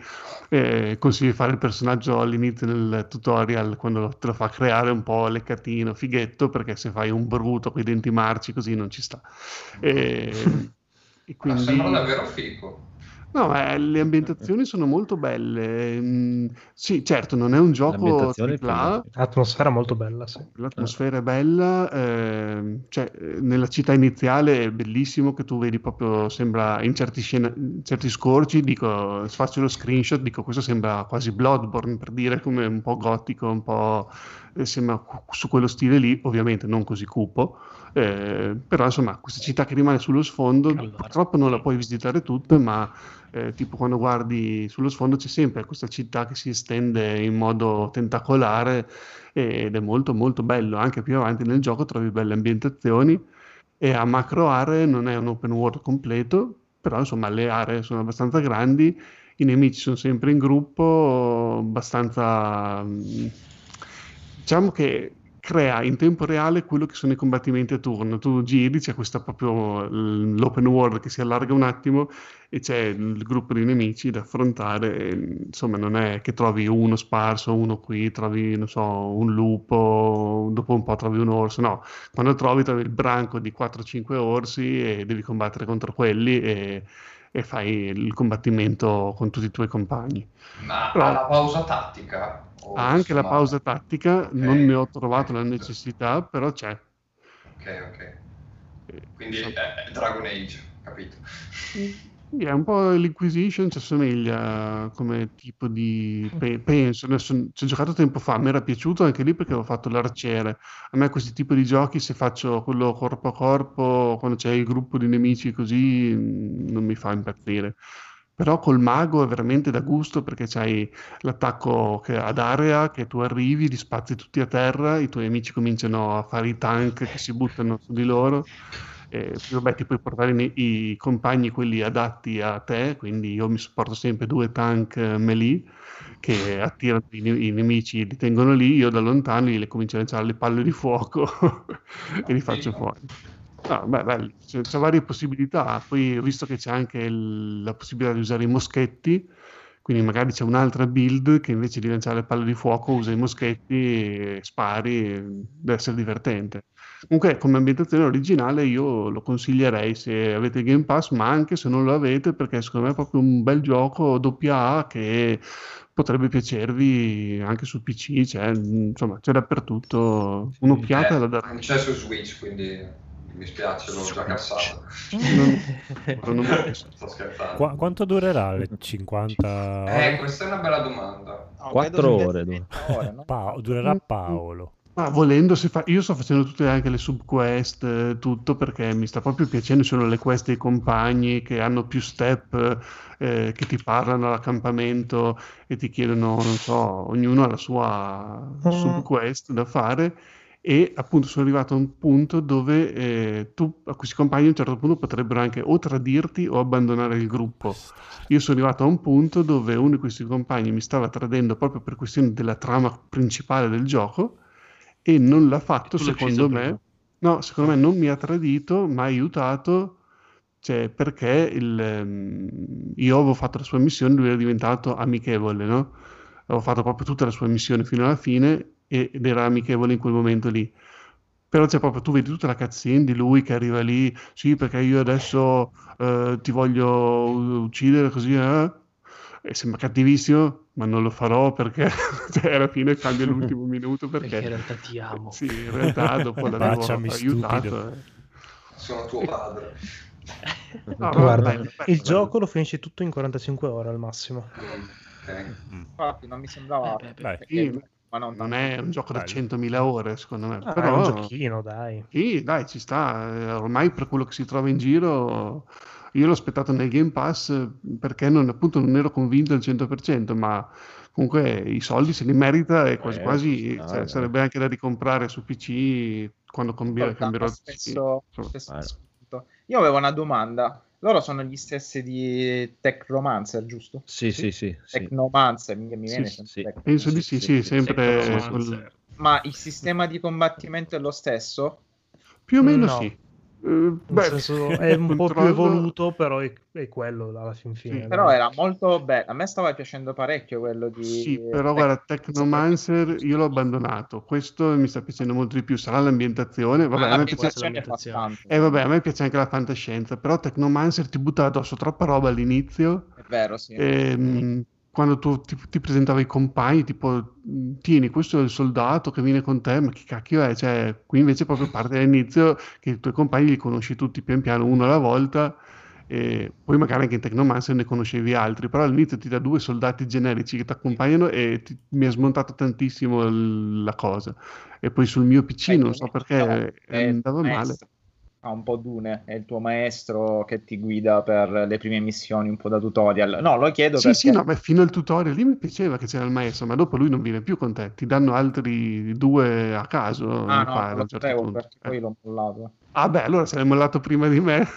S10: eh, consiglio di fare il personaggio all'inizio del tutorial, quando te lo fa creare un po' leccatino, fighetto, perché se fai un bruto con i denti marci così non ci sta. E,
S7: e quindi... Ma sembra davvero figo.
S10: No, eh, le ambientazioni sono molto belle. Mm, sì, certo, non è un gioco AAA.
S11: L'atmosfera è molto bella, sì.
S10: L'atmosfera è bella. Eh, cioè, nella città iniziale è bellissimo che tu vedi proprio, sembra in certi, scena, in certi scorci, dico, faccio lo screenshot, dico questo sembra quasi Bloodborne, per dire come un po' gotico, un po' eh, sembra su quello stile lì, ovviamente non così cupo eh, però insomma questa città che rimane sullo sfondo allora. purtroppo non la puoi visitare tutta ma eh, tipo quando guardi sullo sfondo c'è sempre questa città che si estende in modo tentacolare ed è molto molto bello anche più avanti nel gioco trovi belle ambientazioni e a macro aree non è un open world completo però insomma le aree sono abbastanza grandi i nemici sono sempre in gruppo abbastanza diciamo che crea in tempo reale quello che sono i combattimenti a turno. Tu giri, c'è questa proprio l'open world che si allarga un attimo e c'è il gruppo di nemici da affrontare. E, insomma, non è che trovi uno sparso, uno qui, trovi, non so, un lupo, dopo un po' trovi un orso. No, quando trovi, trovi il branco di 4-5 orsi e devi combattere contro quelli e, e fai il combattimento con tutti i tuoi compagni.
S7: Ma Però... la pausa tattica?
S10: Ha anche la pausa tattica, okay. non ne ho trovato la necessità, però c'è.
S7: Ok, ok. Quindi è, è Dragon Age, capito?
S10: Sì, è un po' l'Inquisition, ci assomiglia come tipo di... penso, adesso ci ho giocato tempo fa, mi era piaciuto anche lì perché avevo fatto l'arciere. A me questi tipi di giochi, se faccio quello corpo a corpo, quando c'è il gruppo di nemici così, non mi fa impazzire. Però col mago è veramente da gusto perché c'hai l'attacco che, ad area che tu arrivi, li spazi tutti a terra, i tuoi amici cominciano a fare i tank che si buttano su di loro. E, vabbè, ti puoi portare i, i compagni quelli adatti a te, quindi io mi supporto sempre due tank melee che attirano i, i nemici, li tengono lì, io da lontano gli comincio a lanciare le palle di fuoco e li faccio fuori. Ah, beh, bello. C'è, c'è, varie possibilità. Poi, visto che c'è anche il, la possibilità di usare i moschetti, quindi magari c'è un'altra build che invece di lanciare le palle di fuoco usa i moschetti e spari, deve essere divertente. Comunque, come ambientazione originale, io lo consiglierei se avete Game Pass, ma anche se non lo avete, perché secondo me è proprio un bel gioco doppia A che potrebbe piacervi anche su PC, cioè, insomma, c'è dappertutto. Un'occhiata
S7: eh,
S10: da dare.
S7: Non c'è su Switch, quindi mi spiace, l'ho già cassato.
S2: Non, non sto scherzando. Qu- quanto durerà le 50
S7: ore? Eh, questa è una bella domanda.
S1: No, 4 ore.
S2: ore no? pa- durerà Paolo.
S10: Ma volendo, fa... io sto facendo tutte anche le subquest, eh, tutto perché mi sta proprio piacendo. Sono le quest dei compagni che hanno più step, eh, che ti parlano all'accampamento e ti chiedono, non so, ognuno ha la sua mm. subquest da fare e appunto sono arrivato a un punto dove eh, tu, a questi compagni a un certo punto potrebbero anche o tradirti o abbandonare il gruppo. Io sono arrivato a un punto dove uno di questi compagni mi stava tradendo proprio per questioni della trama principale del gioco e non l'ha fatto secondo me. No, secondo me non mi ha tradito, ma ha aiutato, cioè, perché il, ehm, io avevo fatto la sua missione, lui era diventato amichevole, no? Avevo fatto proprio tutta la sua missione fino alla fine ed era amichevole in quel momento lì. Però c'è proprio, tu vedi tutta la cutscene di lui che arriva lì, sì, perché io adesso eh, ti voglio uccidere così, eh? E sembra cattivissimo, ma non lo farò perché cioè, alla fine cambia l'ultimo minuto perché... perché
S5: in realtà ti amo.
S10: Sì, in realtà dopo l'avevo aiutato. Eh.
S7: Sono tuo padre.
S11: No, Guarda, vabbè, il gioco lo finisci tutto in 45 ore al massimo.
S9: Okay. Infatti non mi sembrava...
S10: Eh, beh, sì, ma non, non è un gioco da 100.000 ore, secondo me.
S11: Ah,
S10: Però,
S11: è un giochino, dai.
S10: Sì, dai, ci sta. Eh, ormai per quello che si trova in giro, io l'ho aspettato nel Game Pass perché non, appunto non ero convinto al 100%, ma comunque i soldi se li merita e quasi eh, quasi ah, cioè, sarebbe anche da ricomprare su PC quando cambierò, cambierò
S9: spesso, spesso, Io avevo una domanda loro sono gli stessi di Technomancer, giusto?
S1: Sì, sì, sì.
S9: Technomancer, mi, mi viene
S10: sì, sì. Penso di sì, sì, sempre...
S9: Ma il sistema di combattimento è lo stesso?
S10: Più o meno no. sì.
S11: Uh, beh, senso, è un po' più evoluto, però è, è quello alla fin fine.
S9: Sì, però era molto bello. A me stava piacendo parecchio quello di.
S10: Sì, però guarda, Technomancer io l'ho abbandonato. Questo mi sta piacendo molto di più. Sarà l'ambientazione. Vabbè, ah, a me piace... Eh, vabbè, a me piace anche la fantascienza. Però Technomancer ti butta addosso troppa roba all'inizio.
S9: È vero, sì.
S10: E, ehm, quando tu ti, ti presentavi i compagni, tipo, tieni, questo è il soldato che viene con te, ma chi cacchio è? Cioè, qui invece proprio parte dall'inizio che i tuoi compagni li conosci tutti pian piano, uno alla volta, e poi magari anche in Technomancer ne conoscevi altri, però all'inizio ti dà due soldati generici che ti accompagnano e ti, mi ha smontato tantissimo la cosa. E poi sul mio PC, non so perché, andava male
S9: ha un po' Dune, è il tuo maestro che ti guida per le prime missioni, un po' da tutorial. No, lo chiedo
S10: sì,
S9: perché...
S10: Sì, no, ma fino al tutorial lì mi piaceva che c'era il maestro, ma dopo lui non viene più con te, ti danno altri due a caso.
S9: Ah, no, pare, lo certo sapevo perché eh. poi l'ho mollato.
S10: Ah beh, allora se l'hai mollato prima di me...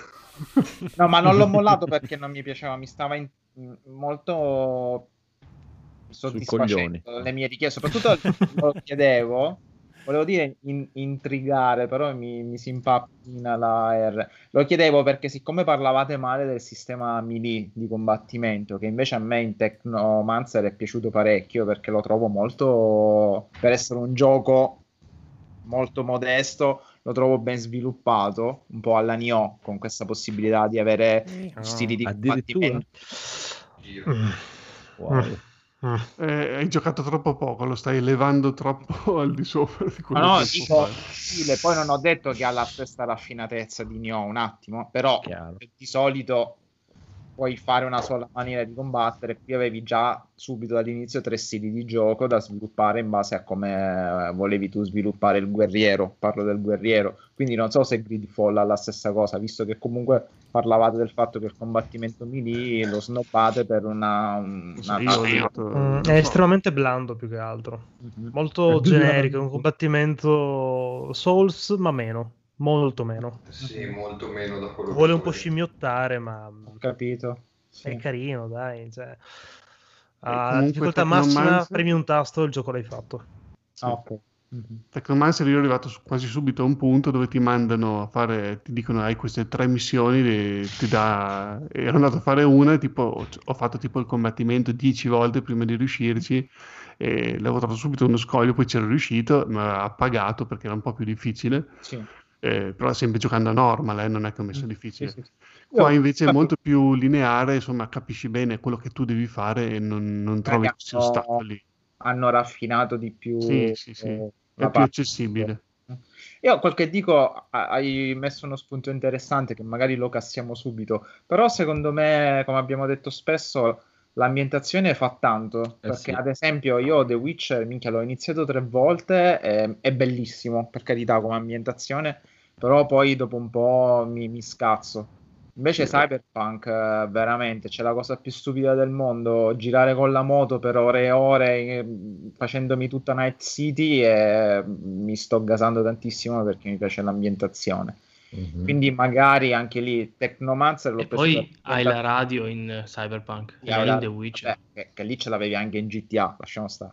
S9: no, ma non l'ho mollato perché non mi piaceva, mi stava in... molto soddisfacendo le mie richieste, soprattutto lo chiedevo volevo dire in, intrigare, però mi, mi si impappina la R. Lo chiedevo perché siccome parlavate male del sistema melee di combattimento, che invece a me in Technomancer è piaciuto parecchio perché lo trovo molto, per essere un gioco molto modesto, lo trovo ben sviluppato, un po' alla Nioh, con questa possibilità di avere no, stili di combattimento.
S10: Mm. Wow. Mm. Eh, hai giocato troppo poco, lo stai elevando troppo al di sopra di quello
S9: no, no, dico, stile, poi non ho detto che ha la stessa raffinatezza di Nioh un attimo, però Chiaro. di solito puoi fare una sola maniera di combattere. Qui avevi già subito dall'inizio tre stili di gioco da sviluppare in base a come eh, volevi tu sviluppare il guerriero. Parlo del guerriero. Quindi non so se Gridfall ha la stessa cosa, visto che comunque parlavate del fatto che il combattimento melee lo snobbate per una. una...
S11: Mm, è estremamente blando più che altro. Mm-hmm. Molto generico, un combattimento Souls, ma meno molto meno.
S7: Sì, molto meno da quello
S11: Vuole un po' scimmiottare, ma
S9: ho capito.
S11: Sì. È carino, dai. Cioè... A difficoltà massima, premi un tasto, il gioco l'hai fatto.
S9: Sì. Ah, ok.
S10: Mm-hmm. Technomancer io è arrivato su, quasi subito a un punto dove ti mandano a fare, ti dicono hai queste tre missioni, e ti dà... ero andato a fare una e tipo, ho fatto tipo il combattimento dieci volte prima di riuscirci e l'avevo trovato subito uno scoglio, poi c'ero riuscito, ma ha pagato perché era un po' più difficile.
S9: Sì
S10: eh, però sempre giocando a normal, eh, non è che ho messo mm, difficile. Sì, sì. Qua invece è molto più lineare, insomma, capisci bene quello che tu devi fare e non, non trovi questi ostacoli.
S9: Hanno raffinato di più.
S10: Sì, sì, sì. Eh, è più accessibile.
S9: Io quel che dico, hai messo uno spunto interessante che magari lo cassiamo subito, però secondo me, come abbiamo detto spesso, l'ambientazione fa tanto. Eh perché, sì. ad esempio, io The Witcher, minchia, l'ho iniziato tre volte, è, è bellissimo, per carità, come ambientazione, però poi dopo un po' mi, mi scazzo. Invece Cyberpunk, eh, veramente, c'è la cosa più stupida del mondo, girare con la moto per ore e ore eh, facendomi tutta Night City e mi sto gasando tantissimo perché mi piace l'ambientazione. Mm-hmm. Quindi magari anche lì Technomancer
S5: lo E poi hai la radio in Cyberpunk,
S9: e in The Witcher. Beh, che, che, lì ce l'avevi anche in GTA, lasciamo stare.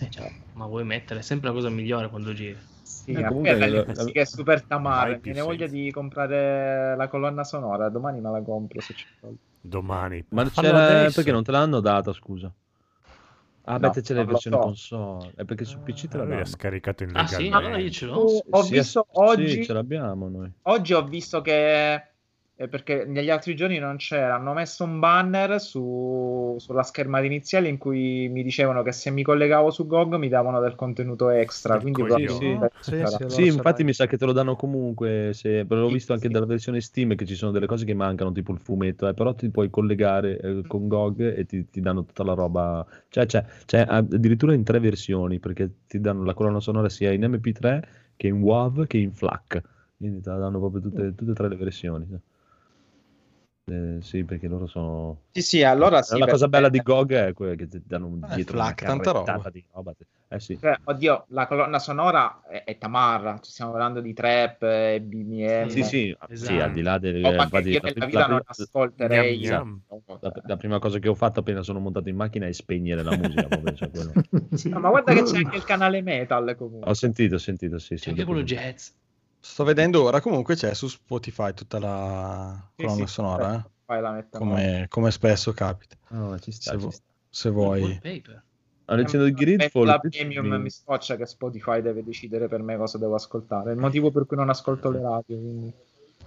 S5: Eh, cioè, ma vuoi mettere sempre la cosa migliore quando giri.
S9: Sì, eh, comunque la, la, che è super tamara. Viene voglia di comprare la colonna sonora. Domani me la compro se c'è
S2: Domani.
S1: Ma c'era... perché non te l'hanno data, scusa? Ah, no, beh, c'è la versione so. console. È perché su PC te l'hanno
S2: scaricato in
S5: legale. Ah, sì? Allora io ce l'ho. Ho,
S9: ho visto oggi.
S1: Sì, ce l'abbiamo noi.
S9: Oggi ho visto che eh, perché negli altri giorni non c'era, hanno messo un banner su, sulla schermata iniziale in cui mi dicevano che se mi collegavo su GOG mi davano del contenuto extra. Quindi
S1: sì, sì. sì, sì, sì infatti mi sa che te lo danno comunque. Se, l'ho visto anche dalla versione Steam che ci sono delle cose che mancano, tipo il fumetto, eh, però ti puoi collegare eh, con GOG e ti, ti, danno tutta la roba. Cioè, c'è, c'è addirittura in tre versioni perché ti danno la colonna sonora sia in MP3 che in WAV che in FLAC. Quindi te la danno proprio tutte, tutte e tre le versioni. Eh, sì, perché loro sono.
S9: Sì, sì, allora sì.
S1: La cosa bella di GOG è quella che ti danno
S8: eh, dietro flac, tanta roba.
S1: Di roba.
S9: Eh, sì. cioè, oddio, la colonna sonora è, è tamarra. Ci stiamo parlando di trap, e BBM.
S1: Sì, sì, esatto. sì, al di là delle. Oh,
S9: infatti, io nella vita la, non ascolterei.
S1: Esatto. La, la, prima cosa che ho fatto appena sono montato in macchina è spegnere la musica. cioè,
S9: sì. no, ma guarda che c'è anche il canale metal. Comunque.
S1: Ho sentito, ho sentito, sì.
S5: C'è sì, anche quello jazz.
S8: Sto vedendo ora, comunque c'è su Spotify tutta la colonna sì, sonora. Sì, eh. come, come, spesso capita.
S1: Oh, ci sta,
S8: se,
S1: ci
S8: sta. se vuoi.
S1: Ah, leggendo il Gridfall.
S9: La premium mi... scoccia che Spotify deve decidere per me cosa devo ascoltare. È il motivo per cui non ascolto le radio. Quindi...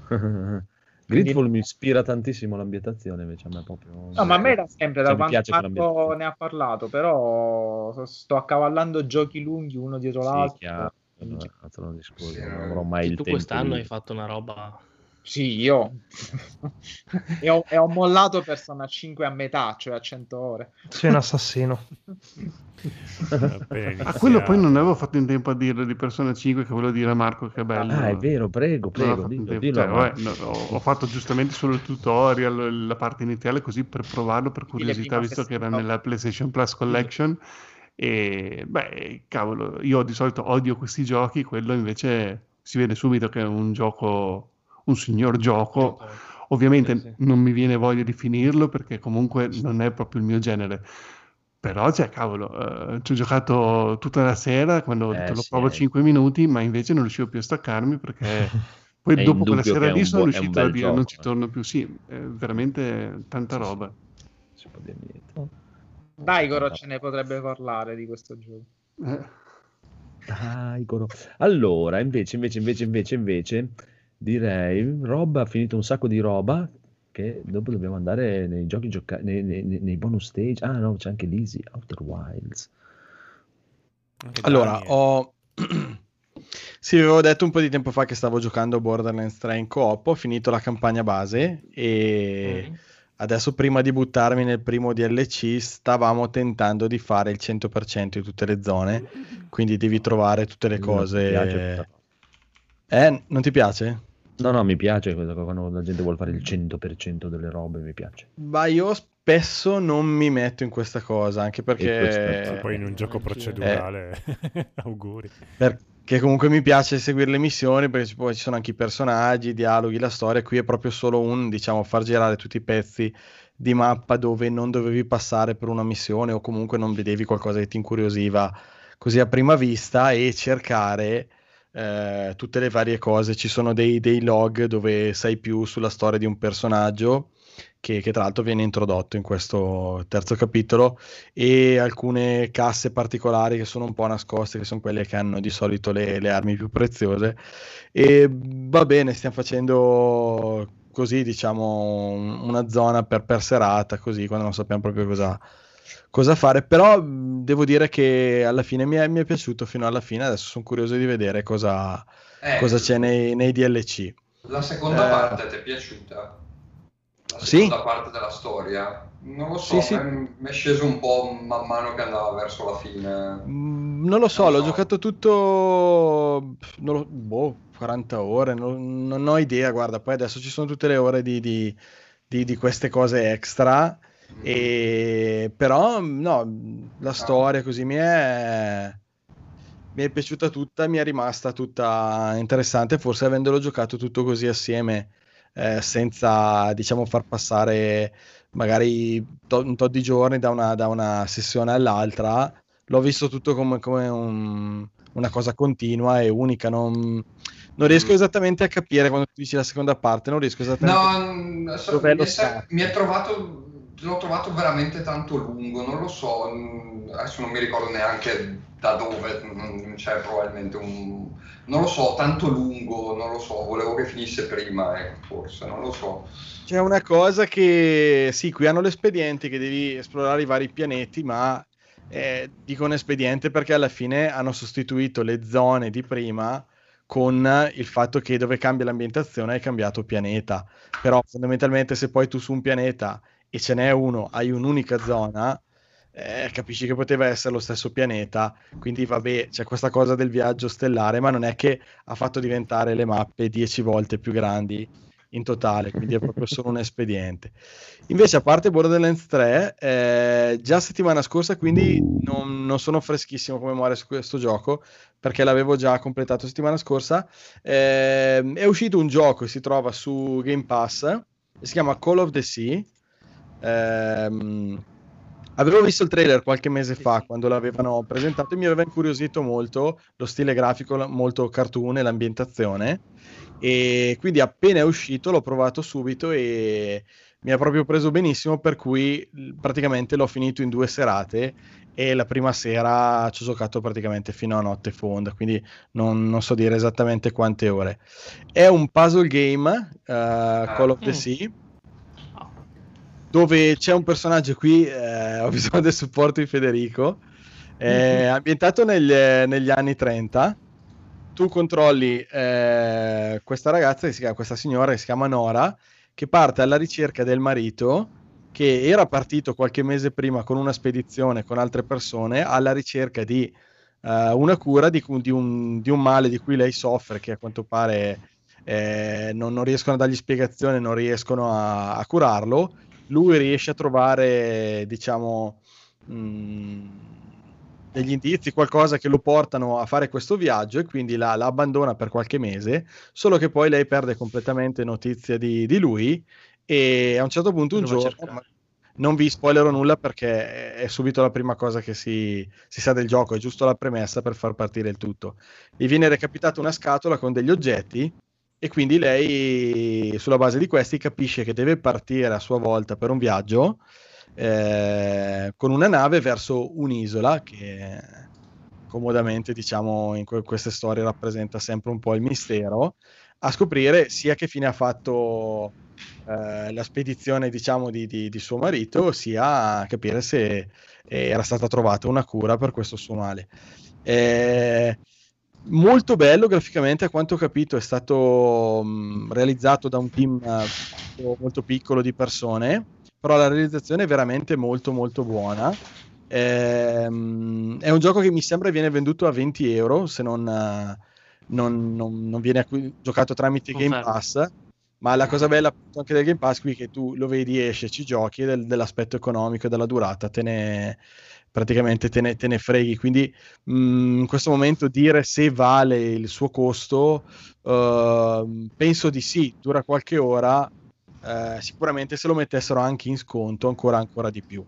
S1: Gridfall mi ispira tantissimo l'ambientazione, invece a me proprio...
S9: No, ma a me da sempre, da cioè, quando ne ha parlato, però sto accavallando giochi lunghi uno dietro sì, l'altro.
S1: Chiaro non, discorso, sì, non avrò mai il
S5: tu
S1: tempo.
S5: quest'anno di... hai fatto una roba.
S9: Sì, io e, ho, e, ho, mollato Persona 5 a metà, cioè a 100 ore.
S11: Sei un assassino. ah, quello poi non avevo fatto in tempo a dirlo di Persona 5 che volevo dire a Marco che è bello.
S1: Ah, è vero, prego, prego. Dillo, dillo,
S11: cioè, vabbè, no, ho fatto giustamente solo il tutorial, la parte iniziale così per provarlo, per curiosità, visto che era nella PlayStation Plus Collection. Sì e beh, cavolo, io di solito odio questi giochi, quello invece si vede subito che è un gioco, un signor gioco. Ovviamente sì, sì. non mi viene voglia di finirlo perché comunque non è proprio il mio genere. Però, cioè, cavolo, eh, ci ho giocato tutta la sera quando ho detto eh, lo sì, provo eh. 5 minuti, ma invece non riuscivo più a staccarmi perché poi dopo quella sera lì sono riuscito a dire gioco, non ci torno più. Sì, è veramente tanta roba. Si può dire
S9: niente. Daigoro ce ne potrebbe parlare di questo gioco.
S1: Daigoro. Allora, invece, invece, invece, invece, invece, direi, Rob ha finito un sacco di roba che dopo dobbiamo andare nei giochi gioca- nei, nei, nei, bonus stage. Ah no, c'è anche l'Easy, Outer Wilds.
S8: Anche allora, ho... sì, avevo detto un po' di tempo fa che stavo giocando Borderlands 3 in coop, ho finito la campagna base e... Mm adesso prima di buttarmi nel primo DLC stavamo tentando di fare il 100% di tutte le zone, quindi devi trovare tutte le cose. Eh, non ti piace?
S1: No, no, mi piace quando la gente vuole fare il 100% delle robe, mi piace.
S8: Ma io spesso non mi metto in questa cosa, anche perché...
S2: Poi in un gioco procedurale, eh, auguri.
S8: Per, che comunque mi piace seguire le missioni perché poi ci sono anche i personaggi, i dialoghi, la storia. Qui è proprio solo un, diciamo, far girare tutti i pezzi di mappa dove non dovevi passare per una missione o comunque non vedevi qualcosa che ti incuriosiva così a prima vista e cercare eh, tutte le varie cose. Ci sono dei, dei log dove sai più sulla storia di un personaggio che, che, tra l'altro viene introdotto in questo terzo capitolo, e alcune casse particolari che sono un po' nascoste, che sono quelle che hanno di solito le, le armi più preziose. E va bene, stiamo facendo così, diciamo, una zona per, per serata, così, quando non sappiamo proprio cosa, cosa fare. Però devo dire che alla fine mi è, mi è, piaciuto fino alla fine. Adesso sono curioso di vedere cosa, eh, cosa c'è nei, nei, DLC.
S7: La seconda eh, parte ti è piaciuta? La seconda sì? parte della storia. Non lo so, sì, sì. mi è sceso un po' man mano che andava verso la fine.
S8: Mm, non lo so, non l'ho so. giocato tutto lo, boh, 40 ore, non, non, ho idea, guarda, poi adesso ci sono tutte le ore di, di, di, di queste cose extra, mm. e, però no, la ah. storia così mi è mi è piaciuta tutta, mi è rimasta tutta interessante, forse avendolo giocato tutto così assieme eh, senza diciamo far passare magari to- un tot di giorni da una, da una sessione all'altra. L'ho visto tutto come, come un, una cosa continua e unica. Non, non riesco esattamente a capire quando tu dici la seconda parte, non riesco esattamente
S7: no, a so, mi, è, mi è trovato l'ho trovato veramente tanto lungo, non lo so, adesso non mi ricordo neanche da dove, c'è probabilmente un... non lo so, tanto lungo, non lo so, volevo che finisse prima, ecco, forse, non lo so.
S8: C'è una cosa che, sì, qui hanno l'espediente che devi esplorare i vari pianeti, ma eh, dicono espediente perché alla fine hanno sostituito le zone di prima con il fatto che dove cambia l'ambientazione hai cambiato pianeta. Però fondamentalmente se poi tu su un pianeta e ce n'è uno, hai un'unica zona, eh, capisci che poteva essere lo stesso pianeta. Quindi vabbè, c'è questa cosa del viaggio stellare, ma non è che ha fatto diventare le mappe dieci volte più grandi in totale, quindi è proprio solo un espediente. Invece, a parte Borderlands 3, eh, già settimana scorsa, quindi non, non, sono freschissimo come muore su questo gioco, perché l'avevo già completato settimana scorsa. Eh, è uscito un gioco che si trova su Game Pass, si chiama Call of the Sea. Eh, avevo visto il trailer qualche mese fa quando l'avevano presentato e mi aveva incuriosito molto lo stile grafico, molto cartoon e l'ambientazione. E quindi appena è uscito l'ho provato subito e mi ha proprio preso benissimo per cui praticamente l'ho finito in due serate e la prima sera ci ho giocato praticamente fino a notte fonda quindi non, non so dire esattamente quante ore. È un puzzle game uh, Call of the mm. Sea dove c'è un personaggio qui eh, ho bisogno del supporto di Federico è mm-hmm. ambientato negli, negli anni 30 tu controlli eh, questa ragazza, che si chiama, questa signora che si chiama Nora, che parte alla ricerca del marito che era partito qualche mese prima con una spedizione con altre persone alla ricerca di uh, una cura di, di, un, di, un, male di cui lei soffre, che a quanto pare eh, non, non, riescono a dargli spiegazione, non riescono a, a curarlo. Lui riesce a trovare, diciamo, mh, mm, degli indizi, qualcosa che lo portano a fare questo viaggio e quindi la, la abbandona per qualche mese, solo che poi lei perde completamente notizia di, di lui e a un certo punto un giorno... Non vi spoilerò nulla perché è subito la prima cosa che si, si sa del gioco, è giusto la premessa per far partire il tutto. Gli viene recapitata una scatola con degli oggetti e quindi lei sulla base di questi capisce che deve partire a sua volta per un viaggio eh, con una nave verso un'isola che comodamente diciamo in que- queste storie rappresenta sempre un po' il mistero a scoprire sia che fine ha fatto eh, la spedizione diciamo di, di, di, suo marito sia a capire se era stata trovata una cura per questo suo male. Eh, molto bello graficamente a quanto ho capito è stato mh, realizzato da un team uh, molto piccolo di persone però la realizzazione è veramente molto molto buona. Ehm, è un gioco che mi sembra viene venduto a 20 euro se non, non, non, non viene acqu- giocato tramite Game Pass. Ma la cosa bella anche del Game Pass qui è che tu lo vedi, esce, ci giochi del, dell'aspetto economico e della durata, te ne, praticamente te ne, te ne freghi. Quindi mh, in questo momento dire se vale il suo costo, uh, penso di sì, dura qualche ora, eh, sicuramente se lo mettessero anche in sconto ancora ancora di più.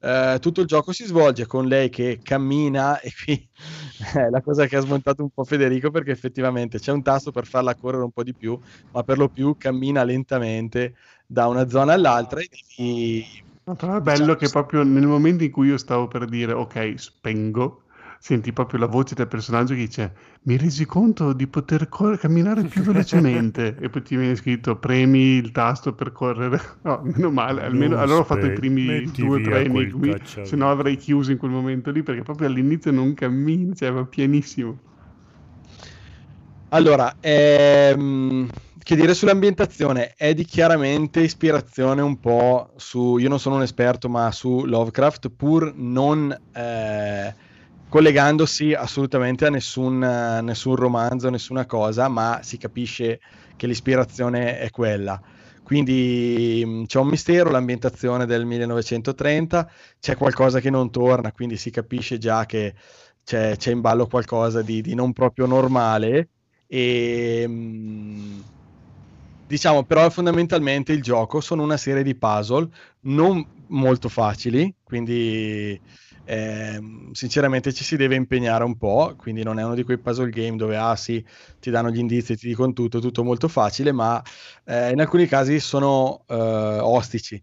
S8: Eh, tutto il gioco si svolge con lei che cammina e qui è la cosa che ha smontato un po' Federico perché effettivamente c'è un tasto per farla correre un po' di più, ma per lo più cammina lentamente da una zona all'altra e devi...
S10: Però è bello che proprio nel momento in cui io stavo per dire ok, spengo, senti proprio la voce del personaggio che dice mi resi conto di poter cor- camminare più velocemente. E poi ti viene scritto premi il tasto per correre no, meno male almeno allora ho fatto i primi due o tre enigmi se no avrei chiuso in quel momento lì perché proprio all'inizio non cammina cioè va pienissimo.
S8: Allora ehm che dire sull'ambientazione è di chiaramente ispirazione un po' su io non sono un esperto ma su Lovecraft pur non eh, collegandosi assolutamente a nessun, nessun romanzo, nessuna cosa, ma si capisce che l'ispirazione è quella. Quindi mm, c'è un mistero, l'ambientazione del 1930, c'è qualcosa che non torna, quindi si capisce già che c'è, c'è in ballo qualcosa di, di, non proprio normale. E mm, diciamo però fondamentalmente il gioco sono una serie di puzzle non molto facili, quindi eh, sinceramente ci si deve impegnare un po', quindi non è uno di quei puzzle game dove ah sì, ti danno gli indizi, ti dicono tutto, tutto molto facile, ma eh, in alcuni casi sono eh, ostici.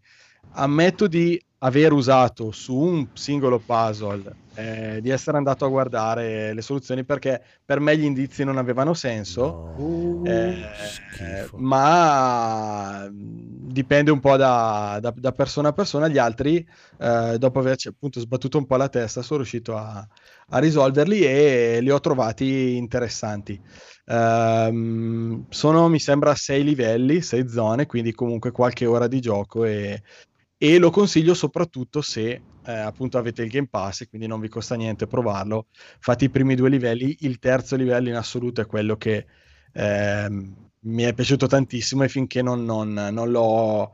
S8: Ammetto di aver usato su un singolo puzzle eh, di essere andato a guardare le soluzioni perché per me gli indizi non avevano senso, no. eh, ma dipende un po' da, da, da, persona a persona. Gli altri, eh, dopo averci appunto sbattuto un po' la testa, sono riuscito a, a risolverli e li ho trovati interessanti. Um, sono mi sembra sei livelli, sei zone, quindi comunque qualche ora di gioco e, e lo consiglio soprattutto se eh, appunto avete il Game Pass e quindi non vi costa niente provarlo. Fate i primi due livelli, il terzo livello in assoluto è quello che eh, mi è piaciuto tantissimo e finché non, non, non, l'ho,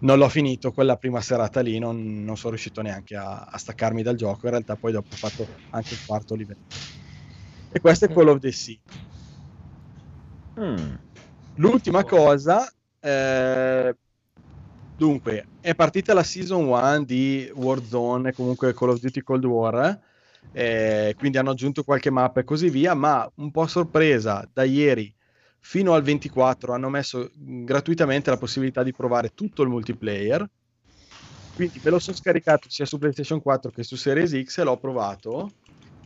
S8: non l'ho, finito quella prima serata lì non, non sono riuscito neanche a, a, staccarmi dal gioco. In realtà poi dopo ho fatto anche il quarto livello. E questo è Call of the Sea. Mm. L'ultima cosa, eh, Dunque, è partita la season 1 di Warzone, comunque Call of Duty Cold War, eh, quindi hanno aggiunto qualche mappa e così via, ma un po' sorpresa, da ieri fino al 24 hanno messo gratuitamente la possibilità di provare tutto il multiplayer, quindi me lo sono scaricato sia su PlayStation 4 che su Series X e l'ho provato.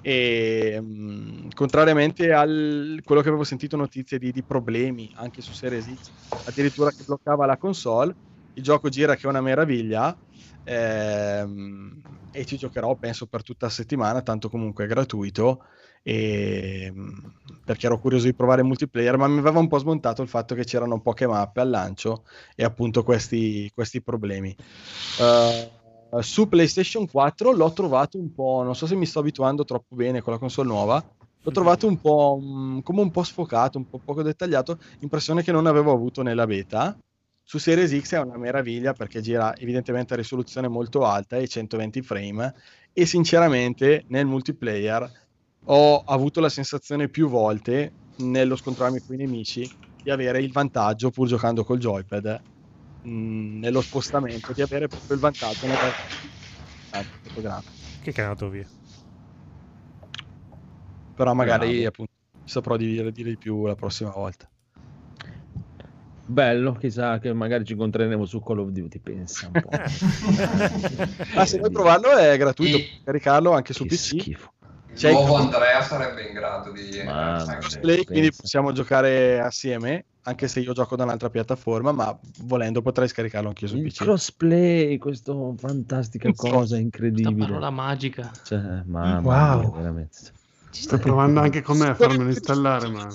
S8: E mh, contrariamente a quello che avevo sentito notizie di, di problemi anche su Series X, addirittura che bloccava la console, il gioco gira che è una meraviglia ehm, e ci giocherò penso per tutta la settimana tanto comunque è gratuito e, perché ero curioso di provare multiplayer ma mi aveva un po' smontato il fatto che c'erano poche mappe al lancio e appunto questi, questi problemi. Uh, su PlayStation 4 l'ho trovato un po' non so se mi sto abituando troppo bene con la console nuova l'ho trovato un po' come un po' sfocato un po' poco dettagliato impressione che non avevo avuto nella beta su Series X è una meraviglia perché gira evidentemente a risoluzione molto alta e 120 frame e sinceramente nel multiplayer ho avuto la sensazione più volte nello scontrarmi con i nemici di avere il vantaggio pur giocando col joypad. Mh, mm, nello spostamento di avere proprio il vantaggio nel
S2: che è andato via.
S8: Però magari appunto saprò dire, dire di più la prossima volta
S1: Bello, chissà che magari ci incontreremo su Call of Duty, pensa un po'.
S8: ah, se vuoi provarlo è gratuito, e... caricarlo anche su che PC.
S7: Schifo. Il nuovo Andrea sarebbe in grado di
S8: cosplay, quindi possiamo giocare assieme, anche se io gioco da un'altra piattaforma, ma volendo potrei scaricarlo anche su
S1: il
S8: PC.
S1: Crossplay, questa fantastica cosa incredibile. Questa
S5: parola magica.
S1: Cioè, mamma
S10: wow. mia, veramente. Sto provando anche con me a farmelo installare, ma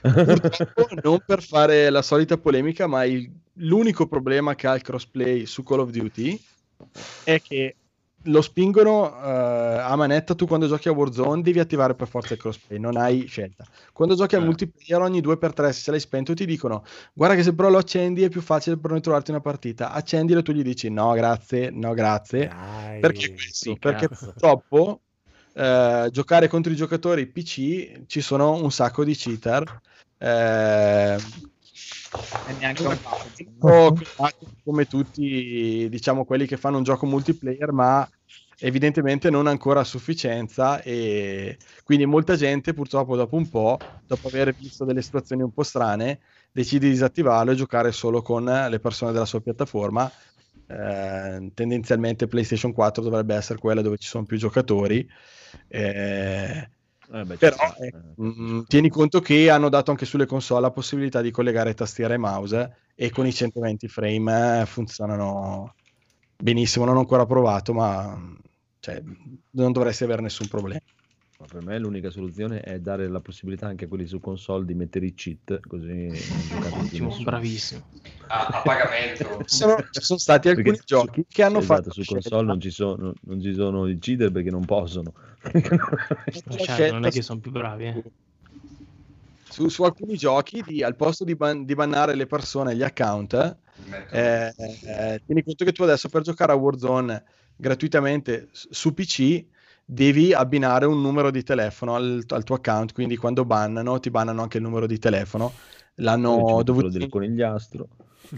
S8: Purtroppo non per fare la solita polemica, ma il, l'unico problema che ha il crossplay su Call of Duty è che lo spingono uh, a manetta tu quando giochi a Warzone devi attivare per forza il crossplay non hai scelta. Quando giochi a eh. multiplayer ogni 2x3 se l'hai spento ti dicono guarda che se però lo accendi è più facile per noi trovarti una partita. Accendilo e tu gli dici no grazie no grazie. Dai, perché questo? perché purtroppo uh, giocare contro i giocatori PC ci sono un sacco di cheater eh, neanche un po' come tutti diciamo quelli che fanno un gioco multiplayer ma evidentemente non ancora a sufficienza e quindi molta gente purtroppo dopo un po' dopo aver visto delle situazioni un po' strane decide di disattivarlo e giocare solo con le persone della sua piattaforma. Eh, tendenzialmente PlayStation 4 dovrebbe essere quella dove ci sono più giocatori. Eh, eh beh, Però eh, mh, mm, tieni conto che hanno dato anche sulle console la possibilità di collegare tastiera e mouse e con i 120 frame eh, funzionano benissimo. Non ho ancora provato, ma cioè, non dovresti avere nessun problema.
S1: Ma per me l'unica soluzione è dare la possibilità anche a quelli su console di mettere i cheat, così
S5: Ottimo, bravissimo.
S7: A, a pagamento.
S8: sono, ci sono stati alcuni perché giochi che hanno
S1: esatto,
S8: fatto
S1: su console non ci, sono, non ci sono i cheater perché non possono.
S5: cioè, non è che sono più bravi, eh.
S8: Su, su, alcuni giochi di, al posto di, ban- di, bannare le persone gli account eh, eh, tieni conto che tu adesso per giocare a Warzone gratuitamente su PC devi abbinare un numero di telefono al, al, tuo account, quindi quando bannano ti bannano anche il numero di telefono. L'hanno dovuto
S1: del conigliastro.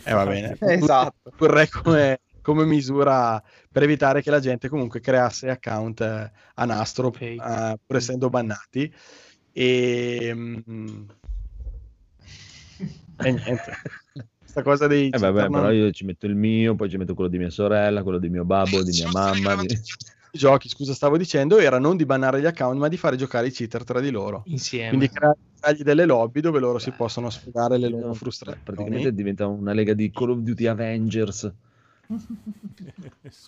S8: Eh va bene.
S9: esatto.
S8: Vorrei come come misura per evitare che la gente comunque creasse account eh, a nastro, eh, pur essendo bannati. E, mm, e niente. Questa cosa dei...
S1: Eh vabbè, però io ci metto il mio, poi ci metto quello di mia sorella, quello di mio babbo, di mia mamma. Di...
S8: I giochi, scusa, stavo dicendo, era non di bannare gli account, ma di fare giocare i cheater tra di loro.
S5: Insieme.
S8: Quindi creargli delle lobby dove loro Beh, si possono sfogare le loro frustrazioni.
S1: Praticamente diventa una lega di Call of Duty Avengers.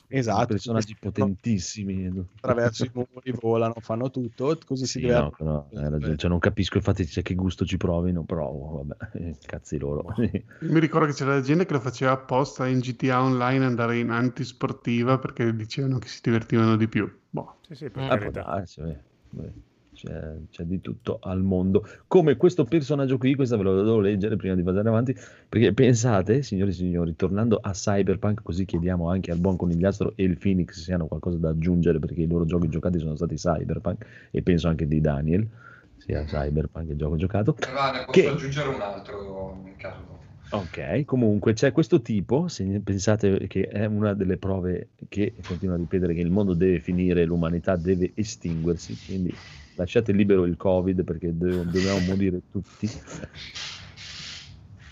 S8: Esatto,
S1: personaggi potentissimi.
S8: Attraverso i muri volano, fanno tutto così sì, si
S1: no, no, cioè, non capisco infatti c'è che gusto ci provino provo vabbè cazzi loro.
S10: Mi ricordo che c'era gente che lo faceva apposta in GTA Online andare in antisportiva perché dicevano che si divertivano di più. Boh.
S1: sì, sì, per ah, carità. Beh c'è, c'è, di tutto al mondo. Come questo personaggio qui, questa ve lo devo leggere prima di andare avanti, perché pensate, signori e signori, tornando a Cyberpunk, così chiediamo anche al buon conigliastro e il Phoenix se hanno qualcosa da aggiungere, perché i loro giochi giocati sono stati Cyberpunk, e penso anche di Daniel, sia Cyberpunk il gioco giocato.
S7: Ma ne posso che... aggiungere un altro in caso.
S1: Ok, comunque c'è questo tipo, se pensate che è una delle prove che continua a ripetere che il mondo deve finire, l'umanità deve estinguersi, quindi lasciate libero il covid perché dobbiamo morire tutti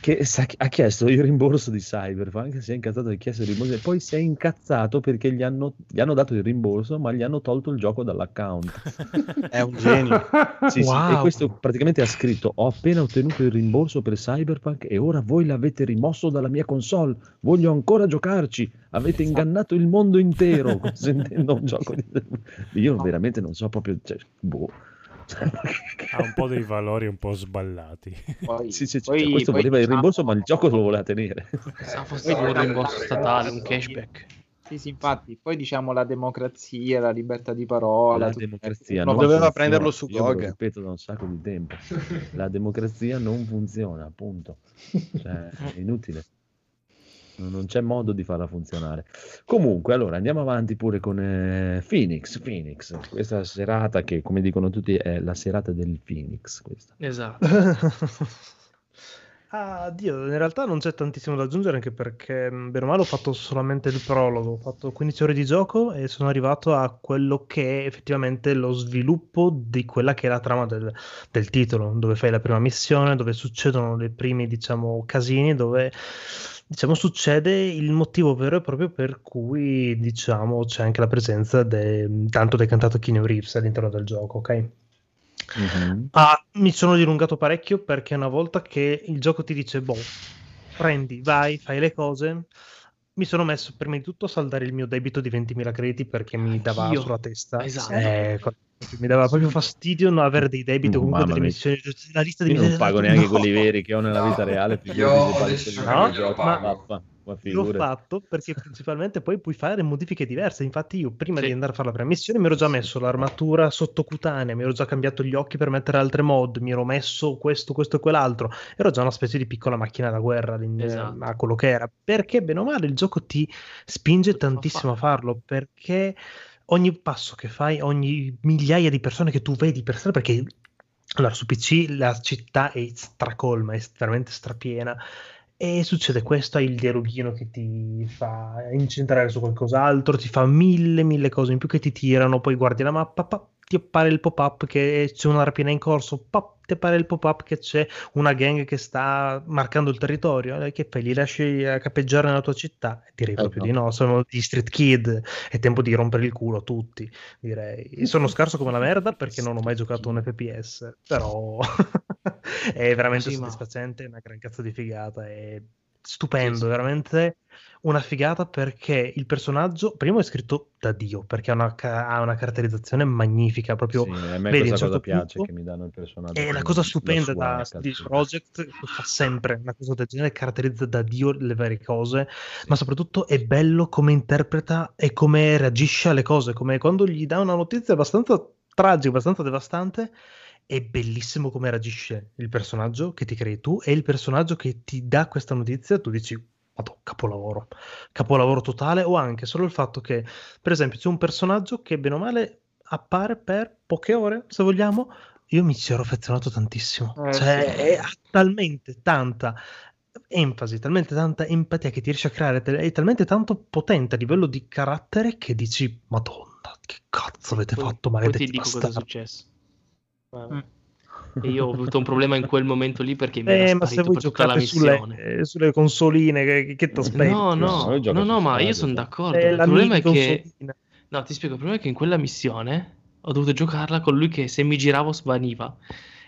S1: che ha chiesto il rimborso di Cyberpunk, si è incazzato di chiedere il rimborso e poi si è incazzato perché gli hanno, gli hanno, dato il rimborso ma gli hanno tolto il gioco dall'account.
S8: È un genio.
S1: Sì, wow. sì, e questo praticamente ha scritto ho appena ottenuto il rimborso per Cyberpunk e ora voi l'avete rimosso dalla mia console, voglio ancora giocarci, avete esatto. ingannato il mondo intero consentendo un gioco di... Io veramente non so proprio... Cioè, boh
S2: ha un po' dei valori un po' sballati.
S1: Poi, sì, sì, poi, cioè, questo poi, voleva il rimborso, ma il gioco lo voleva tenere.
S5: Pensavo fosse un rimborso statale, un cashback.
S9: Sì, sì, infatti, poi diciamo la democrazia, la libertà di parola.
S1: La democrazia non
S8: doveva prenderlo su
S1: GOG. Lo ripeto da un sacco di tempo. La democrazia non funziona, appunto. Cioè, è inutile non c'è modo di farla funzionare. Comunque, allora andiamo avanti pure con eh, Phoenix. Phoenix, questa serata che, come dicono tutti, è la serata del Phoenix. Questa.
S5: Esatto.
S11: Ah, Dio, in realtà non c'è tantissimo da aggiungere anche perché, mm, bene o male, ho fatto solamente il prologo, ho fatto 15 ore di gioco e sono arrivato a quello che è effettivamente lo sviluppo di quella che è la trama del, del titolo, dove fai la prima missione, dove succedono i primi, diciamo, casini, dove diciamo, succede il motivo vero e proprio per cui diciamo, c'è anche la presenza de, tanto del cantato Keanu Reeves all'interno del gioco, ok? Mm-hmm. Ah, mi sono dilungato parecchio perché una volta che il gioco ti dice, boh, prendi, vai, fai le cose, mi sono messo prima di tutto a saldare il mio debito di 20.000 crediti perché mi dava Io. sulla testa.
S5: Esatto.
S11: Eh, mi dava proprio fastidio non avere dei debiti o comunque delle missioni
S1: la lista di Io non pago neanche no. quelli veri che ho nella vita reale più
S7: io no,
S1: gioco,
S11: ma, l'ho fatto perché principalmente poi puoi fare modifiche diverse infatti io prima sì. di andare a fare la prima missione mi ero già messo l'armatura sottocutanea mi ero già cambiato gli occhi per mettere altre mod mi ero messo questo questo e quell'altro ero già una specie di piccola macchina da guerra esatto. a quello che era perché bene o male il gioco ti spinge tantissimo a farlo perché ogni passo che fai, ogni migliaia di persone che tu vedi per strada, perché allora su PC la città è stracolma, è veramente strapiena. E succede questo, hai il dialoghino che ti fa incentrare su qualcos'altro, ti fa mille, mille cose in più che ti tirano, poi guardi la mappa, pa, ti appare il pop-up che c'è una rapina in corso, pop, ti appare il pop-up che c'è una gang che sta marcando il territorio, eh, che fai? Li lasci a cappeggiare nella tua città? Direi eh, proprio no. di no, sono gli street kid, è tempo di rompere il culo a tutti, direi. Sono scarso come la merda perché non ho mai giocato un FPS, però è veramente sì, soddisfacente, ma... una gran cazzo di figata, è stupendo, sì, sì. veramente una figata perché il personaggio, primo è scritto da Dio, perché ha una, ha una caratterizzazione magnifica, proprio... Sì,
S1: a me vedi, questa cosa certo piace, punto, che mi danno il personaggio.
S11: È una cosa stupenda da CD Projekt, fa sempre una cosa del genere, caratterizza da Dio le varie cose, sì. ma soprattutto è bello come interpreta e come reagisce alle cose, come quando gli dà una notizia abbastanza tragica, abbastanza devastante, è bellissimo come reagisce il personaggio che ti crei tu e il personaggio che ti dà questa notizia, tu dici Madò, capolavoro, capolavoro totale, o anche solo il fatto che, per esempio, c'è un personaggio che bene o male appare per poche ore, se vogliamo, io mi ci ero affezionato tantissimo, eh, cioè sì. è talmente tanta enfasi, talmente tanta empatia che ti riesce a creare, è talmente tanto potente a livello di carattere che dici, madonna, che cazzo avete poi, fatto maledetti
S5: Poi ti dico cosa è successo. Mm. E io ho avuto un problema in quel momento lì perché mi eh, ma se voi giocate
S11: sulle, eh, sulle, consoline che, che ti aspetti?
S5: No, no, no, no, no, ma io sono d'accordo. Eh, il problema è che... No, ti spiego, il problema è che in quella missione ho dovuto giocarla con lui che se mi giravo svaniva.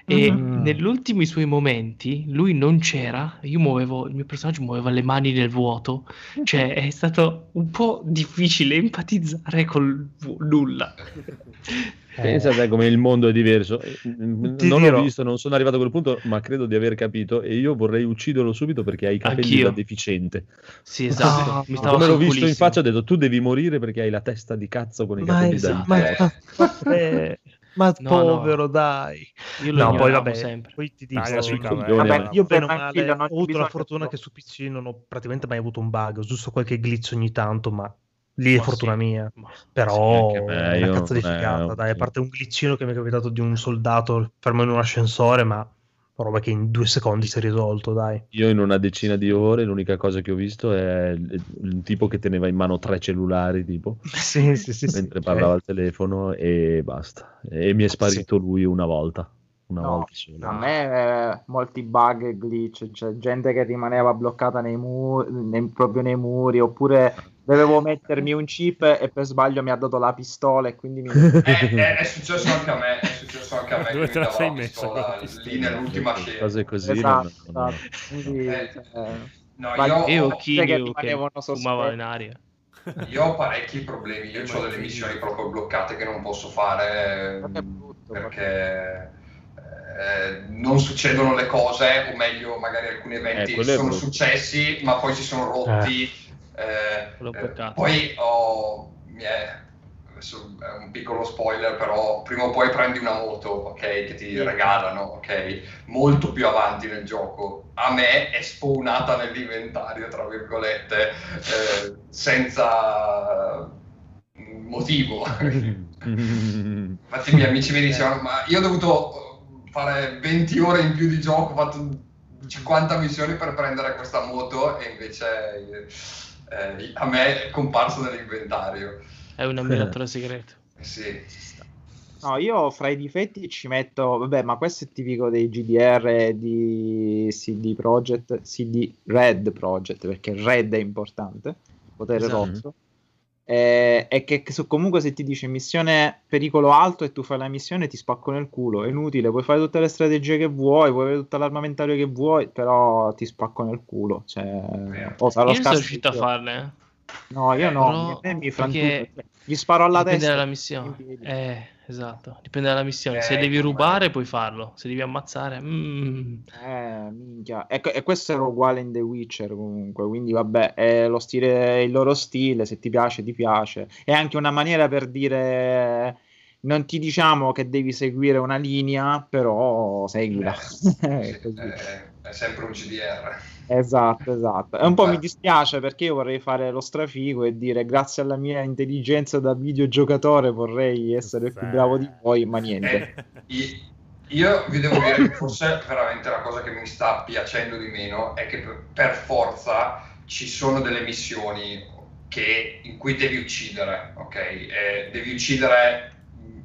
S5: E mm. negli ultimi suoi momenti lui non c'era, io muovevo, il mio personaggio muoveva le mani nel vuoto, cioè è stato un po' difficile empatizzare con nulla.
S1: Pensa a te come il mondo è diverso. non dirò. ho visto, non sono arrivato a quel punto, ma credo di aver capito. E io vorrei ucciderlo subito perché hai i capelli Anch'io. da deficiente.
S5: Sì, esatto. No,
S1: Mi come l'ho visto in faccia, ho detto tu devi morire perché hai la testa di cazzo con i capelli esatto. da
S11: ma, ma no, povero, no. dai.
S5: Io lo no, poi vabbè, sempre. Poi ti dico,
S11: vabbè, io bene o male ho avuto la fortuna che su PC non ho praticamente mai avuto un bug, giusto qualche glitch ogni tanto, ma Lì è ma fortuna sì, mia. Però sì, è una cazzo di figata. Dai, a parte un glitchino che mi è capitato di un soldato fermo in un ascensore, ma roba che in due secondi si è risolto, dai.
S1: Io in una decina di ore l'unica cosa che ho visto è un tipo che teneva in mano tre cellulari, tipo,
S11: sì, sì, sì,
S1: mentre parlava al telefono e basta. E mi è sparito lui una volta. Una no, volta.
S9: A me eh, molti bug e glitch, cioè gente che rimaneva bloccata nei muri, nei, proprio nei muri, oppure dovevo mettermi un chip e per sbaglio mi ha dato la pistola e quindi mi...
S7: è, è, è successo anche a me, successo anche a me. Dove te la sei messa? Lì nell'ultima scena.
S1: Cose così.
S9: Esatto, no, esatto. Quindi, eh,
S5: eh, no, io, io chi che, che fumava in aria.
S7: Io ho parecchi problemi, io ho delle missioni proprio bloccate che non posso fare brutto, perché eh, non succedono le cose, o meglio, magari alcuni eventi eh, sono successi, ma poi si sono rotti. Eh. Eh, eh, poi ho, mi è, adesso è un piccolo spoiler, però prima o poi prendi una moto, ok, che ti regalano, ok, molto più avanti nel gioco. A me è spawnata nell'inventario, tra virgolette, eh, senza motivo. Infatti i miei amici mi dicevano, ma io ho dovuto fare 20 ore in più di gioco, ho fatto 50 missioni per prendere questa moto e invece eh, a me è comparso nell'inventario.
S5: È un ammiratore segreto.
S7: Sì.
S9: No, io fra i difetti ci metto, vabbè, ma questo è tipico dei GDR di CD Projekt, CD Red Project, perché Red è importante, potere esatto. rosso. Eh, e che, che comunque se ti dice missione pericolo alto e tu fai la missione ti spacco nel culo, è inutile, puoi fare tutte le strategie che vuoi, puoi avere tutto l'armamentario che vuoi, però ti spacco nel culo. Cioè,
S5: eh. o sarò io sono riuscito a farle.
S9: No, io no, però, mi perché... gli sparo alla
S5: Dipende
S9: testa.
S5: Dalla missione. Eh, esatto, dipende dalla missione. Eh, se devi rubare puoi farlo, se devi ammazzare... Mm.
S9: Eh, minchia. E, e, questo era uguale in The Witcher comunque, quindi vabbè, è lo stile, il loro stile, se ti piace ti piace. È anche una maniera per dire non ti diciamo che devi seguire una linea, però seguila.
S7: Eh, è, è, sempre un GDR.
S9: Esatto, esatto. E un po' mi dispiace perché io vorrei fare lo strafigo e dire grazie alla mia intelligenza da videogiocatore vorrei essere più bravo di voi, ma niente.
S7: Eh, io vi devo dire che forse veramente la cosa che mi sta piacendo di meno è che per forza ci sono delle missioni che, in cui devi uccidere, ok? E devi uccidere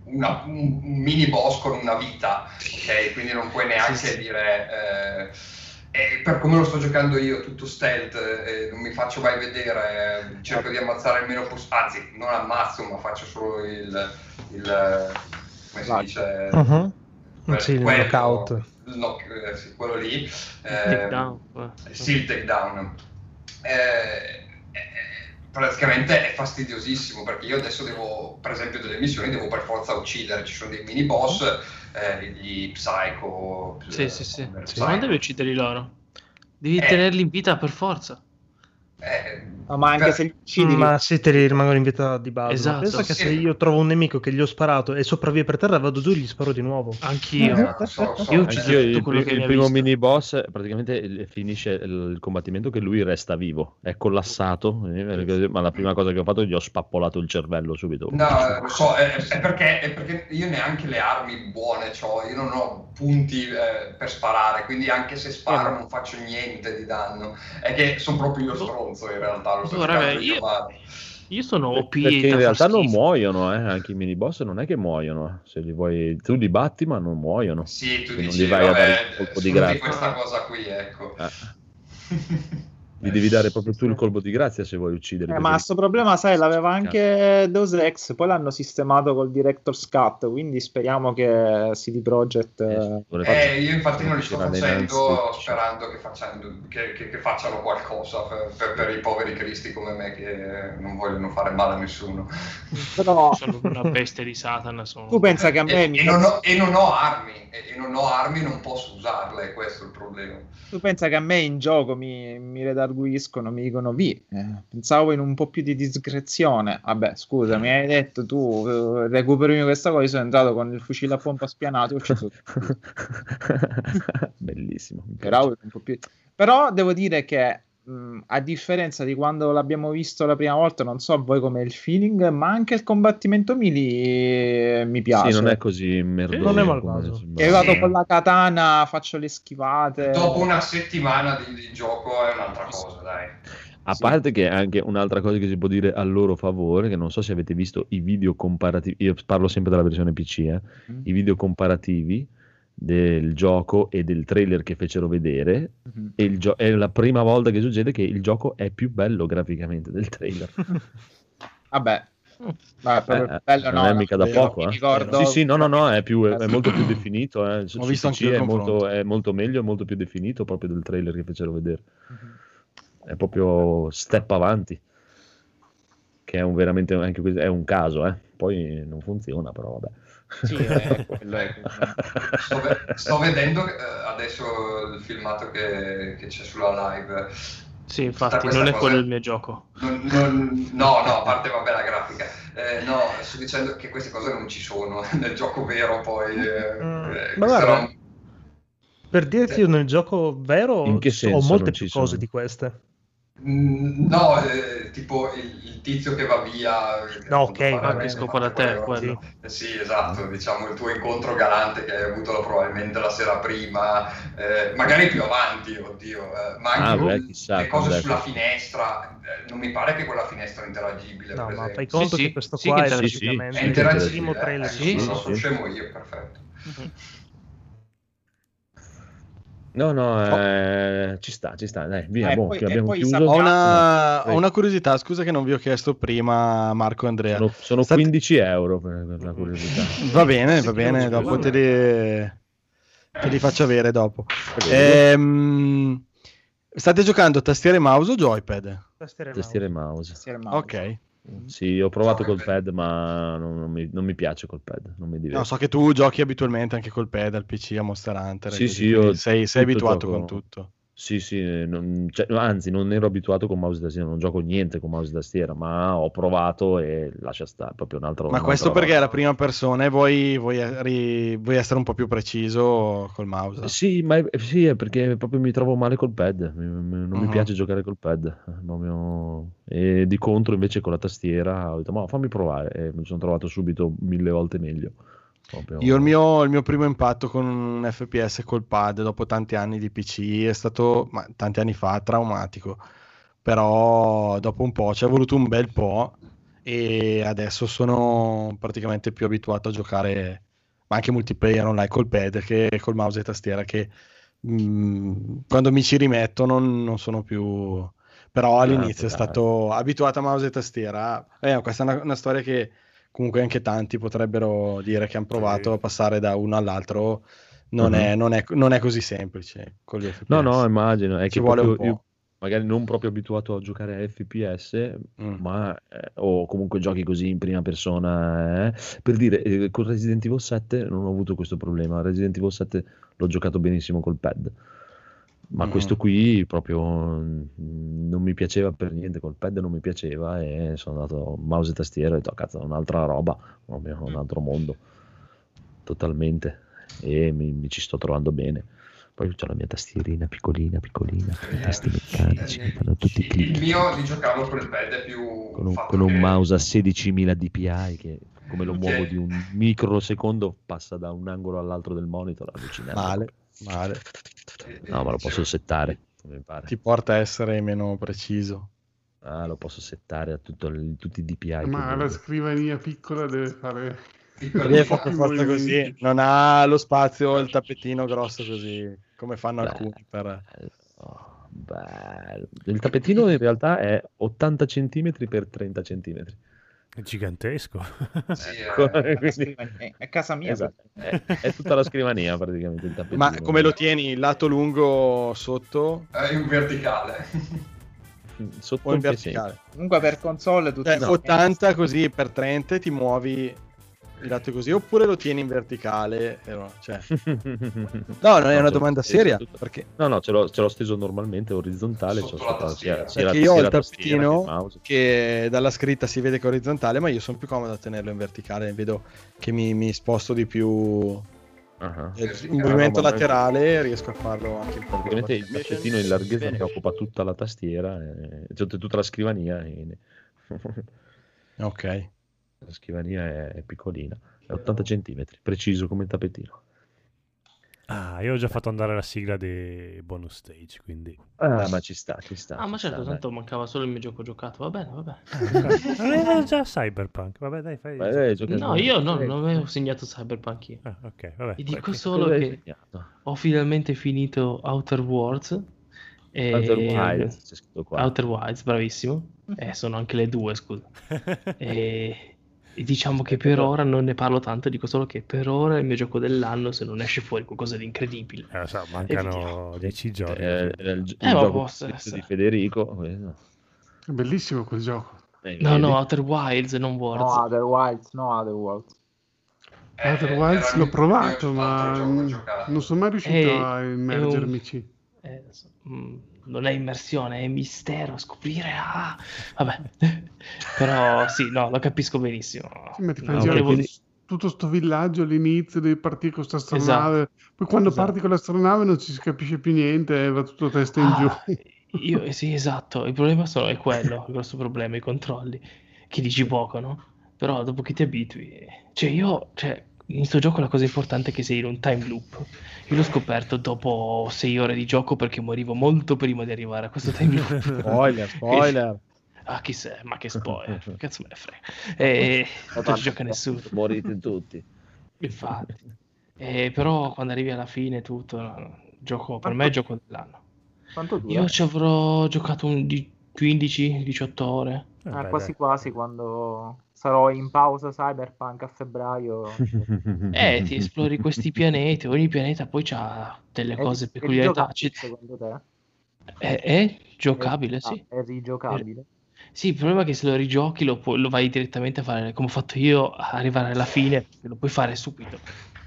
S7: una, un, un, mini boss con una vita, ok? Quindi non puoi neanche sì, sì. dire... Eh, e per come lo sto giocando io, tutto stealth, eh, non mi faccio mai vedere, cerco di ammazzare il meno possibile, anzi non ammazzo, ma faccio solo il, il come si dice?
S11: Uh-huh. Quel, sì, il quello, knockout.
S7: No, eh, sì, quello lì. Eh, sì, il takedown. Eh, praticamente è fastidiosissimo perché io adesso devo, per esempio, delle missioni devo per forza uccidere. Ci sono dei mini boss, eh, gli psycho.
S5: Sì, eh, sì, sì. Ma non devi ucciderli loro, devi eh, tenerli in vita per forza.
S7: Eh,
S9: No, ma anche per... se li uccidi.
S11: Ma se te li rimangono in vita di base. Esatto. Pensa che sì. se io trovo un nemico che gli ho sparato e sopravvive per terra, vado giù e gli sparo di nuovo.
S5: Anch'io.
S1: Eh, so, so. Io, Anch'io il, il, il primo mini boss praticamente finisce il combattimento che lui resta vivo. È collassato. Eh, ma la prima cosa che ho fatto è gli ho spappolato il cervello subito.
S7: No, lo so, è, è, perché, è perché io neanche le armi buone ho. Io non ho punti eh, per sparare, quindi anche se sparo non faccio niente di danno. È che sono proprio io stronzo in realtà lo so. Raga, io,
S5: io sono OP
S1: perché in realtà non muoiono, eh? anche i mini boss non è che muoiono. Se li vuoi, tu li batti, ma non muoiono.
S7: Sì, tu dici, non li vai vabbè, a dare un colpo di grazia. questa cosa qui, ecco. Eh.
S1: Gli devi dare proprio tu il colpo di grazia se vuoi uccidere.
S9: Eh, ma questo problema, sai, l'aveva anche Deus Ex, poi l'hanno sistemato col Director's Cut, quindi speriamo che CD Projekt...
S7: Eh, eh, io infatti non li sto facendo sperando che facciano, che, che, che facciano qualcosa per, per, per, i poveri cristi come me che non vogliono fare male a nessuno.
S5: Però... sono una bestia di Satan. Sono...
S9: Tu pensa che a me...
S7: E, mi... e, non, ho, e non ho armi, e, e non ho armi, non posso usarle, questo è il problema.
S9: Tu pensa che a me in gioco mi, mi redarguiscono, mi dicono vi, eh, pensavo in un po' più di discrezione. Vabbè, scusa, mi hai detto tu, uh, recuperi questa cosa, io sono entrato con il fucile a pompa spianato e ho ucciso
S1: Bellissimo.
S9: Però, più... Però devo dire che mh, a differenza di quando l'abbiamo visto la prima volta, non so voi com'è il feeling, ma anche il combattimento melee mi piace.
S1: Sì, non è così merdoso. Non è malvagio.
S9: Io vado sì. con la katana, faccio le schivate.
S7: Dopo una settimana di, di gioco è un'altra cosa, dai.
S1: A sì. parte che anche un'altra cosa che si può dire a loro favore, che non so se avete visto i video comparativi, io parlo sempre della versione PC, eh, mm. i video comparativi del gioco e del trailer che fecero vedere mm-hmm. e gio- è la prima volta che succede che il gioco è più bello graficamente del trailer
S9: vabbè
S1: eh, bello, non no, è mica da poco eh. ricordo... sì sì no no no è, più, è molto più definito eh. ho visto anche è molto, è molto meglio è molto più definito proprio del trailer che fecero vedere mm-hmm. è proprio step avanti che è un veramente anche è un caso eh. poi non funziona però vabbè sì,
S7: è quello, è sto, sto, vedendo eh, adesso il filmato che, che c'è sulla live.
S5: Sì, infatti, non è cosa... quello il mio gioco.
S7: Non, non, no, no, a parte vabbè la grafica. Eh, no, sto dicendo che queste cose non ci sono nel gioco vero poi. Eh, mm,
S11: eh, ma guarda, un... per dirti nel gioco vero ho molte più cose sono? di queste.
S7: Mm, no, eh, tipo il, il, tizio che va via.
S5: No, ok, che scopo da te. Quello.
S7: Eh, sì, esatto, diciamo il tuo incontro galante che hai avuto probabilmente la sera prima, eh, magari più avanti, oddio, eh, ma anche ah, beh, chissà, le cose sulla finestra. Eh, non mi pare che quella finestra è interagibile.
S11: No, ma fai conto sì, che questo sì, qua è,
S7: sì, sì. è interagibile. Eh, sì, sì, sono scemo io, perfetto. Mm-hmm.
S1: No, no, eh, ci sta, ci sta. Dai, via, eh, boh, poi, abbiamo chiuso.
S8: Ho una, ho una, curiosità, scusa che non vi ho chiesto prima, Marco e Andrea.
S1: Sono, sono State... 15 euro per, per, la curiosità.
S8: Va bene, va bene, dopo te li, te li faccio avere dopo. Ehm, state giocando tastiere mouse o joypad?
S1: Tastiere, tastiere mouse. mouse.
S8: Tastiere mouse. Ok.
S1: Sì, ho provato col pad, ma non, non, mi, non, mi, piace col pad. Non mi
S8: no, so che tu giochi abitualmente anche col pad al PC a Monster Hunter. Sì, sì, io sei, sei abituato gioco... con tutto.
S1: Sì, sì, non, cioè, anzi non ero abituato con mouse e tastiera, non gioco niente con mouse e tastiera, ma ho provato e lascia stare, proprio un altro...
S8: Ma questo perché è la prima persona e vuoi, vuoi, vuoi, essere un po' più preciso col mouse?
S1: Sì, ma è, sì, è perché proprio mi trovo male col pad, non uh-huh. mi piace giocare col pad, proprio... e di contro invece con la tastiera ho detto ma fammi provare e mi sono trovato subito mille volte meglio.
S8: Proprio... Io il mio, il mio, primo impatto con un FPS col pad dopo tanti anni di PC è stato, ma, tanti anni fa, traumatico. Però dopo un po' ci è voluto un bel po' e adesso sono praticamente più abituato a giocare ma anche multiplayer online col pad che col mouse e tastiera che mh, mm, quando mi ci rimetto non, non sono più... Però all'inizio è stato abituato a mouse e tastiera. Eh, questa è una, una storia che comunque anche tanti potrebbero dire che hanno provato a passare da uno all'altro. Non, uh-huh. è, non, è, non, è, così semplice con gli FPS.
S1: No, no, immagino. È Ci che vuole un po'. Io, magari non proprio abituato a giocare a FPS, mm. ma eh, o comunque giochi così in prima persona. Eh. Per dire, eh, con Resident Evil 7 non ho avuto questo problema. Resident Evil 7 l'ho giocato benissimo col pad. Ma mm. questo qui proprio non mi piaceva per niente, col pad non mi piaceva e sono andato mouse e tastiera e ho detto, cazzo, un'altra roba, un mm. altro mondo, totalmente, e mi, mi ci sto trovando bene. Poi ho la mia tastierina piccolina, piccolina, con i tasti meccanici, che fanno tutti i clic.
S7: Il mio di giocarlo col pad è più...
S1: Con un, con un che... mouse a 16.000 dpi che come lo muovo di un microsecondo passa da un angolo all'altro del monitor, allucinante.
S8: Male, male.
S1: No, ma lo posso settare,
S8: come pare. Ti porta a essere meno preciso.
S1: Ah, lo posso settare a tutto, tutti i DPI.
S10: Ma la scrivania piccola deve fare
S8: è fatto forza così, non ha lo spazio o il tappetino grosso così, come fanno Beh, alcuni. Per...
S1: Oh, il tappetino in realtà è 80 cm per 30 cm.
S2: È gigantesco.
S9: Sì, è, Quindi... è, è, casa mia.
S1: Esatto. È, è, tutta la scrivania praticamente.
S8: Ma come lo tieni? Lato lungo sotto?
S7: È in verticale.
S8: Sotto in verticale.
S9: Comunque per console tutti
S8: cioè, 80 così per 30 ti muovi Dato così, oppure lo tieni in verticale? Però, cioè... no, non è una domanda seria. Perché...
S1: No, no, ce l'ho, ce l'ho, steso normalmente orizzontale. Sotto
S8: la tastiera. perché io ho il tappetino che dalla scritta si vede che è orizzontale, ma io sono più comodo a tenerlo in verticale. Vedo che mi, mi sposto di più. Uh-huh. Il movimento no, laterale riesco a farlo anche in
S1: praticamente il tappetino in larghezza che occupa tutta la tastiera, e, cioè tutta la scrivania. E...
S8: ok.
S1: La scrivania è, è piccolina, è 80 cm, preciso come il tappetino.
S2: Ah, io ho già fatto andare la sigla di bonus stage, quindi...
S1: Ah, ma ci sta, ci sta.
S5: Ah, ma certo, sta, tanto dai. mancava solo il mio gioco giocato, va bene, va bene.
S2: Ah, aveva già Cyberpunk, vabbè dai, fai...
S5: Beh, dai, no, io no, non avevo segnato Cyberpunk io.
S2: Ah, ok, vabbè.
S5: E dico solo che ho finalmente finito Outer Worlds. E...
S1: Outer Wilds, c'è
S5: scritto qua. Outer Wilds, bravissimo. Eh, sono anche le due, scusa. e e diciamo che per ora non ne parlo tanto, dico solo che per ora è il mio gioco dell'anno se non esce fuori qualcosa di incredibile.
S2: Eh, so, mancano dieci giorni.
S1: Eh, il, il eh, gioco di Federico. È
S10: bellissimo quel gioco.
S5: Eh, no, no, Outer Wilds, non Worlds.
S9: No, Outer Wilds, no, Outer Worlds.
S10: Eh, Outer Wilds l'ho provato, ma non sono mai riuscito è, a immergermici.
S5: Un... Eh, mm, non è immersione, è mistero, scoprire. Ah, vabbè, però sì, no, lo capisco benissimo.
S10: Sì, ma ti no, volevo... tutto sto villaggio all'inizio, devi partire con questa astronave, esatto. poi quando esatto. parti con l'astronave non ci si capisce più niente, va tutto testa in ah, giù.
S5: Io, sì, esatto, il problema solo è quello, il grosso problema, i controlli, che dici poco, no? Però dopo che ti abitui, cioè io, cioè, in questo gioco la cosa importante è che sei in un time loop. Io l'ho scoperto dopo sei ore di gioco perché morivo molto prima di arrivare a questo time loop.
S8: spoiler, spoiler.
S5: Ah, chi sei? Ma che spoiler, cazzo me ne frega. E non ci gioca nessuno.
S1: Morite tutti.
S5: Infatti. E però quando arrivi alla fine tutto, gioco, per me è gioco dell'anno. Quanto dura? Io ci avrò giocato un 15-18 ore.
S9: Ah, quasi quasi quando sarò in pausa cyberpunk a febbraio.
S5: eh, ti esplori questi pianeti, ogni pianeta poi ha delle è, cose peculiarità.
S9: secondo te?
S5: È, è giocabile, è, sì.
S9: È rigiocabile.
S5: Sì, il problema è che se lo rigiochi lo, pu- lo vai direttamente a fare come ho fatto io, arrivare alla fine, lo puoi fare subito.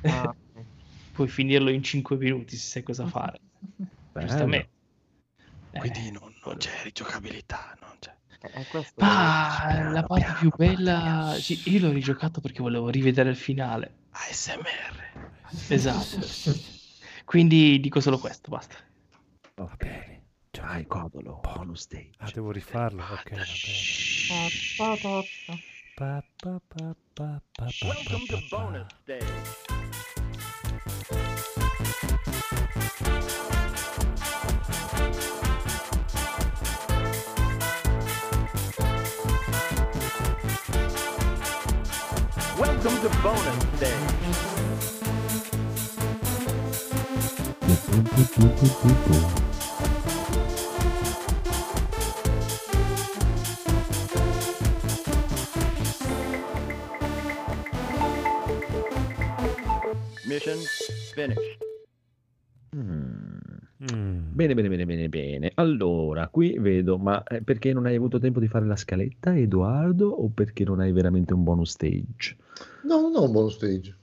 S5: Ah, puoi finirlo in 5 minuti se sai cosa fare. Giustamente.
S8: Quindi eh, non, non c'è rigiocabilità, non c'è.
S5: Eh, ah, la parte più bella. Sì, io l'ho rigiocato perché volevo rivedere il finale.
S8: ASMR.
S5: Esatto. Quindi dico solo questo, basta.
S1: Va bene. Dai, codolo, bonus stage.
S2: Ah, devo rifarlo. Ok, va bene. Welcome to bonus stage. Welcome to bonus day.
S1: Mission finished. Mm. Bene, bene, bene, bene, bene. Allora, qui vedo, ma eh, perché non hai avuto tempo di fare la scaletta, Edoardo, o perché non hai veramente un bonus stage?
S6: No, non ho un bonus stage.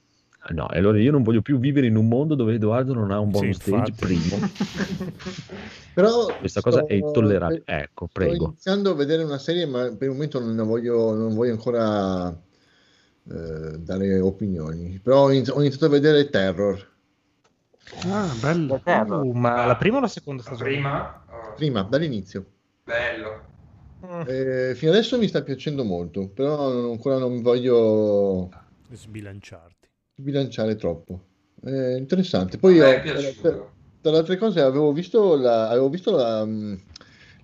S1: No, allora io non voglio più vivere in un mondo dove Edoardo non ha un bonus sì, stage, primo.
S6: Però
S1: questa cosa è intollerabile. Ecco, prego.
S6: Sto iniziando a vedere una serie, ma per il momento non, voglio, non voglio ancora eh, dare opinioni. Però ho iniziato a vedere Terror.
S11: Ah, bello. Uh, ma la prima o la seconda stagione?
S7: Prima?
S6: Oh. Prima, dall'inizio.
S7: Bello.
S6: Eh, fino adesso mi sta piacendo molto, però ancora non voglio
S2: sbilanciarti.
S6: Sbilanciare troppo. È interessante. Poi io, tra, tra, le altre cose avevo visto, la, avevo visto la, mm,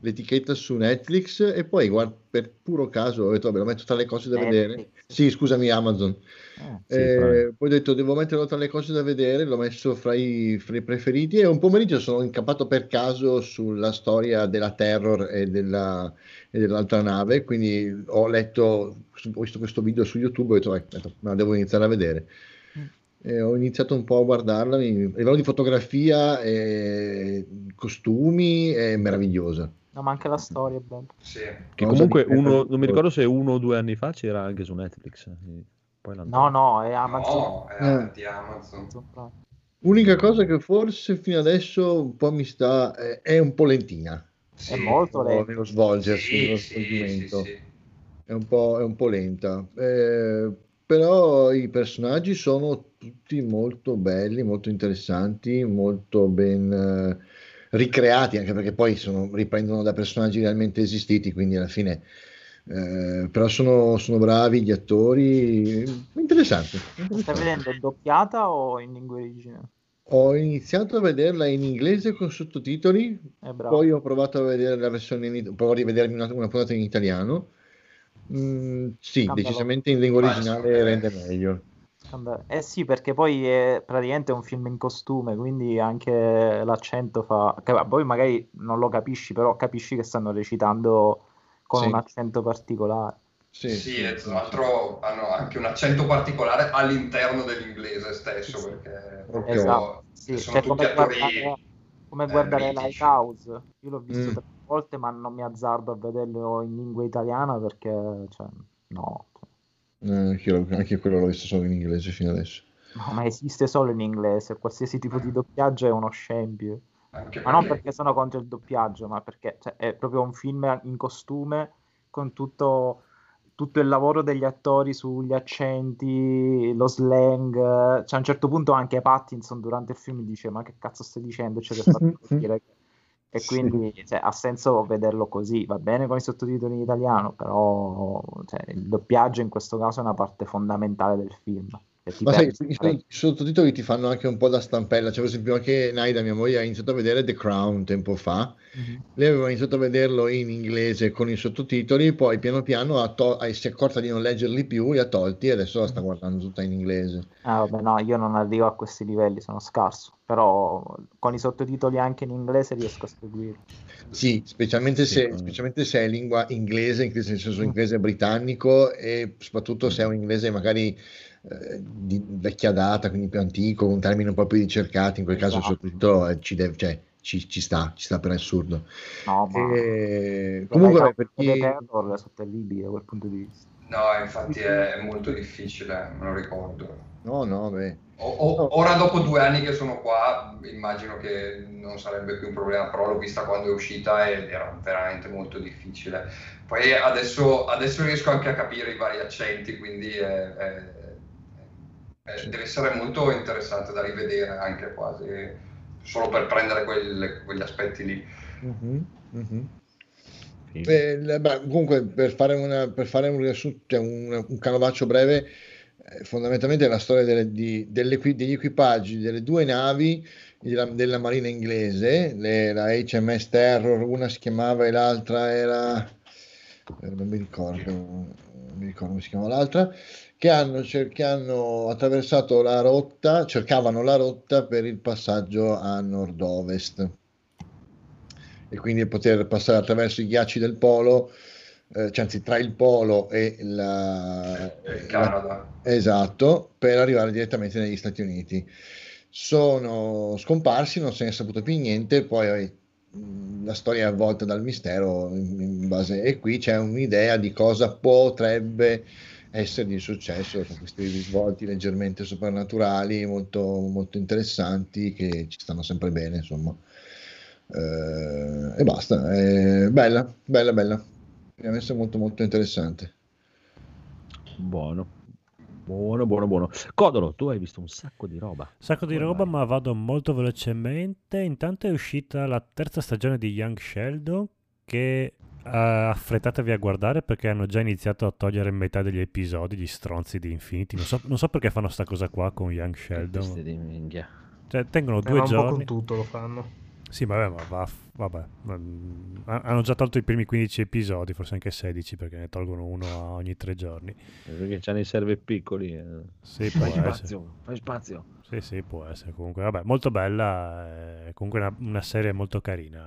S6: l'etichetta su Netflix e poi guarda, per puro caso ho detto vabbè lo metto tra le cose da Netflix. vedere. Sì, scusami Amazon. Ah, sì, eh, poi ho detto devo metterlo tra le cose da vedere, l'ho messo fra i, fra i, preferiti e un pomeriggio sono incappato per caso sulla storia della Terror e, della, e dell'altra nave, quindi ho letto, ho visto questo video su YouTube e ho detto, ma devo iniziare a vedere. Mm. E ho iniziato un po' a guardarla, a livello di fotografia, e costumi, è meravigliosa.
S9: No, ma anche la storia è bella.
S7: Sì.
S1: Che comunque uno, non mi ricordo se uno o due anni fa c'era anche su Netflix.
S9: no, no, è Amazon.
S7: No, è eh. di Amazon.
S6: Unica cosa che forse fino adesso un po' mi sta è, è un po' lentina.
S9: Sì. È molto lenta.
S6: Nello svolgersi, sì. Sì, è, un è, un po', lenta. Eh, però i personaggi sono tutti molto belli, molto interessanti, molto ben... Eh, ricreati, anche perché poi sono, riprendono da personaggi realmente esistiti, quindi alla fine... Eh, però sono, sono, bravi gli attori, interessante.
S9: interessante. Stai vedendo doppiata o in lingua originale?
S6: Ho iniziato a vederla in inglese con sottotitoli, poi ho provato a vedere la versione in provo a rivedermi una, una puntata in italiano. Mm, sì, Cambia decisamente in lingua originale rende meglio.
S9: Eh sì, perché poi è praticamente un film in costume, quindi anche l'accento fa... Poi magari non lo capisci, però capisci che stanno recitando con sì. un accento particolare.
S7: Sì, sì, e tra l'altro hanno anche un accento particolare all'interno dell'inglese stesso, perché
S9: okay. esatto, sì. sono cioè, tutti attori... Guardare, come guardare eh, Lighthouse, io l'ho visto mm. tre volte, ma non mi azzardo a vederlo in lingua italiana perché, cioè, no,
S6: eh, anche, anche quello l'ho visto solo in inglese fino adesso.
S9: No, ma esiste solo in inglese, qualsiasi tipo di doppiaggio è uno scempio. Anche ma non perché sono contro il doppiaggio, ma perché cioè, è proprio un film in costume con tutto, tutto, il lavoro degli attori sugli accenti, lo slang. Cioè, a un certo punto anche Pattinson durante il film dice: Ma che cazzo stai dicendo? Cioè, per farmi capire che e quindi sì. cioè, ha senso vederlo così. Va bene con i sottotitoli in italiano, però cioè, il doppiaggio in questo caso è una parte fondamentale del film.
S6: Ma sai, i, i, sottotitoli ti fanno anche un po' da stampella. Cioè, per esempio, anche Naida, mia moglie, ha iniziato a vedere The Crown tempo fa. Mm-hmm. Lei aveva iniziato a vederlo in inglese con i sottotitoli, poi piano piano ha to- si è accorta di non leggerli più, li ha tolti e adesso la sta mhm. guardando tutta in inglese.
S9: Ah, vabbè, no, io non arrivo a questi livelli, sono scarso. Però con i sottotitoli anche in inglese riesco a seguire.
S6: Sì, specialmente, sì, se, specialmente se è lingua inglese, in senso mm. inglese britannico e soprattutto se è un inglese magari eh, di vecchia data, quindi più antico, con termini un po' più ricercati, in quel esatto. caso soprattutto eh, ci, deve, cioè, ci, ci, sta, ci sta per assurdo.
S9: No, ma...
S6: E... Comunque, per chi...
S9: è sottolineo da quel punto di vista.
S7: No, infatti è molto difficile, me lo ricordo.
S6: No, no, beh.
S7: O, o, ora dopo due anni che sono qua, immagino che non sarebbe più un problema, però l'ho vista quando è uscita ed era veramente molto difficile. Poi adesso, adesso riesco anche a capire i vari accenti, quindi è, è eh, deve essere molto interessante da rivedere anche quasi, solo per prendere quel, quegli aspetti lì.
S6: Mm-hmm, mm-hmm. Beh, beh, comunque, per fare, una, per fare un riassunto, cioè un, un canovaccio breve, eh, fondamentalmente è la storia delle, di, delle, degli equipaggi delle due navi della, della marina inglese, le, la HMS Terror, una si chiamava e l'altra era, eh, non mi ricordo, non mi ricordo come si chiama l'altra, che hanno, che hanno attraversato la rotta, cercavano la rotta per il passaggio a nord-ovest e quindi poter passare attraverso i ghiacci del polo, eh, cioè anzi tra il polo e la,
S7: il Canada.
S6: La, esatto, per arrivare direttamente negli Stati Uniti. Sono scomparsi, non se ne è saputo più niente, poi la storia è avvolta dal mistero base, e qui c'è un'idea di cosa potrebbe essere di successo con questi risvolti leggermente soprannaturali molto, molto interessanti che ci stanno sempre bene insomma. Eh, e basta è bella bella bella. Mi ha messo molto molto interessante.
S1: Buono Buono, buono, buono. Codolo, tu hai visto un sacco di roba. Un
S2: sacco di roba, ma vado molto velocemente. Intanto è uscita la terza stagione di Young Sheldon che uh, affrettatevi a guardare perché hanno già iniziato a togliere metà degli episodi, gli stronzi di Infinity. Non so, non so perché fanno sta cosa qua con Young Sheldon. Cioè, tengono due
S11: un
S2: giorni.
S11: Po con tutto lo fanno.
S2: Sì, vabbè, ma va, vabbè. Hanno già tolto i primi 15 episodi, forse anche 16, perché ne tolgono uno ogni tre giorni.
S1: Perché c'hanno i server piccoli. Eh.
S2: Sì, fai
S1: spazio, fai spazio.
S2: Sì, sì, può essere. Comunque, vabbè, molto bella. Eh, comunque una, una, serie molto carina.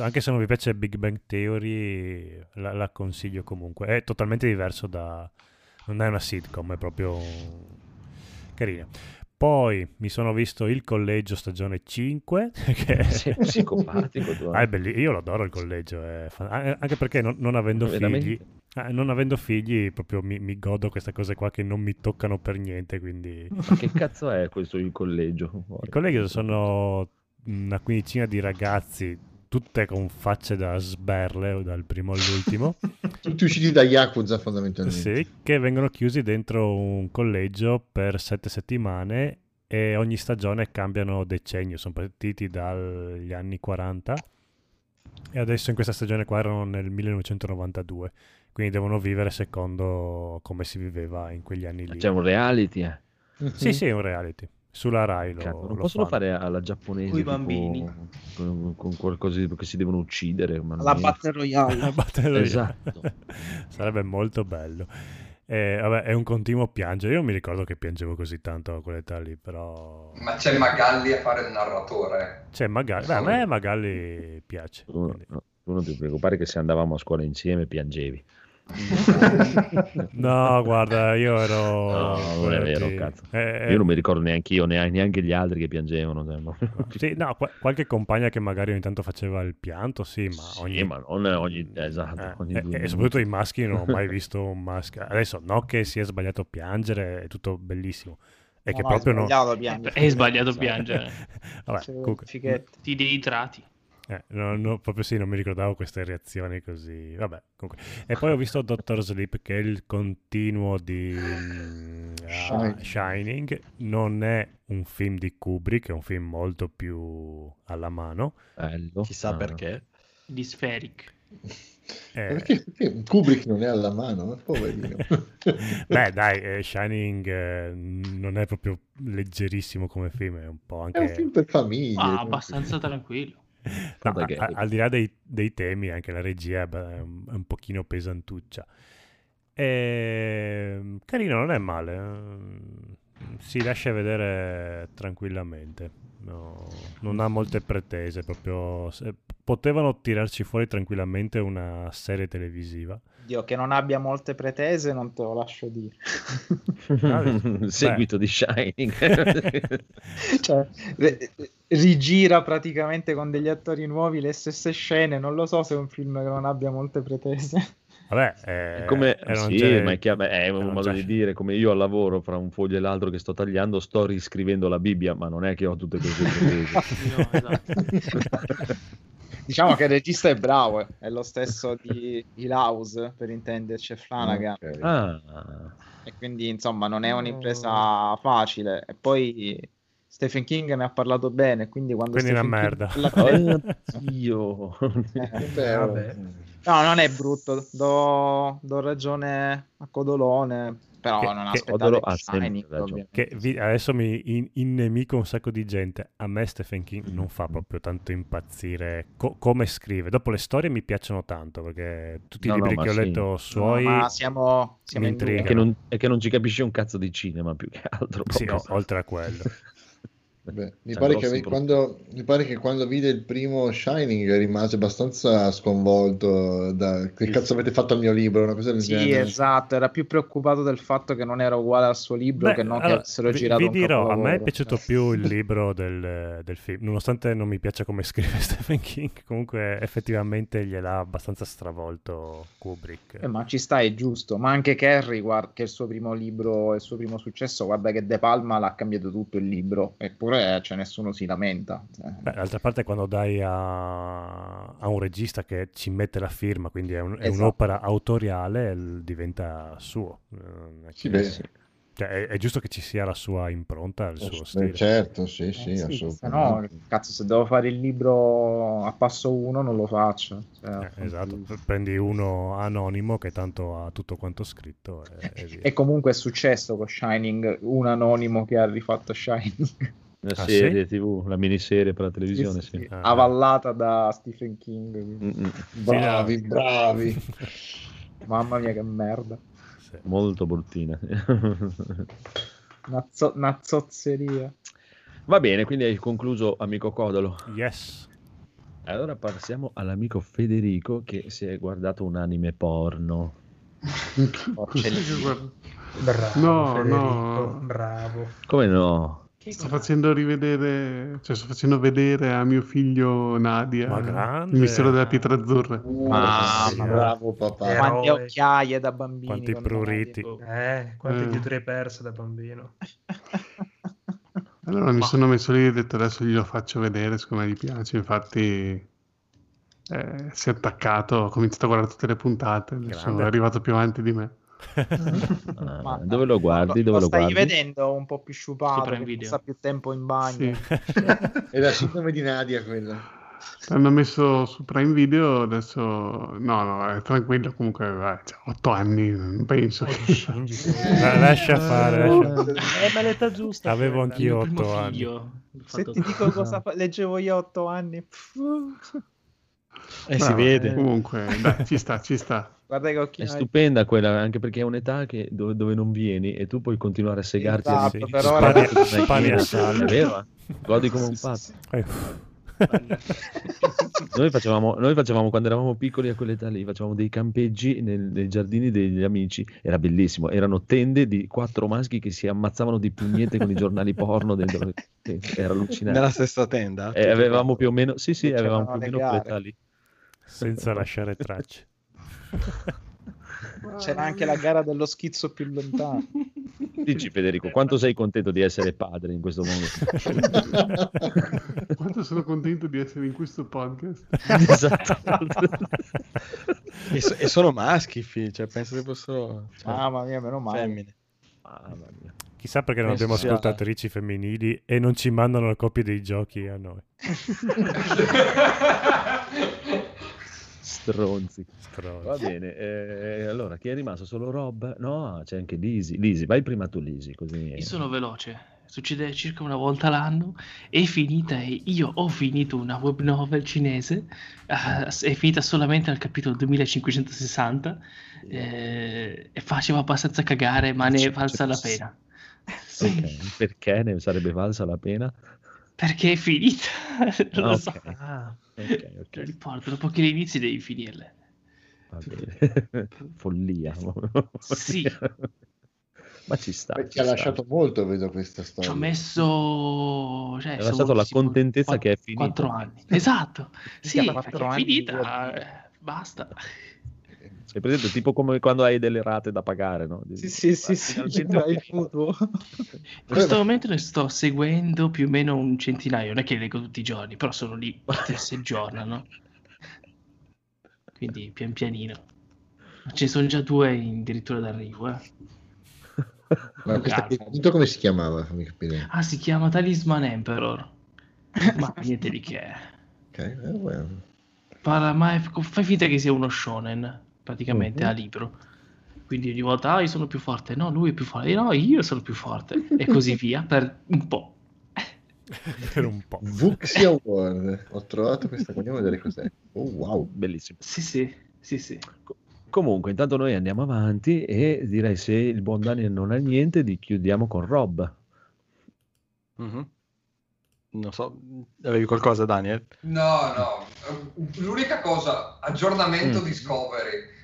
S2: Anche se non vi piace Big Bang Theory, la, la consiglio comunque. È totalmente diverso da... Non è una sitcom, è proprio carina. Poi mi sono visto Il Collegio stagione 5. Che...
S1: Sei psicopatico tu.
S2: Ah, è bellissimo. Io lo adoro il collegio. Fan... Anche perché non, non avendo figli... Eh, non avendo figli, proprio mi, mi, godo queste cose qua che non mi toccano per niente. Quindi...
S1: Ma che cazzo è questo il collegio?
S2: Il collegio sono una quindicina di ragazzi tutte con facce da sberle dal primo all'ultimo.
S6: Tutti usciti da Yakuza fondamentalmente.
S2: Sì, che vengono chiusi dentro un collegio per sette settimane e ogni stagione cambiano decennio, sono partiti dagli anni 40 e adesso in questa stagione qua erano nel 1992, quindi devono vivere secondo come si viveva in quegli anni lì.
S1: C'è un reality, eh?
S2: Sì, sì, è un reality. Sulla Rai lo,
S1: Cazzo, non
S2: lo
S1: possono
S2: fanno.
S1: fare alla giapponese
S9: Con i bambini.
S1: Con, con, qualcosa che si devono uccidere.
S9: La Battle Royale.
S2: La Battle Royale.
S1: Esatto.
S2: Sarebbe molto bello. E, vabbè, è un continuo piangere. Io non mi ricordo che piangevo così tanto a quell'età lì, però...
S7: Ma c'è Magalli a fare il narratore.
S2: C'è Magalli. Beh, a me Magalli piace.
S1: Tu, tu non ti preoccupare che se andavamo a scuola insieme piangevi.
S2: no, guarda, io ero.
S1: No, non è vero, cazzo. Eh, io non mi ricordo neanche io, neanche gli altri che piangevano. No.
S2: Sì, no, qualche compagna che magari ogni tanto faceva il pianto, sì, ma ogni.
S1: Sì, ma non ogni. Esatto.
S2: Eh,
S1: ogni
S2: e, e, soprattutto i maschi non ho mai visto un maschio. Adesso, no, che si è sbagliato a piangere, è tutto bellissimo. È no, che proprio
S9: no.
S5: È sbagliato piangere.
S2: Vabbè, comunque,
S5: ti deidrati.
S2: Eh, no, no, proprio sì, non mi ricordavo queste reazioni così. Vabbè, comunque. E poi ho visto Doctor Sleep, che è il continuo di uh, Shining. Non è un film di Kubrick, è un film molto più alla mano.
S1: Bello.
S8: Chissà ah. perché.
S5: Di Spheric.
S6: Eh, perché, perché, Kubrick non è alla mano, poverino.
S2: Beh, dai, eh, Shining eh, non è proprio leggerissimo come film, è un po' anche...
S6: È un film per famiglie.
S5: Ah, abbastanza tranquillo.
S2: No, a, al di là dei, dei, temi, anche la regia è, un, è un pochino pesantuccia. E, ehm, carino, non è male. Eh. Si lascia vedere tranquillamente. No, non ha molte pretese. Proprio, potevano tirarci fuori tranquillamente una serie televisiva.
S9: Dio, che non abbia molte pretese, non te lo lascio dire.
S1: Seguito di Shining.
S9: cioè, rigira praticamente con degli attori nuovi le stesse scene. Non lo so se è un film che non abbia molte pretese.
S2: Vabbè, è,
S1: come, sì, ma è, chiaro, è un modo di dire come io al lavoro fra un foglio e l'altro che sto tagliando sto riscrivendo la Bibbia, ma non è che ho tutte queste pretese. no, esatto.
S9: Diciamo che il regista è bravo, eh. è lo stesso di Hill House per intenderci, è Flanagan. Okay. Ah. E quindi insomma non è un'impresa facile. E poi Stephen King ne ha parlato bene, quindi quando
S2: quindi
S9: Stephen
S2: una merda.
S1: King... Oddio.
S9: Eh, no, non è brutto, do, do ragione a Codolone però che, non aspettate
S1: ha Shining,
S2: che vi, adesso mi in, innemico un sacco di gente. A me Stephen King non fa proprio tanto impazzire. Co- come scrive. Dopo le storie mi piacciono tanto perché tutti no, i libri no, che ho sì. letto suoi
S9: no, ma siamo, siamo
S1: mi è che, non, è che non ci capisci un cazzo di cinema più che altro.
S2: Sì, o, oltre a quello
S6: Beh, mi, pare che quando, mi, pare che quando, vide il primo Shining rimase abbastanza sconvolto da che cazzo avete fatto al mio libro, una cosa del
S9: sì,
S6: genere.
S9: esatto, era più preoccupato del fatto che non era uguale al suo libro Beh, che non allora, che avessero girato vi,
S2: vi dirò, a me è piaciuto più il libro del, del, film, nonostante non mi piaccia come scrive Stephen King, comunque effettivamente gliel'ha abbastanza stravolto Kubrick.
S9: Eh, ma ci sta, è giusto, ma anche Kerry, guarda, che è il suo primo libro, il suo primo successo, guarda che De Palma l'ha cambiato tutto il libro, eppure eppure cioè, nessuno si lamenta.
S2: Beh, d'altra parte quando dai a, a, un regista che ci mette la firma, quindi è, un, esatto. è un'opera autoriale, diventa suo.
S6: Sì, beh, sì.
S2: Cioè, è, è, giusto che ci sia la sua impronta, il suo stile.
S6: Certo, sì, sì, eh, sì
S9: se no, cazzo, se devo fare il libro a passo uno non lo faccio. Cioè,
S2: eh, esatto, prendi uno anonimo che tanto ha tutto quanto scritto. E,
S9: e, e comunque è successo con Shining, un anonimo che ha rifatto Shining.
S1: La ah, serie sì? TV, la miniserie per la televisione, sì, sì.
S9: Ah, avallata da Stephen King. Mm-mm.
S6: Bravi, bravi.
S9: Mamma mia, che merda.
S1: Molto bruttina.
S9: una, zo- una zozzeria.
S1: Va bene, quindi hai concluso, amico Codolo.
S2: Yes.
S1: Allora passiamo all'amico Federico che si è guardato un anime porno.
S10: bravo, no, Federico, no.
S1: bravo. Come no?
S10: Sto facendo rivedere, cioè sto facendo vedere a mio figlio Nadia il mistero della pietra azzurra.
S9: Uh, Mamma, bravo papà. Eroe. Quante occhiaie da bambino.
S2: Quanti pruriti.
S11: Eh, quante eh. dietro perse da bambino.
S10: Allora mi Ma... sono messo lì e ho detto adesso glielo faccio vedere, siccome gli piace, infatti eh, si è attaccato, ho cominciato a guardare tutte le puntate, adesso è arrivato più avanti di me
S1: ah, dove lo guardi? Dove lo, lo
S9: stai
S1: guardi?
S9: vedendo un po' più sciupato, passa più tempo in bagno. Sì.
S6: È la sindrome di Nadia quella.
S10: L'hanno messo su Prime Video adesso. No, no, è tranquillo. Comunque, vai, cioè, 8 anni, non penso.
S2: eh, lascia fare. Lascia.
S11: È ma l'età giusta.
S2: Avevo anch'io 8 anni.
S9: Se ti dico cosa fa... leggevo io 8 anni.
S1: Eh, si vede.
S10: Comunque, dai, ci sta, ci sta.
S1: Guarda che occhi È stupenda quella, anche perché è un'età che, dove, dove, non vieni e tu puoi continuare a segarti esatto,
S9: a però spari,
S2: spari a sale.
S1: È vero? Eh? Godi come un pazzo. Eh. Noi, facevamo, noi facevamo quando eravamo piccoli a quell'età lì, facevamo dei campeggi nel, nei giardini degli amici, era bellissimo, erano tende di quattro maschi che si ammazzavano di pugnette con i giornali porno dentro, era allucinante.
S8: Nella stessa tenda?
S1: E avevamo più o meno, sì sì, avevamo più o meno quell'età lì.
S2: Senza lasciare tracce.
S9: C'era anche la gara dello schizzo più lontano.
S1: Dici Federico, quanto sei contento di essere padre in questo
S10: mondo? quanto sono contento di essere in questo podcast?
S1: esatto.
S8: e, so- e, sono maschi, figli, cioè penso che fossero...
S9: Cioè, Mamma mia, meno male. Femmine.
S2: Mamma mia. Chissà perché non abbiamo ascoltatrici femminili e non ci mandano le copie dei giochi a noi.
S1: Stronzi. Stronzi. Va bene, eh, allora chi è rimasto? Solo Rob? No, c'è anche Lisi. Lisi, vai prima tu Lisi. Così...
S5: Io sono veloce. Succede circa una volta l'anno. È finita e io ho finito una web novel cinese. Uh, è finita solamente al capitolo 2560 eh, e faceva abbastanza cagare, ma ne è valsa la pena.
S1: Sì. Okay. Perché ne sarebbe valsa la pena?
S5: Perché è finita. non ah, lo so.
S1: Ah, ok, ok.
S5: Non importa, dopo che le inizi devi finirle.
S1: Follia.
S5: sì.
S1: Ma ci sta.
S6: Ci, ci ha sta. lasciato molto, vedo questa storia.
S5: Ci ho messo... Cioè,
S1: ha lasciato la contentezza 4, che è finita.
S5: Quattro anni. Esatto. sì, è finita. Eh, basta.
S1: Hai presente? Tipo come quando hai delle rate da pagare, no?
S9: Sì, sì, sì, sì, il mutuo.
S5: In questo momento ne sto seguendo più o meno un centinaio, non è che li leggo tutti i giorni, però sono lì che si aggiornano. Quindi pian pianino. Ce ne sono già due addirittura d'arrivo, eh.
S6: Ma questa che, come si chiamava?
S5: Ah, si chiama Talisman Emperor. Ma niente di che.
S6: Ok, eh, well.
S5: Parla, ma fai finta che sia uno shonen praticamente uh-huh. a libro. Quindi ogni volta, ah, io sono più forte, no, lui è più forte, no, io sono più forte, e così via, per un po'.
S2: per un po'.
S6: Vuxia Award, ho trovato questa, vogliamo vedere cos'è. Oh, wow, bellissimo.
S5: Sì, sì, sì, sì.
S1: Comunque, intanto noi andiamo avanti e direi se il buon Daniel non ha niente, di chiudiamo con Rob.
S8: Mm-hmm. non so, avevi qualcosa Daniel?
S7: No, no, l'unica cosa, aggiornamento mm. Discovery.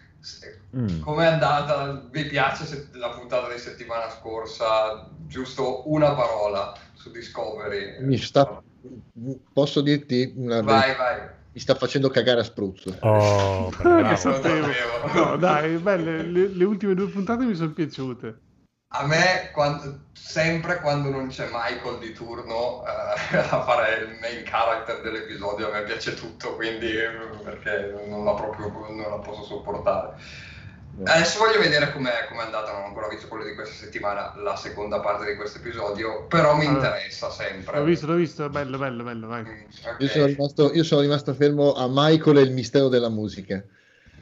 S7: Mm. Com'è andata? Vi piace la puntata di settimana scorsa? Giusto una parola su Discovery.
S6: Mi sta... Posso dirti una
S7: Vai, vai.
S6: Mi sta facendo cagare a spruzzo.
S10: Oh, bravo. no, dai, belle, le, le ultime due puntate mi sono piaciute
S7: a me quando, sempre quando non c'è Michael di turno eh, a fare il main character dell'episodio a me piace tutto quindi perché non la, proprio, non la posso sopportare adesso voglio vedere com'è, com'è andata non ho ancora visto quello di questa settimana la seconda parte di questo episodio però mi allora, interessa sempre
S10: l'ho visto l'ho visto bello bello bello vai. Mm,
S6: okay. io, sono rimasto, io sono rimasto fermo a Michael e il mistero della musica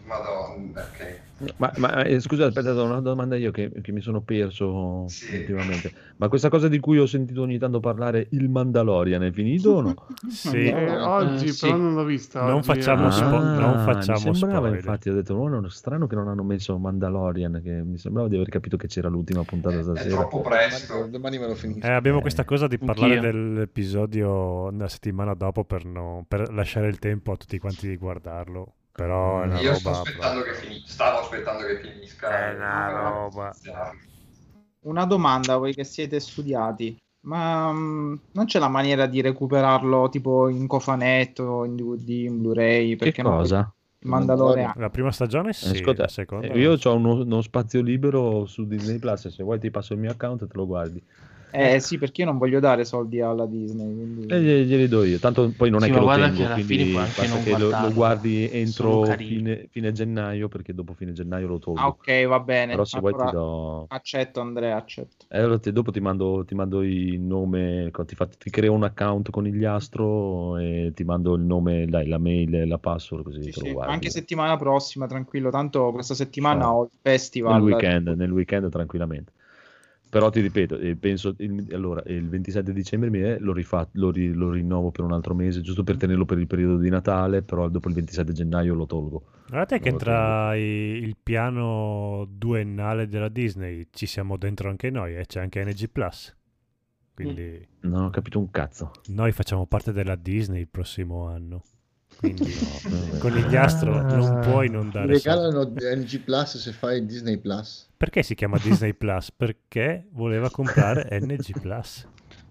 S7: Madonna, ok.
S1: Ma, ma eh, scusa, aspetta, una domanda io che, che mi sono perso sì. ultimamente. Ma questa cosa di cui ho sentito ogni tanto parlare, il Mandalorian, è finito o no?
S10: Sì, eh, oggi eh, però sì. non l'ho vista.
S2: Non
S10: oggi,
S2: facciamo,
S10: ah,
S2: spo- non facciamo
S1: mi sembrava,
S2: spoiler.
S1: infatti, ho detto, no, strano che non hanno messo Mandalorian, che mi sembrava di aver capito che c'era l'ultima puntata stasera. È
S7: troppo presto.
S6: Domani me lo finisco.
S2: Eh, abbiamo questa cosa di parlare Anch'io. dell'episodio una settimana dopo per, no, per lasciare il tempo a tutti quanti di guardarlo. Però è una
S7: Io
S2: roba.
S7: Aspettando che fin... Stavo aspettando che finisca.
S2: È una roba.
S9: Una domanda, voi che siete studiati. Ma um, non c'è la maniera di recuperarlo tipo in cofanetto, in DVD, in Blu-ray?
S1: Perché che cosa?
S9: Mandalorian.
S2: La prima stagione sì,
S1: Ascolta, seconda, eh, io ho uno, uno, spazio libero su Disney Plus, se vuoi ti passo il mio account e te lo guardi.
S9: Eh sì, perché io non voglio dare soldi alla Disney. Quindi...
S1: Eh, glieli do io, tanto poi non sì, è che lo tengo, che quindi basta che lo, lo, guardi entro fine, fine, gennaio, perché dopo fine gennaio lo tolgo.
S9: Ah, ok, va bene.
S1: Però se allora, vuoi ti do...
S9: Accetto Andrea, accetto.
S1: Eh, allora te, dopo ti mando, ti mando il nome, ti, fa, ti, creo un account con il Astro e ti mando il nome, dai, la mail e la password così sì, sì.
S9: Anche settimana prossima, tranquillo, tanto questa settimana ah. ho il festival.
S1: Nel weekend, nel weekend tranquillamente però ti ripeto, eh, penso il, allora, il 27 dicembre lo, rifà, lo, ri, lo, rinnovo per un altro mese, giusto per tenerlo per il periodo di Natale, però dopo il 27 gennaio lo tolgo.
S2: Guardate che tra il piano duennale della Disney ci siamo dentro anche noi e eh? c'è anche NG Plus. Quindi...
S1: Non ho capito un cazzo.
S2: Noi facciamo parte della Disney il prossimo anno. Quindi no, con il ghiastro ah, non puoi non dare.
S6: Ti regalano NG Plus se fai Disney Plus.
S2: Perché si chiama Disney Plus? Perché voleva comprare NG Plus.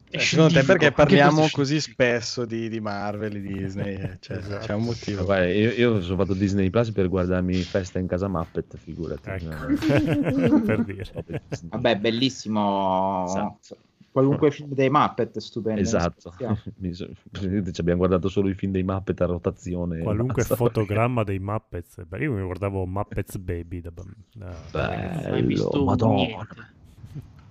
S8: Eh, secondo te perché parliamo così spesso di, di Marvel e Disney? Eh, cioè, esatto. C'è un motivo.
S1: Guarda, io, io, sono fatto Disney Plus per guardarmi Festa in casa Muppet, figurati.
S2: Ecco. per dire.
S9: Vabbè, bellissimo. Esatto qualunque film dei Muppet è stupendo.
S1: Esatto, ci abbiamo guardato solo i film dei Muppet a rotazione.
S2: Qualunque fotogramma dei Muppets. Beh, io mi guardavo Muppets Baby. Da,
S1: da, Bello, madonna. Niente.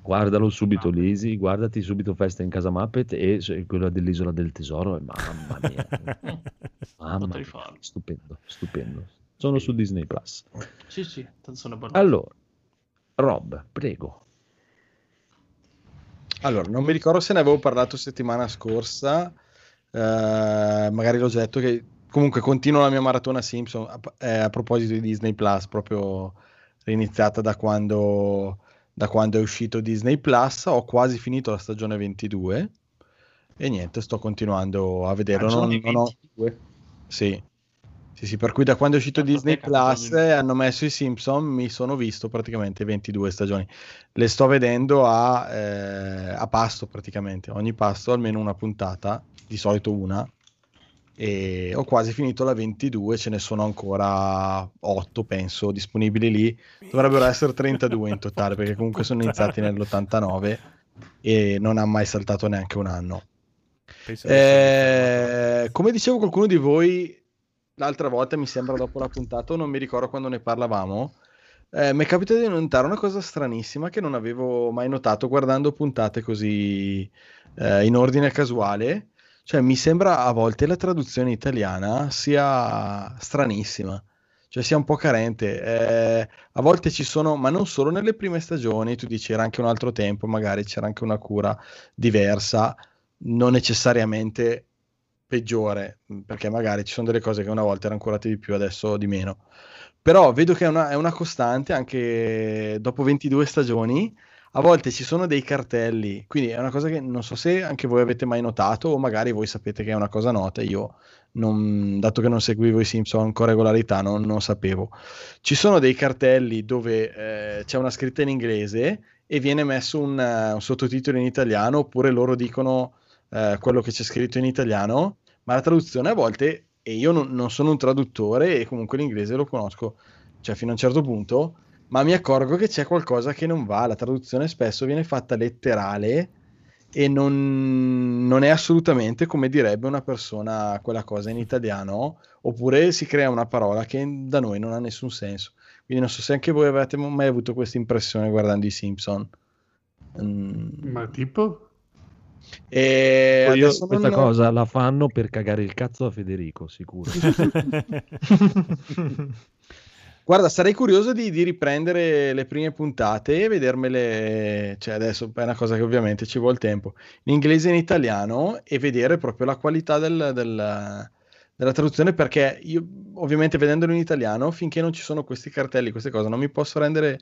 S1: Guardalo subito Lisi, guardati subito Festa in casa Muppet e quella dell'Isola del Tesoro. Mamma mia, mamma mia. stupendo, stupendo. Sono sì. su Disney Plus.
S9: Sì, sì, sono
S1: Allora, Rob, prego.
S8: Allora, non mi ricordo se ne avevo parlato settimana scorsa, eh, magari l'ho già detto che comunque continuo la mia maratona Simpson a, eh, a proposito di Disney Plus, proprio iniziata da quando, da quando è uscito Disney Plus, ho quasi finito la stagione 22 e niente, sto continuando a vederlo. Non, non ho... Sì, sì, sì, per cui da quando è uscito Disney Plus hanno messo i Simpson mi sono visto praticamente 22 stagioni. Le sto vedendo a, eh, a pasto praticamente, ogni pasto almeno una puntata, di solito una, e ho quasi finito la 22, ce ne sono ancora 8 penso disponibili lì, dovrebbero essere 32 in totale perché comunque sono iniziati nell'89 e non ha mai saltato neanche un anno. Eh, come dicevo qualcuno di voi l'altra volta, mi sembra dopo la puntata, non mi ricordo quando ne parlavamo, eh, mi è capitato di notare una cosa stranissima che non avevo mai notato guardando puntate così eh, in ordine casuale. Cioè, mi sembra a volte la traduzione italiana sia stranissima, cioè sia un po' carente. Eh, a volte ci sono, ma non solo nelle prime stagioni, tu dici era anche un altro tempo, magari c'era anche una cura diversa, non necessariamente peggiore, perché magari ci sono delle cose che una volta erano curate di più, adesso di meno. Però vedo che è una, è una costante, anche dopo 22 stagioni, a volte ci sono dei cartelli, quindi è una cosa che non so se anche voi avete mai notato o magari voi sapete che è una cosa nota, io non, dato che non seguivo i Simpson con regolarità non, non sapevo. Ci sono dei cartelli dove eh, c'è una scritta in inglese e viene messo un, un sottotitolo in italiano oppure loro dicono eh, quello che c'è scritto in italiano, ma la traduzione a volte, e io non, non sono un traduttore e comunque l'inglese lo conosco, cioè fino a un certo punto, ma mi accorgo che c'è qualcosa che non va, la traduzione spesso viene fatta letterale e non, non, è assolutamente come direbbe una persona quella cosa in italiano, oppure si crea una parola che da noi non ha nessun senso. Quindi non so se anche voi avete mai avuto questa impressione guardando i Simpson.
S10: Mm. Ma tipo?
S1: E io questa non... cosa la fanno per cagare il cazzo a Federico, sicuro.
S8: Guarda, sarei curioso di, di, riprendere le prime puntate e vedermele, cioè adesso è una cosa che ovviamente ci vuole tempo, in inglese e in italiano e vedere proprio la qualità del, del, della traduzione perché io ovviamente vedendolo in italiano, finché non ci sono questi cartelli, queste cose, non mi posso rendere,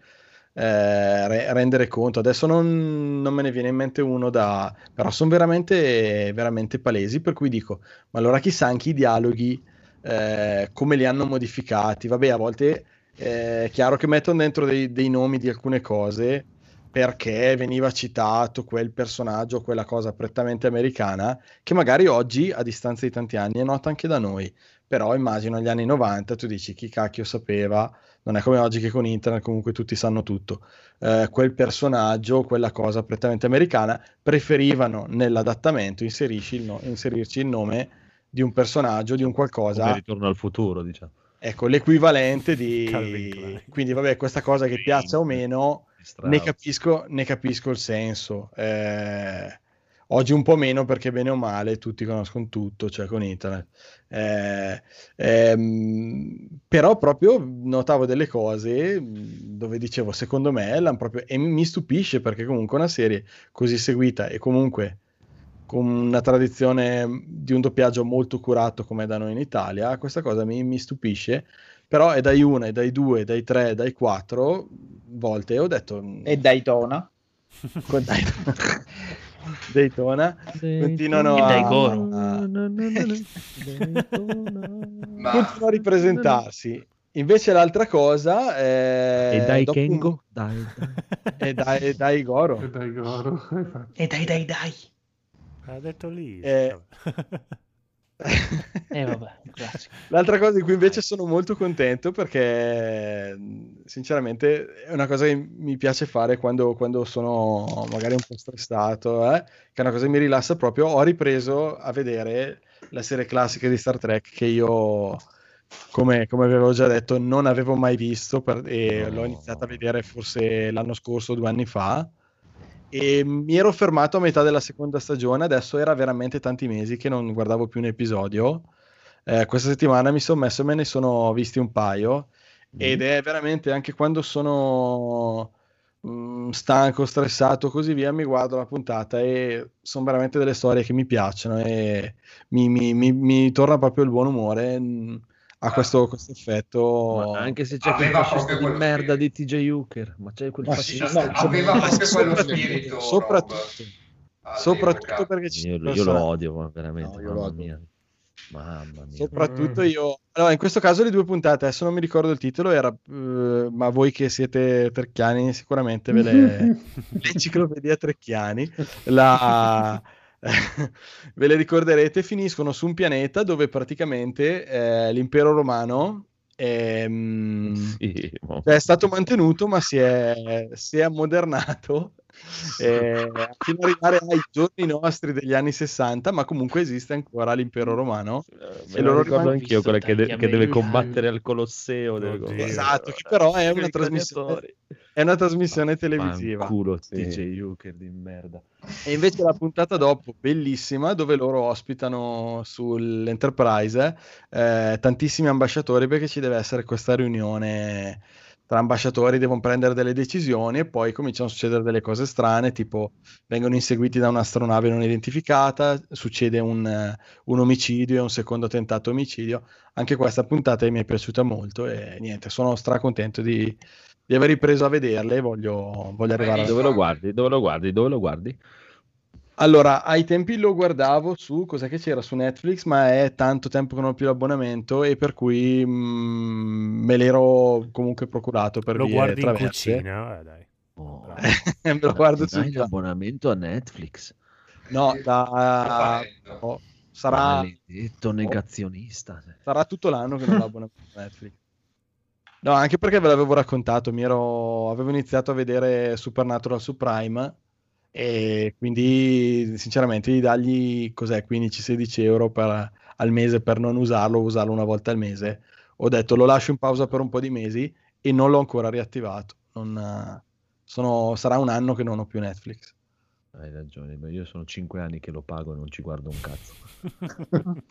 S8: eh, re, rendere conto. Adesso non, non, me ne viene in mente uno da... però sono veramente, veramente palesi, per cui dico, ma allora chissà anche i dialoghi, eh, come li hanno modificati. Vabbè, a volte è chiaro che mettono dentro dei, dei, nomi di alcune cose perché veniva citato quel personaggio, quella cosa prettamente americana, che magari oggi, a distanza di tanti anni, è nota anche da noi. Però immagino agli anni 90 tu dici chi cacchio sapeva, non è come oggi che con internet comunque tutti sanno tutto. Eh, quel personaggio, quella cosa prettamente americana, preferivano nell'adattamento inserirci il, no- inserirci il nome di un personaggio, di un qualcosa. Come
S1: ritorno al futuro, diciamo
S8: ecco l'equivalente di quindi vabbè questa cosa che piaccia o meno ne capisco, ne capisco il senso eh, oggi un po' meno perché bene o male tutti conoscono tutto cioè con internet eh, ehm, però proprio notavo delle cose dove dicevo secondo me proprio e mi stupisce perché comunque una serie così seguita e comunque con una tradizione di un doppiaggio molto curato come da noi in Italia, questa cosa mi, mi stupisce, però è dai 1, è dai 2, dai 3, dai 4 volte ho detto...
S9: E Daytona?
S8: Con Daytona. Daytona. Continuano a, a... continuano a ripresentarsi. Invece l'altra cosa è
S1: e dai Kengo un... dai,
S8: dai. e dai, dai Goro.
S10: E dai Goro
S9: e dai dai dai.
S2: Ha detto lì.
S8: Eh...
S9: eh vabbè,
S8: L'altra cosa di cui invece sono molto contento perché sinceramente è una cosa che mi piace fare quando, quando sono magari un po' stressato, eh? che è una cosa che mi rilassa proprio. Ho ripreso a vedere la serie classica di Star Trek che io, come, come avevo già detto, non avevo mai visto per, e l'ho iniziata a vedere forse l'anno scorso, due anni fa e mi ero fermato a metà della seconda stagione, adesso era veramente tanti mesi che non guardavo più un episodio. Eh, questa settimana mi sono messo e me ne sono visti un paio mm. ed è veramente anche quando sono mh, mm, stanco, stressato, così via, mi guardo la puntata e sono veramente delle storie che mi piacciono e mi, mi, mi, mi torna proprio il buon umore. Mm, ha questo, questo effetto.
S1: Ma anche se c'è quel fascista di merda di TJ Hooker, ma c'è quel fascista. Sì, no,
S7: aveva proprio quello spirito.
S8: Soprattutto, soprattutto perché ci
S1: io, io lo odio, ma veramente. No, mamma mia. Mamma mia.
S8: Soprattutto io. Allora, in questo caso le due puntate, adesso non mi ricordo il titolo, era, uh, ma voi che siete trecchiani sicuramente ve le... l'enciclopedia trecchiani. La ve le ricorderete, finiscono su un pianeta dove praticamente eh, l'impero romano è, mm, sì, è, stato mantenuto ma si è, si è ammodernato eh, fino ad arrivare ai giorni nostri degli anni 60 ma comunque esiste ancora l'impero romano.
S1: Me e lo ricordo anch'io quella che, de- che, deve combattere al Colosseo
S8: esatto che però è una trasmissione è una trasmissione televisiva.
S1: Culo, sì. DJ Hooker di merda.
S8: E invece la puntata dopo, bellissima, dove loro ospitano sull'Enterprise eh, tantissimi ambasciatori perché ci deve essere questa riunione tra ambasciatori devono prendere delle decisioni e poi cominciano a succedere delle cose strane, tipo vengono inseguiti da un'astronave non identificata, succede un, un omicidio e un secondo tentato omicidio. Anche questa puntata mi è piaciuta molto e niente, sono stracontento di, di aver ripreso a vederle. Voglio, voglio arrivare a
S1: dove lo guardi? Dove lo guardi? Dove lo guardi?
S8: Allora, ai tempi lo guardavo su cosa che c'era su Netflix, ma è tanto tempo che non ho più l'abbonamento e per cui mh, mm, me l'ero comunque procurato per
S2: Lo guardi traverse. in cucina, eh, dai.
S1: Oh, me lo guardo su l'abbonamento a Netflix.
S8: No, da, oh, sarà
S1: maledetto negazionista.
S8: Sarà tutto l'anno che non ho l'abbonamento a Netflix. No, anche perché ve l'avevo raccontato, ero, avevo iniziato a vedere Supernatural su Prime e quindi sinceramente di dargli cos'è 15-16 euro per, al mese per non usarlo, usarlo una volta al mese. Ho detto lo lascio in pausa per un po' di mesi e non l'ho ancora riattivato. Non, sono, sarà un anno che non ho più Netflix.
S1: Hai ragione, io sono 5 anni che lo pago e non ci guardo un cazzo.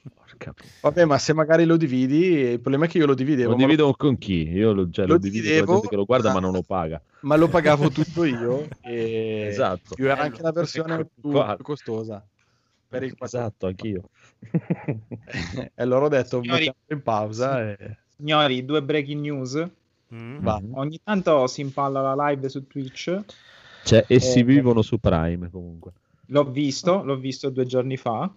S8: Vabbè, ma se magari lo dividi, il problema è che io lo dividevo.
S1: Lo divido lo... con chi? Io lo, cioè, lo, lo dividevo con la gente che lo guarda, ma non lo paga.
S8: Ma lo pagavo tutto io. E... Esatto. Più era anche la versione più, più costosa.
S1: Per il esatto, anch'io.
S8: e allora ho detto, signori, in pausa. E...
S9: Signori, due breaking news. Mm. Ogni tanto si impalla la live su Twitch
S1: cioè, e si vivono su Prime comunque.
S9: L'ho visto, l'ho visto due giorni fa.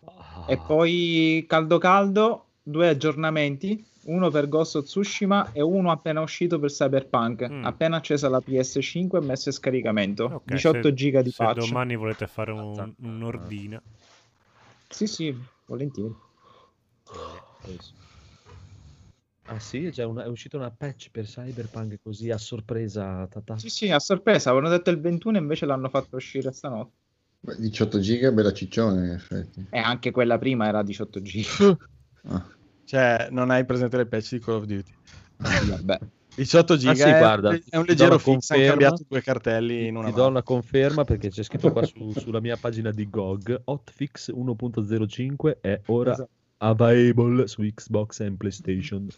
S9: Oh. E poi caldo caldo, due aggiornamenti, uno per Ghost of Tsushima e uno appena uscito per Cyberpunk. Mm. Appena accesa la PS5 e messo in scaricamento. Okay, 18 se, giga di patch.
S2: Se domani volete fare un, un'ordina.
S9: Sì, sì, volentieri.
S1: Eh, Ah sì, una, è uscita una patch per Cyberpunk così a sorpresa. Tata.
S9: Sì, sì, a sorpresa. Avevano detto il 21 invece l'hanno fatto uscire stanotte.
S6: Beh, 18 giga, bella ciccione in effetti.
S9: E anche quella prima era 18 giga.
S8: ah. Cioè, non hai presente le patch di Call of Duty?
S9: Vabbè.
S8: 18 giga ah, sì,
S1: è, guarda,
S8: è un leggero fix, hanno cambiato due cartelli in una
S1: Ti do una conferma perché c'è scritto qua su, sulla mia pagina di GOG Hotfix 1.05 è ora esatto. available su Xbox e PlayStation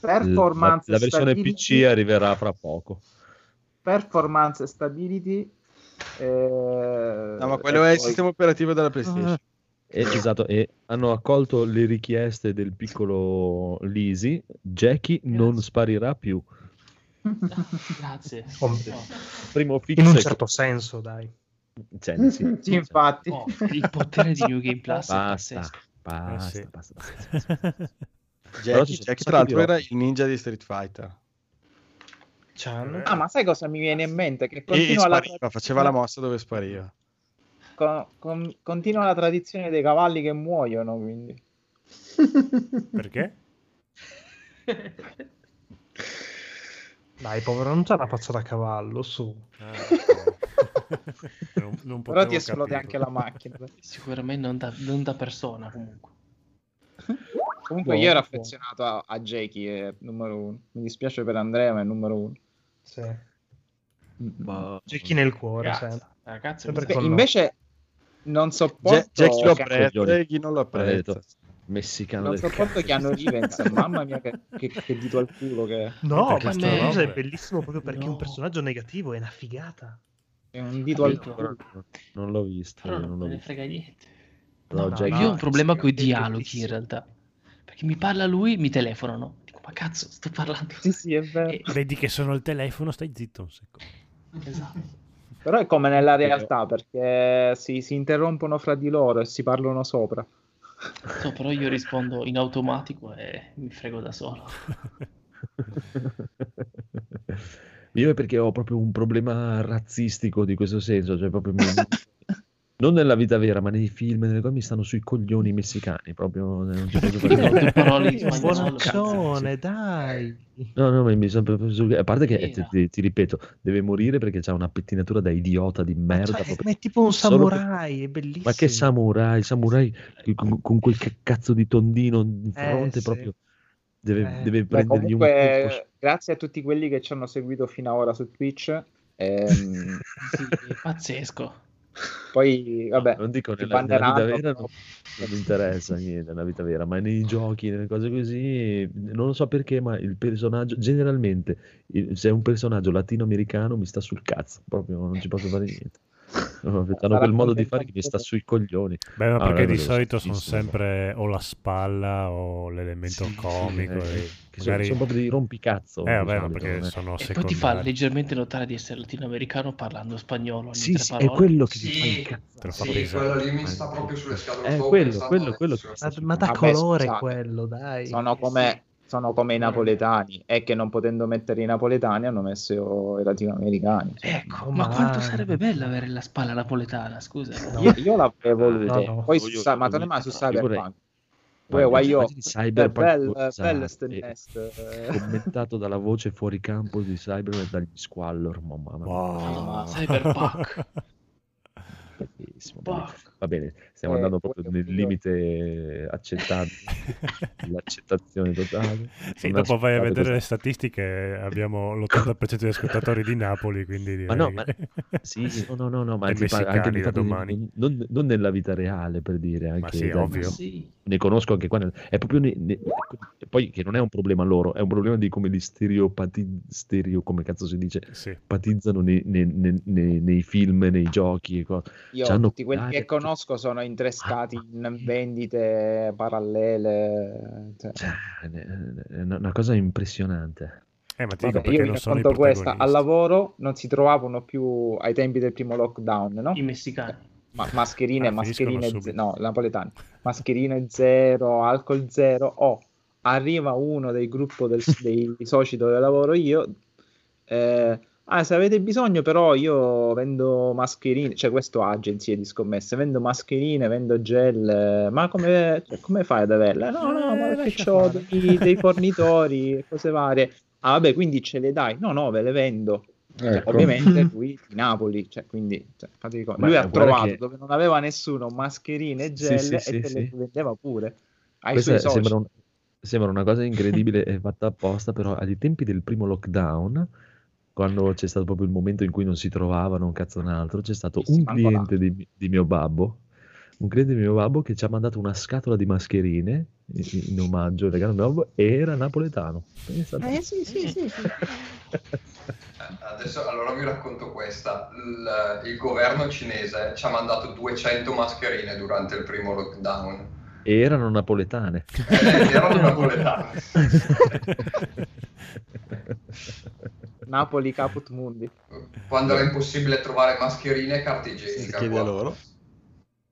S9: performance
S1: la, la versione PC arriverà fra poco
S9: performance stability
S8: eh, no ma quello è poi... il sistema operativo della PlayStation
S1: eh, esatto, e hanno accolto le richieste del piccolo Lisi. Jackie Grazie. non sparirà più.
S5: Grazie.
S1: Primo fix
S11: In un certo senso, dai.
S1: Cioè, sì,
S9: sì, infatti.
S5: Oh, il potere di New Game Plus
S1: basta, basta, eh sì. basta, basta, basta.
S8: Jackie, Jackie tra l'altro era il ninja di Street Fighter.
S9: Chan. Ah, ma sai cosa mi viene in mente? Che continua
S8: la tradizione... faceva la mossa dove spariva.
S9: Con, con, continua la tradizione dei cavalli che muoiono, quindi.
S2: Perché?
S11: Dai, povero, non c'ha la faccia da cavallo, su. Ah,
S9: non, non Però ti esplode anche la macchina.
S5: Sicuramente non da, non da persona, comunque.
S9: Comunque buono, io ero affezionato a, a Jakey, è numero uno. Mi dispiace per Andrea, ma è numero uno.
S11: Sì. Ma... Jakey nel cuore,
S9: Ragazzi, perché invece non sopporto...
S8: Jackie lo apprezza e chi non lo apprezza.
S1: Messicano
S9: non sopporto che hanno Rivens, mamma mia che, che, che, dito al culo che è.
S11: No, questo cosa è bellissimo proprio perché no. è un personaggio negativo, è una figata.
S9: È un dito al culo.
S1: Non l'ho visto.
S5: Però
S1: non,
S5: non me ne frega niente. No, no, io ho un problema con i dialoghi in realtà perché mi parla lui, mi telefonano. Dico, ma cazzo, sto parlando.
S9: Sì, sì, è vero.
S2: E... Vedi che sono il telefono, stai zitto un secondo.
S9: Esatto. Però è come nella realtà, perché si, si interrompono fra di loro e si parlano sopra.
S5: No, però io rispondo in automatico e mi frego da solo.
S1: Io è perché ho proprio un problema razzistico di questo senso, cioè proprio mi, non nella vita vera, ma nei film, nelle cose mi stanno sui coglioni messicani, proprio non ci posso
S11: fare Buonaccione, dai.
S1: No, no, ma mi sono proprio a parte che eh, ti, ti, ti, ripeto, deve morire perché c'ha una pettinatura da idiota di merda. Cioè,
S11: proprio. Ma è tipo un samurai, per... è bellissimo.
S1: Ma che samurai? Samurai con, con quel cazzo di tondino in eh, fronte eh, proprio deve, eh. deve prendergli
S9: comunque, un. Grazie a tutti quelli che ci hanno seguito fino ad ora su Twitch. Ehm...
S5: sì, pazzesco.
S9: Poi, vabbè,
S1: non dico nella, nella vita vera non, non mi interessa niente nella vita vera, ma nei giochi, nelle cose così, non lo so perché, ma il personaggio, generalmente, il, se è un personaggio latinoamericano mi sta sul cazzo, proprio non ci posso fare niente. Hanno quel modo di fare che mi sta sui coglioni.
S2: Beh, ma ah, perché di solito sono sempre o la spalla o l'elemento sì, comico. Sì,
S1: e... Che magari... sono, proprio dei rompicazzo.
S2: Eh, vabbè, ma perché sono
S5: e poi ti fa leggermente notare di essere latinoamericano parlando spagnolo.
S1: Sì, sì è quello che
S7: sì, ti fa incazzo. Sì, quello lì mi sta proprio sulle scatole.
S1: È quello, quello, quello.
S11: Ma, ma da colore quello, dai.
S9: Sono come sono come i napoletani e che non potendo mettere i napoletani hanno messo i latinoamericani.
S5: Ecco, ma, ma quanto sarebbe bello avere la spalla napoletana, scusa.
S9: No. Io, io l'avrei voluto. No, no. Poi su, ma torniamo su Cyberpunk. Poi Waio,
S1: Cyberpunk bel, commentato dalla voce fuori campo di Cyberpunk dagli Squallor. Mamma mia.
S5: Wow. Cyberpunk.
S1: Bellissimo, bellissimo. Va bene, stiamo eh, andando proprio nel limite accettabile, l'accettazione totale.
S2: Sì, dopo vai a vedere questa... le statistiche, abbiamo l'80% di ascoltatori di Napoli, quindi
S1: ma no, ma... sì, no, no, no, ma anche, anche nel domani. Non, non, nella vita reale, per dire, anche,
S2: ma sì, dai, ovvio.
S1: Sì. Ne conosco anche qua, nel... è proprio ne... Ne... poi che non è un problema loro, è un problema di come li stereopati... stereo, come cazzo si dice,
S2: sì.
S1: patizzano nei, nei, nei, nei, film, nei giochi.
S9: Io tutti quelli che conosco sono intrescati in vendite parallele. Cioè.
S1: Cioè, è una cosa impressionante.
S2: Eh, ma ti Vabbè, dico io mi racconto questa,
S9: al lavoro non si trovavano più ai tempi del primo lockdown, no?
S5: I messicani.
S9: Ma, mascherine, ah, mascherine, ze- no, napoletani, mascherine zero, alcol zero, oh, arriva uno del gruppo del, dei soci dove lavoro io, eh, Ah, se avete bisogno, però io vendo mascherine, cioè questo ha agenzie di scommesse, vendo mascherine, vendo gel, ma come, cioè, come fai ad averle? No, no, ma eh, perché ho dei, dei, fornitori e cose varie. Ah, vabbè, quindi ce le dai? No, no, ve le vendo. Cioè, ecco. ovviamente lui di Napoli, cioè, quindi cioè, lui ha trovato che... dove non aveva nessuno mascherine e gel sì, sì, e sì, te le vendeva pure. Ai
S1: suoi sembra, un, sembra una cosa incredibile e fatta apposta, però ai tempi del primo lockdown quando c'è stato proprio il momento in cui non si trovavano un cazzo un altro, c'è stato un cliente di, di, mio babbo, un cliente di mio babbo che ci ha mandato una scatola di mascherine in, in omaggio al regalo mio babbo e era napoletano.
S5: Eh sì, sì, sì. sì.
S7: Adesso allora vi racconto questa. Il, il governo cinese ci ha mandato 200 mascherine durante il primo lockdown.
S1: E erano napoletane.
S7: Eh, erano napoletane.
S9: Napoli Caput Mundi.
S7: Quando era impossibile trovare mascherine e carta igienica.
S8: Chiedi a loro.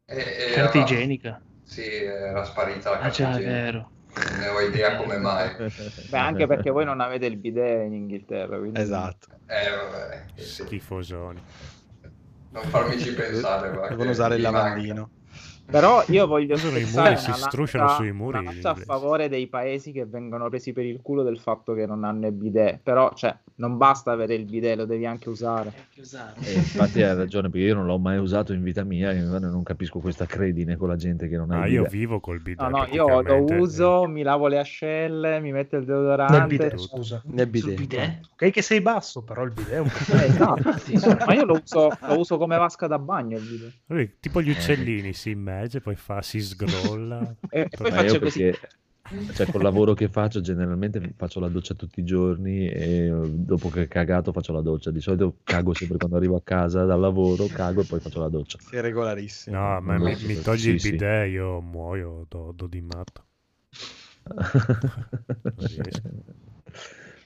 S5: E, carta igienica?
S7: Sì, era sparita la
S5: carta ah, igienica. vero.
S7: Non ne ho idea come mai.
S9: Beh, anche perché voi non avete il bidet in Inghilterra. Quindi...
S8: Esatto.
S7: Eh, vabbè.
S2: Sì. Schifosoni.
S7: Non farmici pensare.
S8: Devono usare il lavandino.
S9: Però io voglio
S2: i muri si strusciano sui muri.
S9: a favore dei paesi che vengono presi per il culo del fatto che non hanno il bidet. Però, cioè, non basta avere il bidet, lo devi anche usare. Anche
S1: eh, infatti hai ragione, perché io non l'ho mai usato in vita mia e non capisco questa credine con la gente che non ha ah, il
S2: bidet. io vivo col bidet.
S9: No, no, io lo uso, mi lavo le ascelle, mi metto il deodorante.
S11: Nel bidet, scusa.
S1: Nel bidet.
S11: bidet. Ok che sei basso, però il bidet è un po'... Eh, esatto,
S9: ma io lo uso, lo uso, come vasca da bagno il bidet.
S2: Tipo gli uccellini, si immerge, poi fa, si sgrolla.
S9: e, poi faccio così. Perché
S1: cioè col lavoro che faccio generalmente faccio la doccia tutti i giorni e eh, dopo che ho cagato faccio la doccia di solito cago sempre quando arrivo a casa dal lavoro cago e poi faccio la doccia
S8: sei regolarissimo
S2: no ma mi, mi, togli sì, il bidet sì. io muoio do, do di matto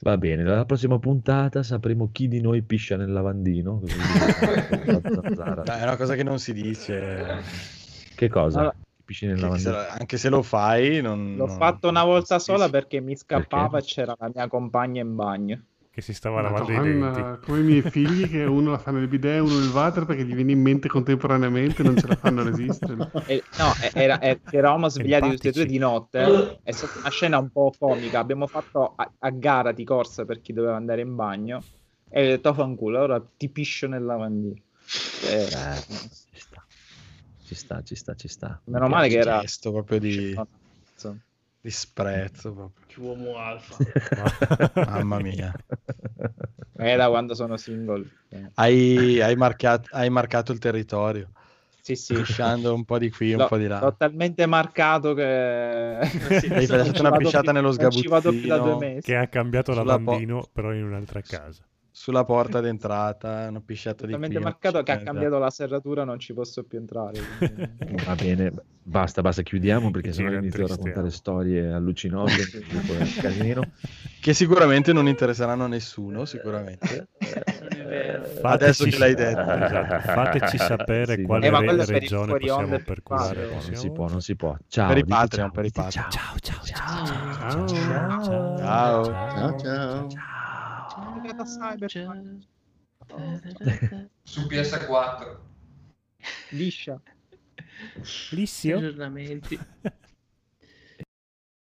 S1: va bene la prossima puntata sapremo chi di noi piscia nel lavandino
S8: è una cosa che non si dice
S1: che cosa? Allora, piscine nella
S8: se, anche se lo fai, non,
S9: l'ho non, fatto una volta sola perché mi scappava perché? e c'era la mia compagna in bagno.
S2: Che si stava lavando i denti.
S10: Come i miei figli che uno la fa nel bidet e uno nel water perché gli viene in mente contemporaneamente non ce la fanno a resistere.
S9: E, no, era, era, eravamo svegliati tutti e due di notte. È stata una scena un po' comica. Abbiamo fatto a, a gara di corsa per chi doveva andare in bagno. E ho detto, fanculo, ora ti piscio nel lavandino.
S1: Eh, ci sta, ci sta, ci sta.
S9: Meno male che era
S8: gesto proprio di disprezzo proprio.
S5: Che uomo alfa.
S8: Mamma mia.
S9: È da quando sono single.
S8: Hai, hai, marcato, hai marcato il territorio.
S9: Sì, sì.
S8: Pisciando un po' di qui, un L'ho, po' di là.
S9: L'ho talmente marcato che...
S8: sì, hai fatto una pisciata più, nello sgabuzzino.
S2: Che ha cambiato lavandino, po- però in un'altra casa.
S8: Sulla porta d'entrata, una pisciata di
S9: clima. marcato che ha cambiato la serratura, non ci posso più entrare.
S1: Va bene, basta, basta, chiudiamo perché sennò inizio a raccontare storie allucinogene
S8: che sicuramente non interesseranno a nessuno, sicuramente. Adesso ce l'hai detto.
S2: Esatto. Fateci sapere sì, quale re- regione possiamo perculare.
S1: Non si può, non si può. Ciao,
S8: per i Patreon, per i
S1: Patreon. Ciao, ciao, ciao.
S8: Ciao, ciao. Ciao, ciao. ciao.
S7: ciao. Su PS4.
S9: Liscia.
S2: Lissio.
S5: Aggiornamenti.